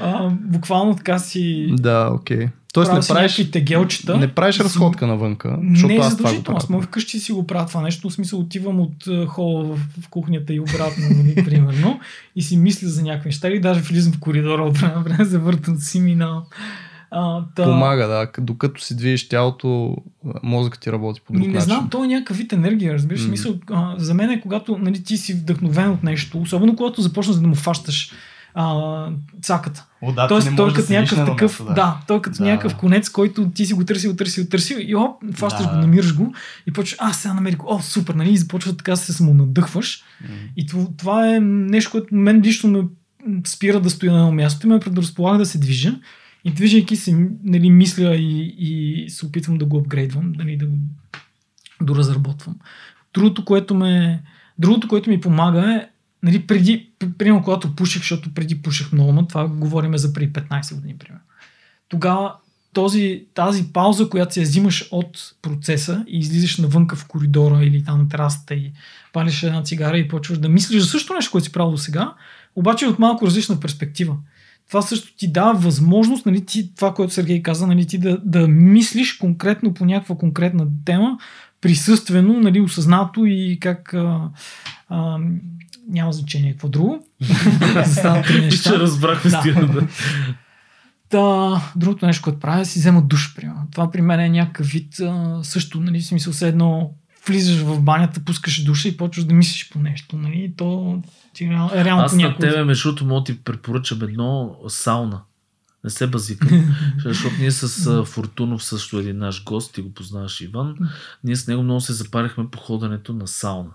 А, буквално така си... Да, окей. Тоест не правиш, тегелчета. не правиш разходка навънка, Не защото е аз това го задължително. Аз мога вкъщи си го правя това нещо. В смисъл отивам от е, хола в, в кухнята и обратно, нали, примерно. И си мисля за някакви неща. Или даже влизам в коридора от време време, завъртам си минал. А, та... Помага, да. Докато си движиш тялото, мозъкът ти работи по друг Ми, не начин. знам, то е някакъв вид енергия, разбираш. Mm. Мисъл, а, за мен е когато нали, ти си вдъхновен от нещо, особено когато започнеш да му фащаш а, цаката. О, да, Тоест, той като някакъв такъв, да. да, той като Да. някакъв конец, който ти си го търсил, търсил, търсил и оп, фащаш Да. го, намираш го и почваш, а, сега намерих го, о, супер, нали, и започва така се самонадъхваш. М. И това, това е нещо, което мен лично ме спира да стоя на едно място и ме предразполага да се движа. И движейки се, нали, мисля и, и се опитвам да го апгрейдвам, нали, да го доразработвам. Другото, което ме, другото, което ми помага е, нали, преди, примерно когато пуших, защото преди пуших много, но това говорим за преди 15 години, примерно. Тогава този, тази пауза, която се я взимаш от процеса и излизаш навънка в коридора или там на терасата и палиш една цигара и почваш да мислиш за също нещо, което си правил до сега, обаче от малко различна перспектива. Това също ти дава възможност, нали, ти, това, което Сергей каза, нали, ти да, да мислиш конкретно по някаква конкретна тема, присъствено, нали, осъзнато и как а, а, няма значение какво друго. Три неща. Че разбрахме Да. да. Та, другото нещо, което правя, е си взема душ, примерно. Това при мен е някакъв вид, а, също, нали, в смисъл, все едно влизаш в банята, пускаш душа и почваш да мислиш по нещо, нали, то ти реално, е реално Аз на тебе, между другото, мога ти препоръчам едно сауна. Не се базика. Защото ние с Фортунов също един наш гост, ти го познаваш Иван, ние с него много се запарихме по ходенето на сауна.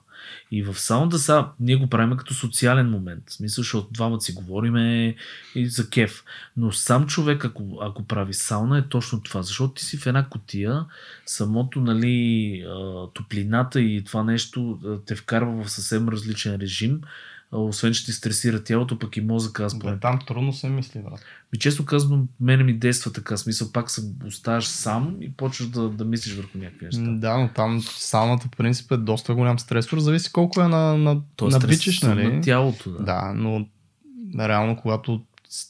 И в сауната сега ние го правим като социален момент. В смисъл, защото двамата си говориме и за кеф. Но сам човек, ако, ако прави сауна, е точно това. Защото ти си в една котия, самото, нали, топлината и това нещо те вкарва в съвсем различен режим. Освен, че ти стресира тялото, пък и мозъка, аз Бе, там трудно се мисли, брат. ми често казвам, мене ми действа така, смисъл пак се оставаш сам и почваш да, да мислиш върху някакви неща. Да, но там сауната в принцип е доста голям стресор. Зависи колко е на, на, То е на бичиш, нали? на тялото. Да. Да, но реално, когато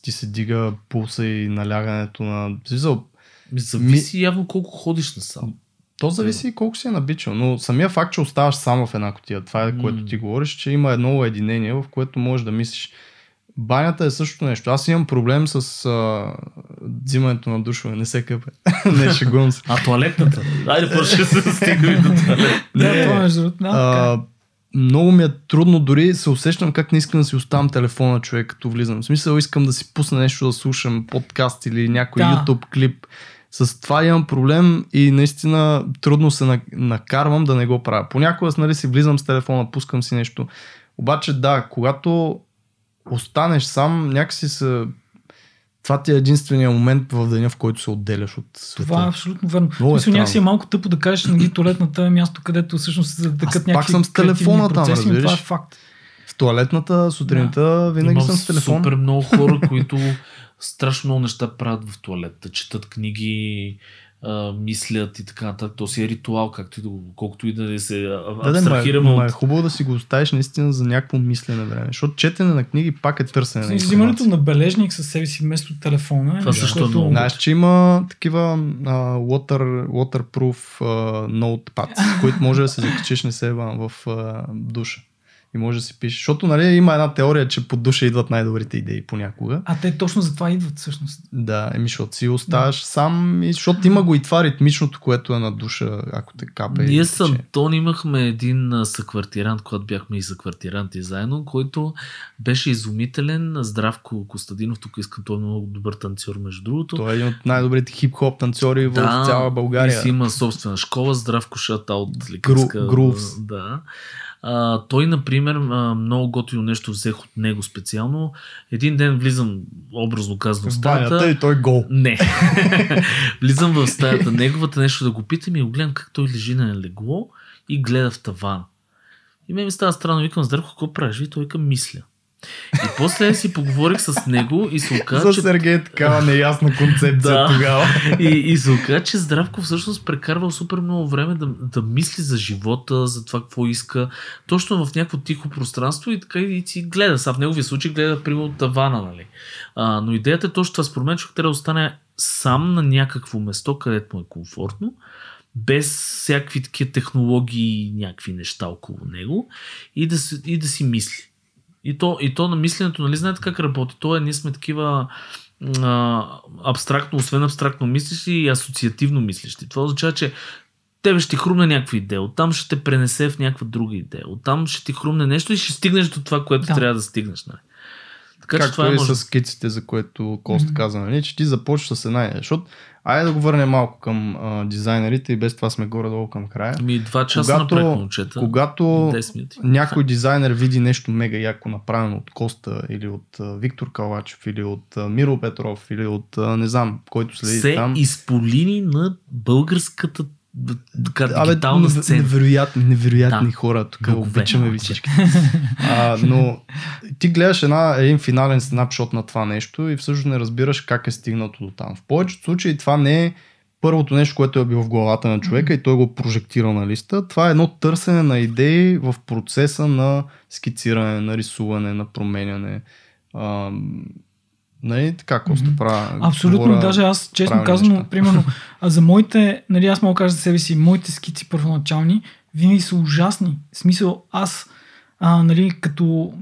ти се дига пулса и налягането на... Смисъл, Ми, зависи явно колко ходиш на сам. То зависи и колко си е набичал, но самия факт, че оставаш само в една котия, това е което ти говориш, че има едно уединение, в което можеш да мислиш. Банята е същото нещо. Аз имам проблем с а, взимането на душове. Не се къпе. не, шегувам се. А туалетната? Айде, първо ще се стигаме до туалет. Да, това между другото, да, така е. А, много ми е трудно, дори се усещам как не искам да си оставам телефона човек, като влизам. В смисъл искам да си пусна нещо да слушам, подкаст или някой Да. YouTube клип. С това имам проблем и наистина трудно се на- накарвам да не го правя. Понякога нали, си влизам с телефона, пускам си нещо. Обаче да, когато останеш сам, някакси се... Това ти е единствения момент в деня, в който се отделяш от света. Това е абсолютно верно. Много е Мисля, някакси е малко тъпо да кажеш, нали, туалетната е място, където всъщност се тъкат пак някакви съм с телефона там, процеси, но Това е разбираш. факт. В туалетната сутринта винаги Има съм с телефон. супер много хора, които страшно много неща правят в туалета. Четат книги, а, мислят и така нататък. То си е ритуал, както и да, колкото и да се а, Да, да, абстрахираме ма е от... хубаво да си го оставиш наистина за някакво мислене време. Защото четене на книги пак е търсене на Взимането на бележник със себе си вместо телефона. е Това също е което- много. Знаеш, че има такива а, water, waterproof а, notepads, които може да се закачиш не се в а, душа. И може да си пишеш. Защото нали, има една теория, че под душа идват най-добрите идеи понякога. А те точно за това идват всъщност. Да, еми, защото си оставаш сам, и, защото има го и това ритмичното, което е на душа, ако те капе. и Ние с Антон имахме един съквартирант, когато бяхме и съквартиранти заедно, който беше изумителен. Здравко Костадинов, тук искам, той е много добър танцор, между другото. Той е един от най-добрите хип-хоп танцори в цяла България. И си има собствена школа, Здравко Шатаут. Гру- Grooves. Да. А, той, например, а, много готино нещо взех от него специално. Един ден влизам, образно казано, в стаята. и той гол. Не. Влизам в стаята неговата нещо да го питам и го гледам как той лежи на легло и гледа в таван. И ме ми става странно, викам, Здравко, какво правиш? И той викам, мисля. И после си поговорих с него и се оказа, За че Сергей е такава неясна концепция Да. тогава. и, и се оказа, че Здравко всъщност прекарвал супер много време да, да мисли за живота, за това какво иска, точно в някакво тихо пространство и така и си гледа. Са в неговия случай гледа примерно тавана, нали. А, но идеята е точно това. Според мен човек трябва да остане сам на някакво место, където му е комфортно, без всякакви такива технологии и някакви неща около него и да, и да си мисли. И то, и то на мисленето, нали знаете как работи? То е, ние сме такива а, абстрактно, освен абстрактно мислещи и асоциативно мислещи. Това означава, че тебе ще ти хрумне някаква идея, оттам ще те пренесе в някаква друга идея, оттам ще ти хрумне нещо и ще стигнеш до това, което Да. трябва да стигнеш. Нали? Така че Както това е и може. с скиците, за което Кост Мгм. каза, нали, че ти започваш с една идея. Защото, айде да го върнем малко към а, дизайнерите и без това сме горе-долу към края. Ми два часа Когато- момчета. Когато 10 минути. някой дизайнер види нещо мега яко направено от Коста или от а, Виктор Калачев или от а, Миро Петров или от а, не знам, който следи Все там. изполини на българската Абе, сцена. невероятни, невероятни Да. хора. Тук Богове. обичаме ви всички. А, но ти гледаш една, един финален снапшот на това нещо и всъщност не разбираш как е стигнато до там. В повечето случаи това не е първото нещо, което е било в главата на човека и той го прожектирал на листа. Това е едно търсене на идеи в процеса на скициране, на рисуване, на променяне. А, нали, така, Коста Мгм. правя. Абсолютно, говоря даже аз честно неща. примерно, а за моите, нали аз мога да кажа за себе си, моите скици първоначални винаги са ужасни. В смисъл, аз а, нали, като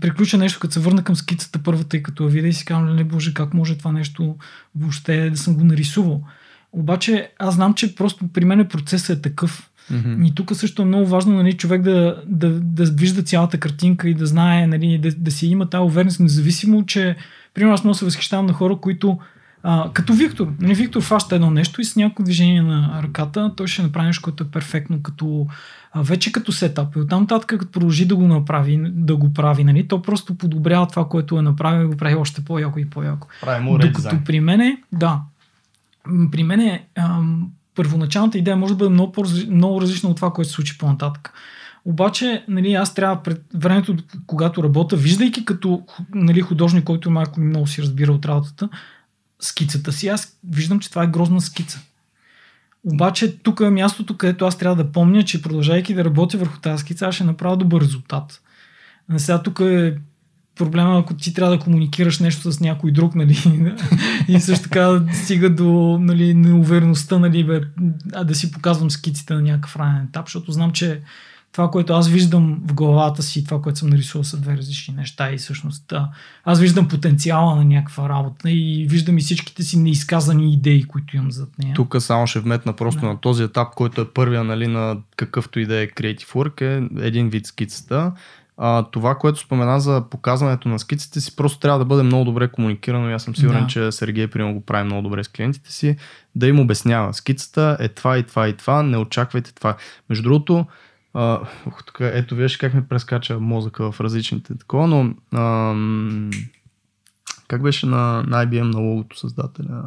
приключа нещо, като се върна към скицата първата и като я видя и си казвам, нали, боже, как може това нещо въобще да съм го нарисувал. Обаче аз знам, че просто при мен процесът е такъв. Мгм. И тук също е много важно нали, човек да, да, да вижда цялата картинка и да знае, нали, да, да си има тази увереност, независимо, че примерно аз много се възхищавам на хора, които а, като Виктор. Нали, Виктор фаща едно нещо и с някакво движение на ръката той ще направи нещо, което е перфектно, като, а, вече като сетап. И оттам нататък, като продължи да го направи, да го прави, нали, то просто подобрява това, което е направил и го прави още по-яко и по-яко. Прави му Докато редизайн. при мене, да, при мене ам, първоначалната идея може да бъде много, много различна от това, което се случи по-нататък. Обаче, нали, аз трябва пред времето, когато работя, виждайки като нали, художник, който малко много си разбира от работата, скицата си, аз виждам, че това е грозна скица. Обаче тук е мястото, където аз трябва да помня, че продължайки да работя върху тази скица, аз ще направя добър резултат. А сега тук е проблема, ако ти трябва да комуникираш нещо с някой друг, нали, и също така стига до нали, неувереността, нали, бе, а да си показвам скиците на някакъв ранен етап, защото знам, че това, което аз виждам в главата си, това, което съм нарисувал са две различни неща и всъщност аз виждам потенциала на някаква работа и виждам и всичките си неизказани идеи, които имам зад нея. Тук само ще вметна просто Да. на този етап, който е първия нали, на какъвто и да е Creative Work, е един вид скицата. А, това, което спомена за показването на скиците си, просто трябва да бъде много добре комуникирано и аз съм сигурен, Да. че Сергей примерно го прави много добре с клиентите си, да им обяснява. Скицата е това и това и това, не очаквайте това. Между другото, а, ух, тук, ето виж как ми прескача мозъка в различните такова, но ам, как беше на, на IBM на логото създателя?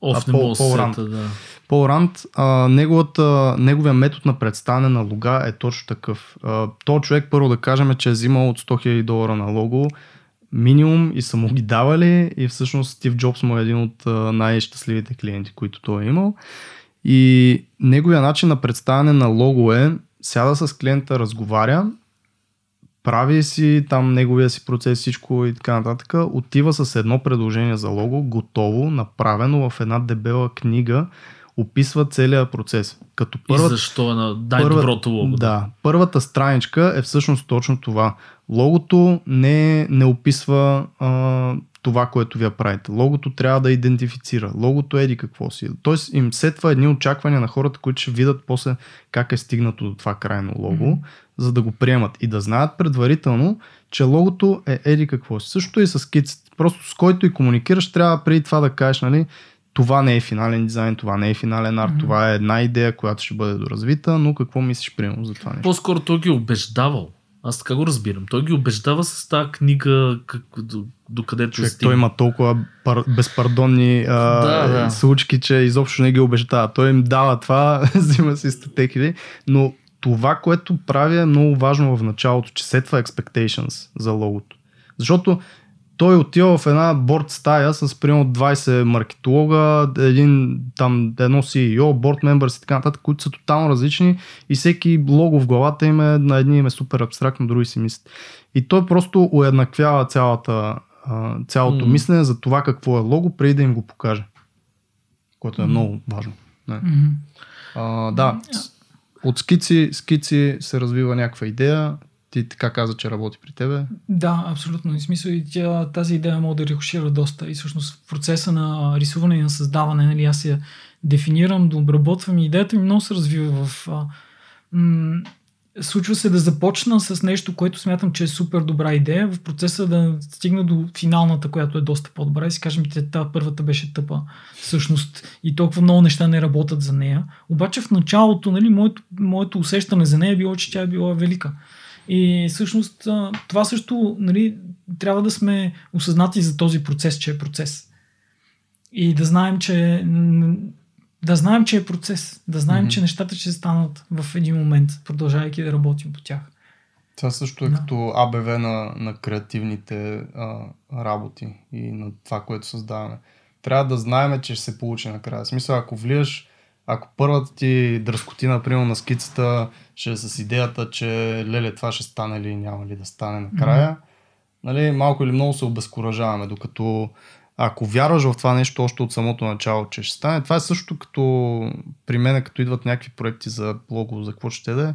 Оф, А, Пол- Пол Ранд. да. Пол Ранд, а, неговата, неговия метод на представяне на лога е точно такъв. А, то човек първо да кажем, че е взимал от 100 000 долара на лого минимум и са му ги давали и всъщност Стив Джобс му е един от най-щастливите клиенти, които той е имал. И неговия начин на представяне на лого е, сяда с клиента, разговаря, прави си там неговия си процес, всичко и така нататък, отива с едно предложение за лого, готово, направено в една дебела книга, описва целият процес. Като първата, и защо е на най-доброто лого? Да, първата страничка е всъщност точно това. Логото не, не описва а, това, което вие правите. Логото трябва да идентифицира. Логото еди какво си. Тоест им сетва едни очаквания на хората, които ще видят после как е стигнато до това крайно лого, mm-hmm. за да го приемат и да знаят предварително, че логото е еди какво си. Също и с скиците. Просто с който и комуникираш, трябва преди това да кажеш, нали, това не е финален дизайн, това не е финален арт, mm-hmm. това е една идея, която ще бъде доразвита, но какво мислиш примерно за това нещо? По-скоро той ги убеждавал. Аз така го разбирам. Той ги убеждава с тази книга, как, до, до където Човек, той има толкова пар, безпардонни а, да, да. случки, че изобщо не ги убеждава. Той им дава това, взима си стотеки, но това, което прави е много важно в началото, че сетва expectations за логото. Защото той отива в една борт стая с примерно 20 маркетолога, един, там, едно CEO, борт members и така нататък, които са тотално различни и всеки лого в главата им е, на едни им е супер абстрактно, други си мислят. И той просто уеднаквява цялата, цялото mm. мислене за това какво е лого, преди да им го покаже. Което е mm. много важно. Не. Mm-hmm. А, да, от скици, скици се развива някаква идея, ти така каза, че работи при тебе. Да, абсолютно. И смисъл и тя, тази идея мога да рехушира доста. И всъщност в процеса на рисуване и на създаване, нали, аз я дефинирам, да обработвам и идеята ми много се развива в... А, м- случва се да започна с нещо, което смятам, че е супер добра идея, в процеса да стигна до финалната, която е доста по-добра и си кажем, че та първата беше тъпа всъщност и толкова много неща не работят за нея. Обаче в началото, нали, моето, моето усещане за нея е било, че тя е била велика. И всъщност това също нали, трябва да сме осъзнати за този процес, че е процес. И да знаем, че да знаем, че е процес. Да знаем, mm-hmm. че нещата ще станат в един момент, продължавайки да работим по тях. Това също е да. като АБВ на, на креативните а, работи и на това, което създаваме. Трябва да знаем, че ще се получи накрая. В смисъл, ако влияш ако първата ти дръскотина, например, на скицата ще е с идеята, че леле това ще стане или няма ли да стане накрая, mm-hmm. нали, малко или много се обезкуражаваме, докато ако вярваш в това нещо още от самото начало, че ще стане, това е също като при мен, като идват някакви проекти за блого, за какво ще да е,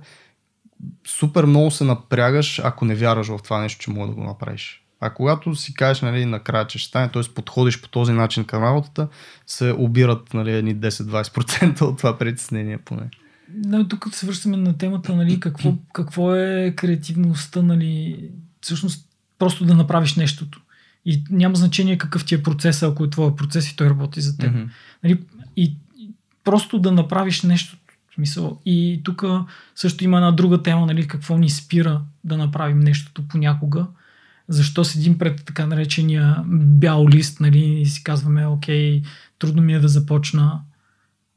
супер много се напрягаш, ако не вярваш в това нещо, че мога да го направиш. А когато си кажеш нали, накрая, че ще стане, т.е. подходиш по този начин към работата, се обират нали, едни 10-20% от това притеснение поне. Да, тук се връщаме на темата, нали, какво, какво е креативността, нали, всъщност просто да направиш нещото. И няма значение какъв ти е процес, ако е твоя процес и той работи за теб. Mm-hmm. Нали, и, и просто да направиш нещо. Смисъл. И тук също има една друга тема, нали, какво ни спира да направим нещото понякога защо седим пред така наречения бял лист, нали, и си казваме, окей, трудно ми е да започна.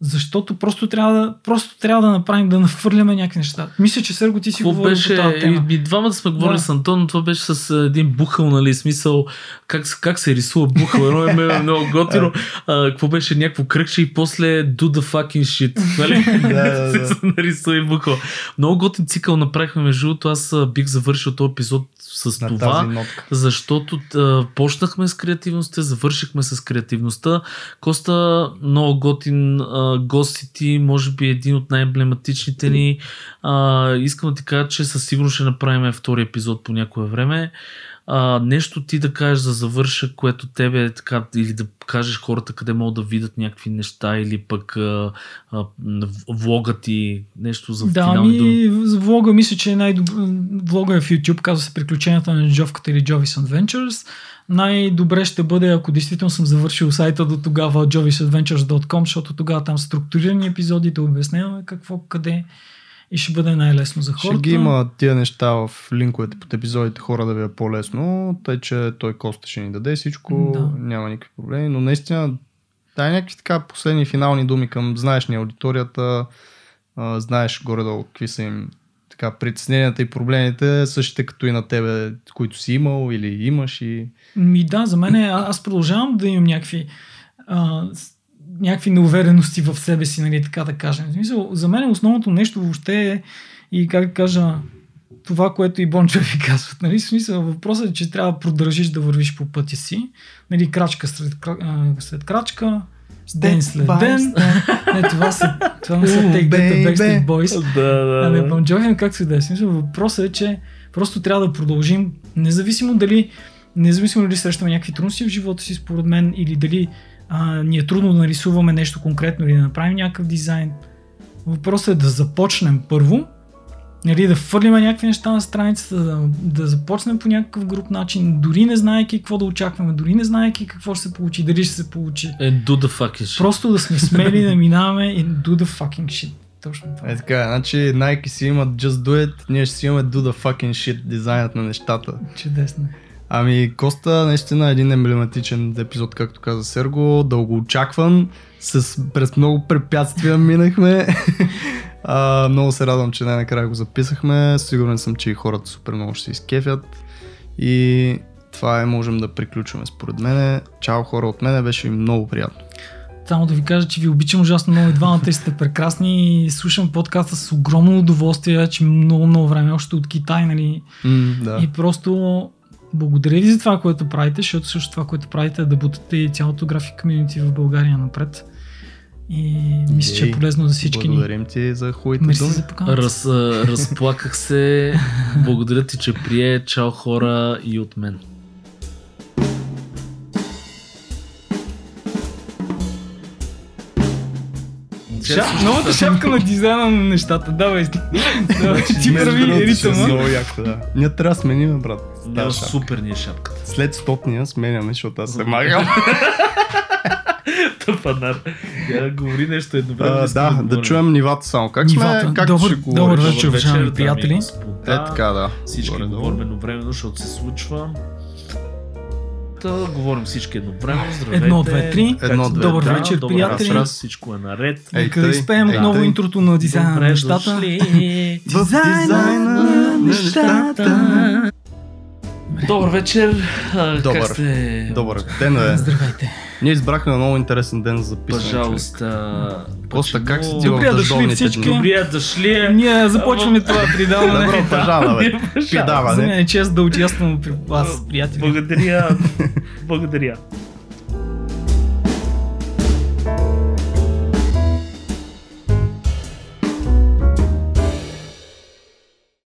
Защото просто трябва да, просто трябва да направим, да нахвърляме някакви неща. Мисля, че Серго ти си Какво говорил беше, по тази тема. И, и двамата сме говорили да. с Антон, но това беше с един бухъл, нали, смисъл как, как се рисува бухъл. Едно е много готино. А, какво беше някакво кръгче и после do the fucking shit. Нали? да, да, да. нарисува и бухъл. Много готин цикъл направихме между другото. Аз бих завършил този епизод с на това, защото а, почнахме с креативността, завършихме с креативността. Коста много готин а, гостите, може би един от най-емблематичните ни. А, искам да ти кажа, че със сигурност ще направим втори епизод по някое време а, нещо ти да кажеш за завърша, което тебе е така, или да кажеш хората къде могат да видят някакви неща, или пък а, а, влога ти, нещо за да, финални ми, думи. влога мисля, че е най-добър. Влога е в YouTube, казва се Приключенията на Джовката или Jovis Adventures. Най-добре ще бъде, ако действително съм завършил сайта до тогава jovisadventures.com, защото тогава там структурирани епизоди, да обясняваме какво, къде и ще бъде най-лесно за хората. Ще ги има тия неща в линковете под епизодите хора да ви е по-лесно, тъй че той Коста ще ни даде всичко, да. няма никакви проблеми, но наистина дай някакви така последни финални думи към знаеш ни аудиторията, а, знаеш горе-долу какви са им така притесненията и проблемите, същите като и на тебе, които си имал или имаш и... Ми да, за мен е, аз продължавам да имам някакви а, някакви неуверености в себе си, нали, така да кажем. Смисъл, за мен основното нещо въобще е и как да кажа, това, което и Бончо ви казват. Нали? В смисъл, въпросът е, че трябва да продължиш да вървиш по пътя си. Нали, крачка след, след крачка, ден след ден. Не, това са, това не са Take That Backstreet Boys. Да, да, А не, да. Bon Jovi, как се да е. Смисъл, въпросът е, че просто трябва да продължим, независимо дали, независимо дали срещаме някакви трудности в живота си, според мен, или дали а, ни е трудно да нарисуваме нещо конкретно или да направим някакъв дизайн. Въпросът е да започнем първо, нали, да фърлиме някакви неща на страницата, да, да започнем по някакъв груп начин, дори не знаеки какво да очакваме, дори не знаеки какво ще се получи, дали ще се получи. And do the fucking shit. Просто да сме смели да минаваме и do the fucking shit. Точно това. Е така, значи Nike си имат Just Do It, ние ще си имаме Do the fucking shit дизайнът на нещата. Чудесно. Ами Коста наистина е един емблематичен епизод, както каза Серго, дълго очакван, с, през много препятствия минахме. а, много се радвам, че най-накрая го записахме. Сигурен съм, че и хората супер много ще се изкефят. И това е, можем да приключваме според мене. Чао хора от мене, беше ми много приятно. Само да ви кажа, че ви обичам ужасно много и двамата и сте прекрасни. Слушам подкаста с огромно удоволствие, че много, много време, още от Китай, нали. М, да. И просто благодаря ви за това, което правите, защото също това, което правите е да бутате и цялото график комьюнити в България напред. И мисля, че е полезно за всички ни. Благодарим ти за хубавите Мерси думи. за поканата. Раз, разплаках се. Благодаря ти, че прие. Чао хора и от мен. Ша, новата шапка на дизайна на нещата. Давай. Давай, ти прави ще е ритъма. Много яко, да. Ние трябва да сменим, брат. Шапка. супер ни е шапката. След стотния сменяме, защото аз се махам. Тъпанар. Я говори нещо едновременно. А, да, да чуем нивата само. Как Нивата. сме? Как Добър- ще добър вечер, уважаеми приятели. и Е, господа. така, да. Всички Горе-долу. говорим едновременно, защото се случва. Та, говорим всички едновременно. Здравейте. Едно, две, три. Едно, две, Добър Да, вечер, добър приятели. вечер, Всичко е наред. Ей, Нека да изпеем отново тъй. интрото на дизайна на Добре нещата. дизайна на нещата. Добър вечер. А, Добър. Как сте? Добър ден, е. Здравейте. Ние избрахме много интересен ден за записване. Пожалуйста. Коста, как си ти в Добре дошли всички. Добре дошли. Ние започваме това придаване. Добро пожалаване. За Пидаване. мен е чест да участвам при вас, приятели. Благодаря. Благодаря.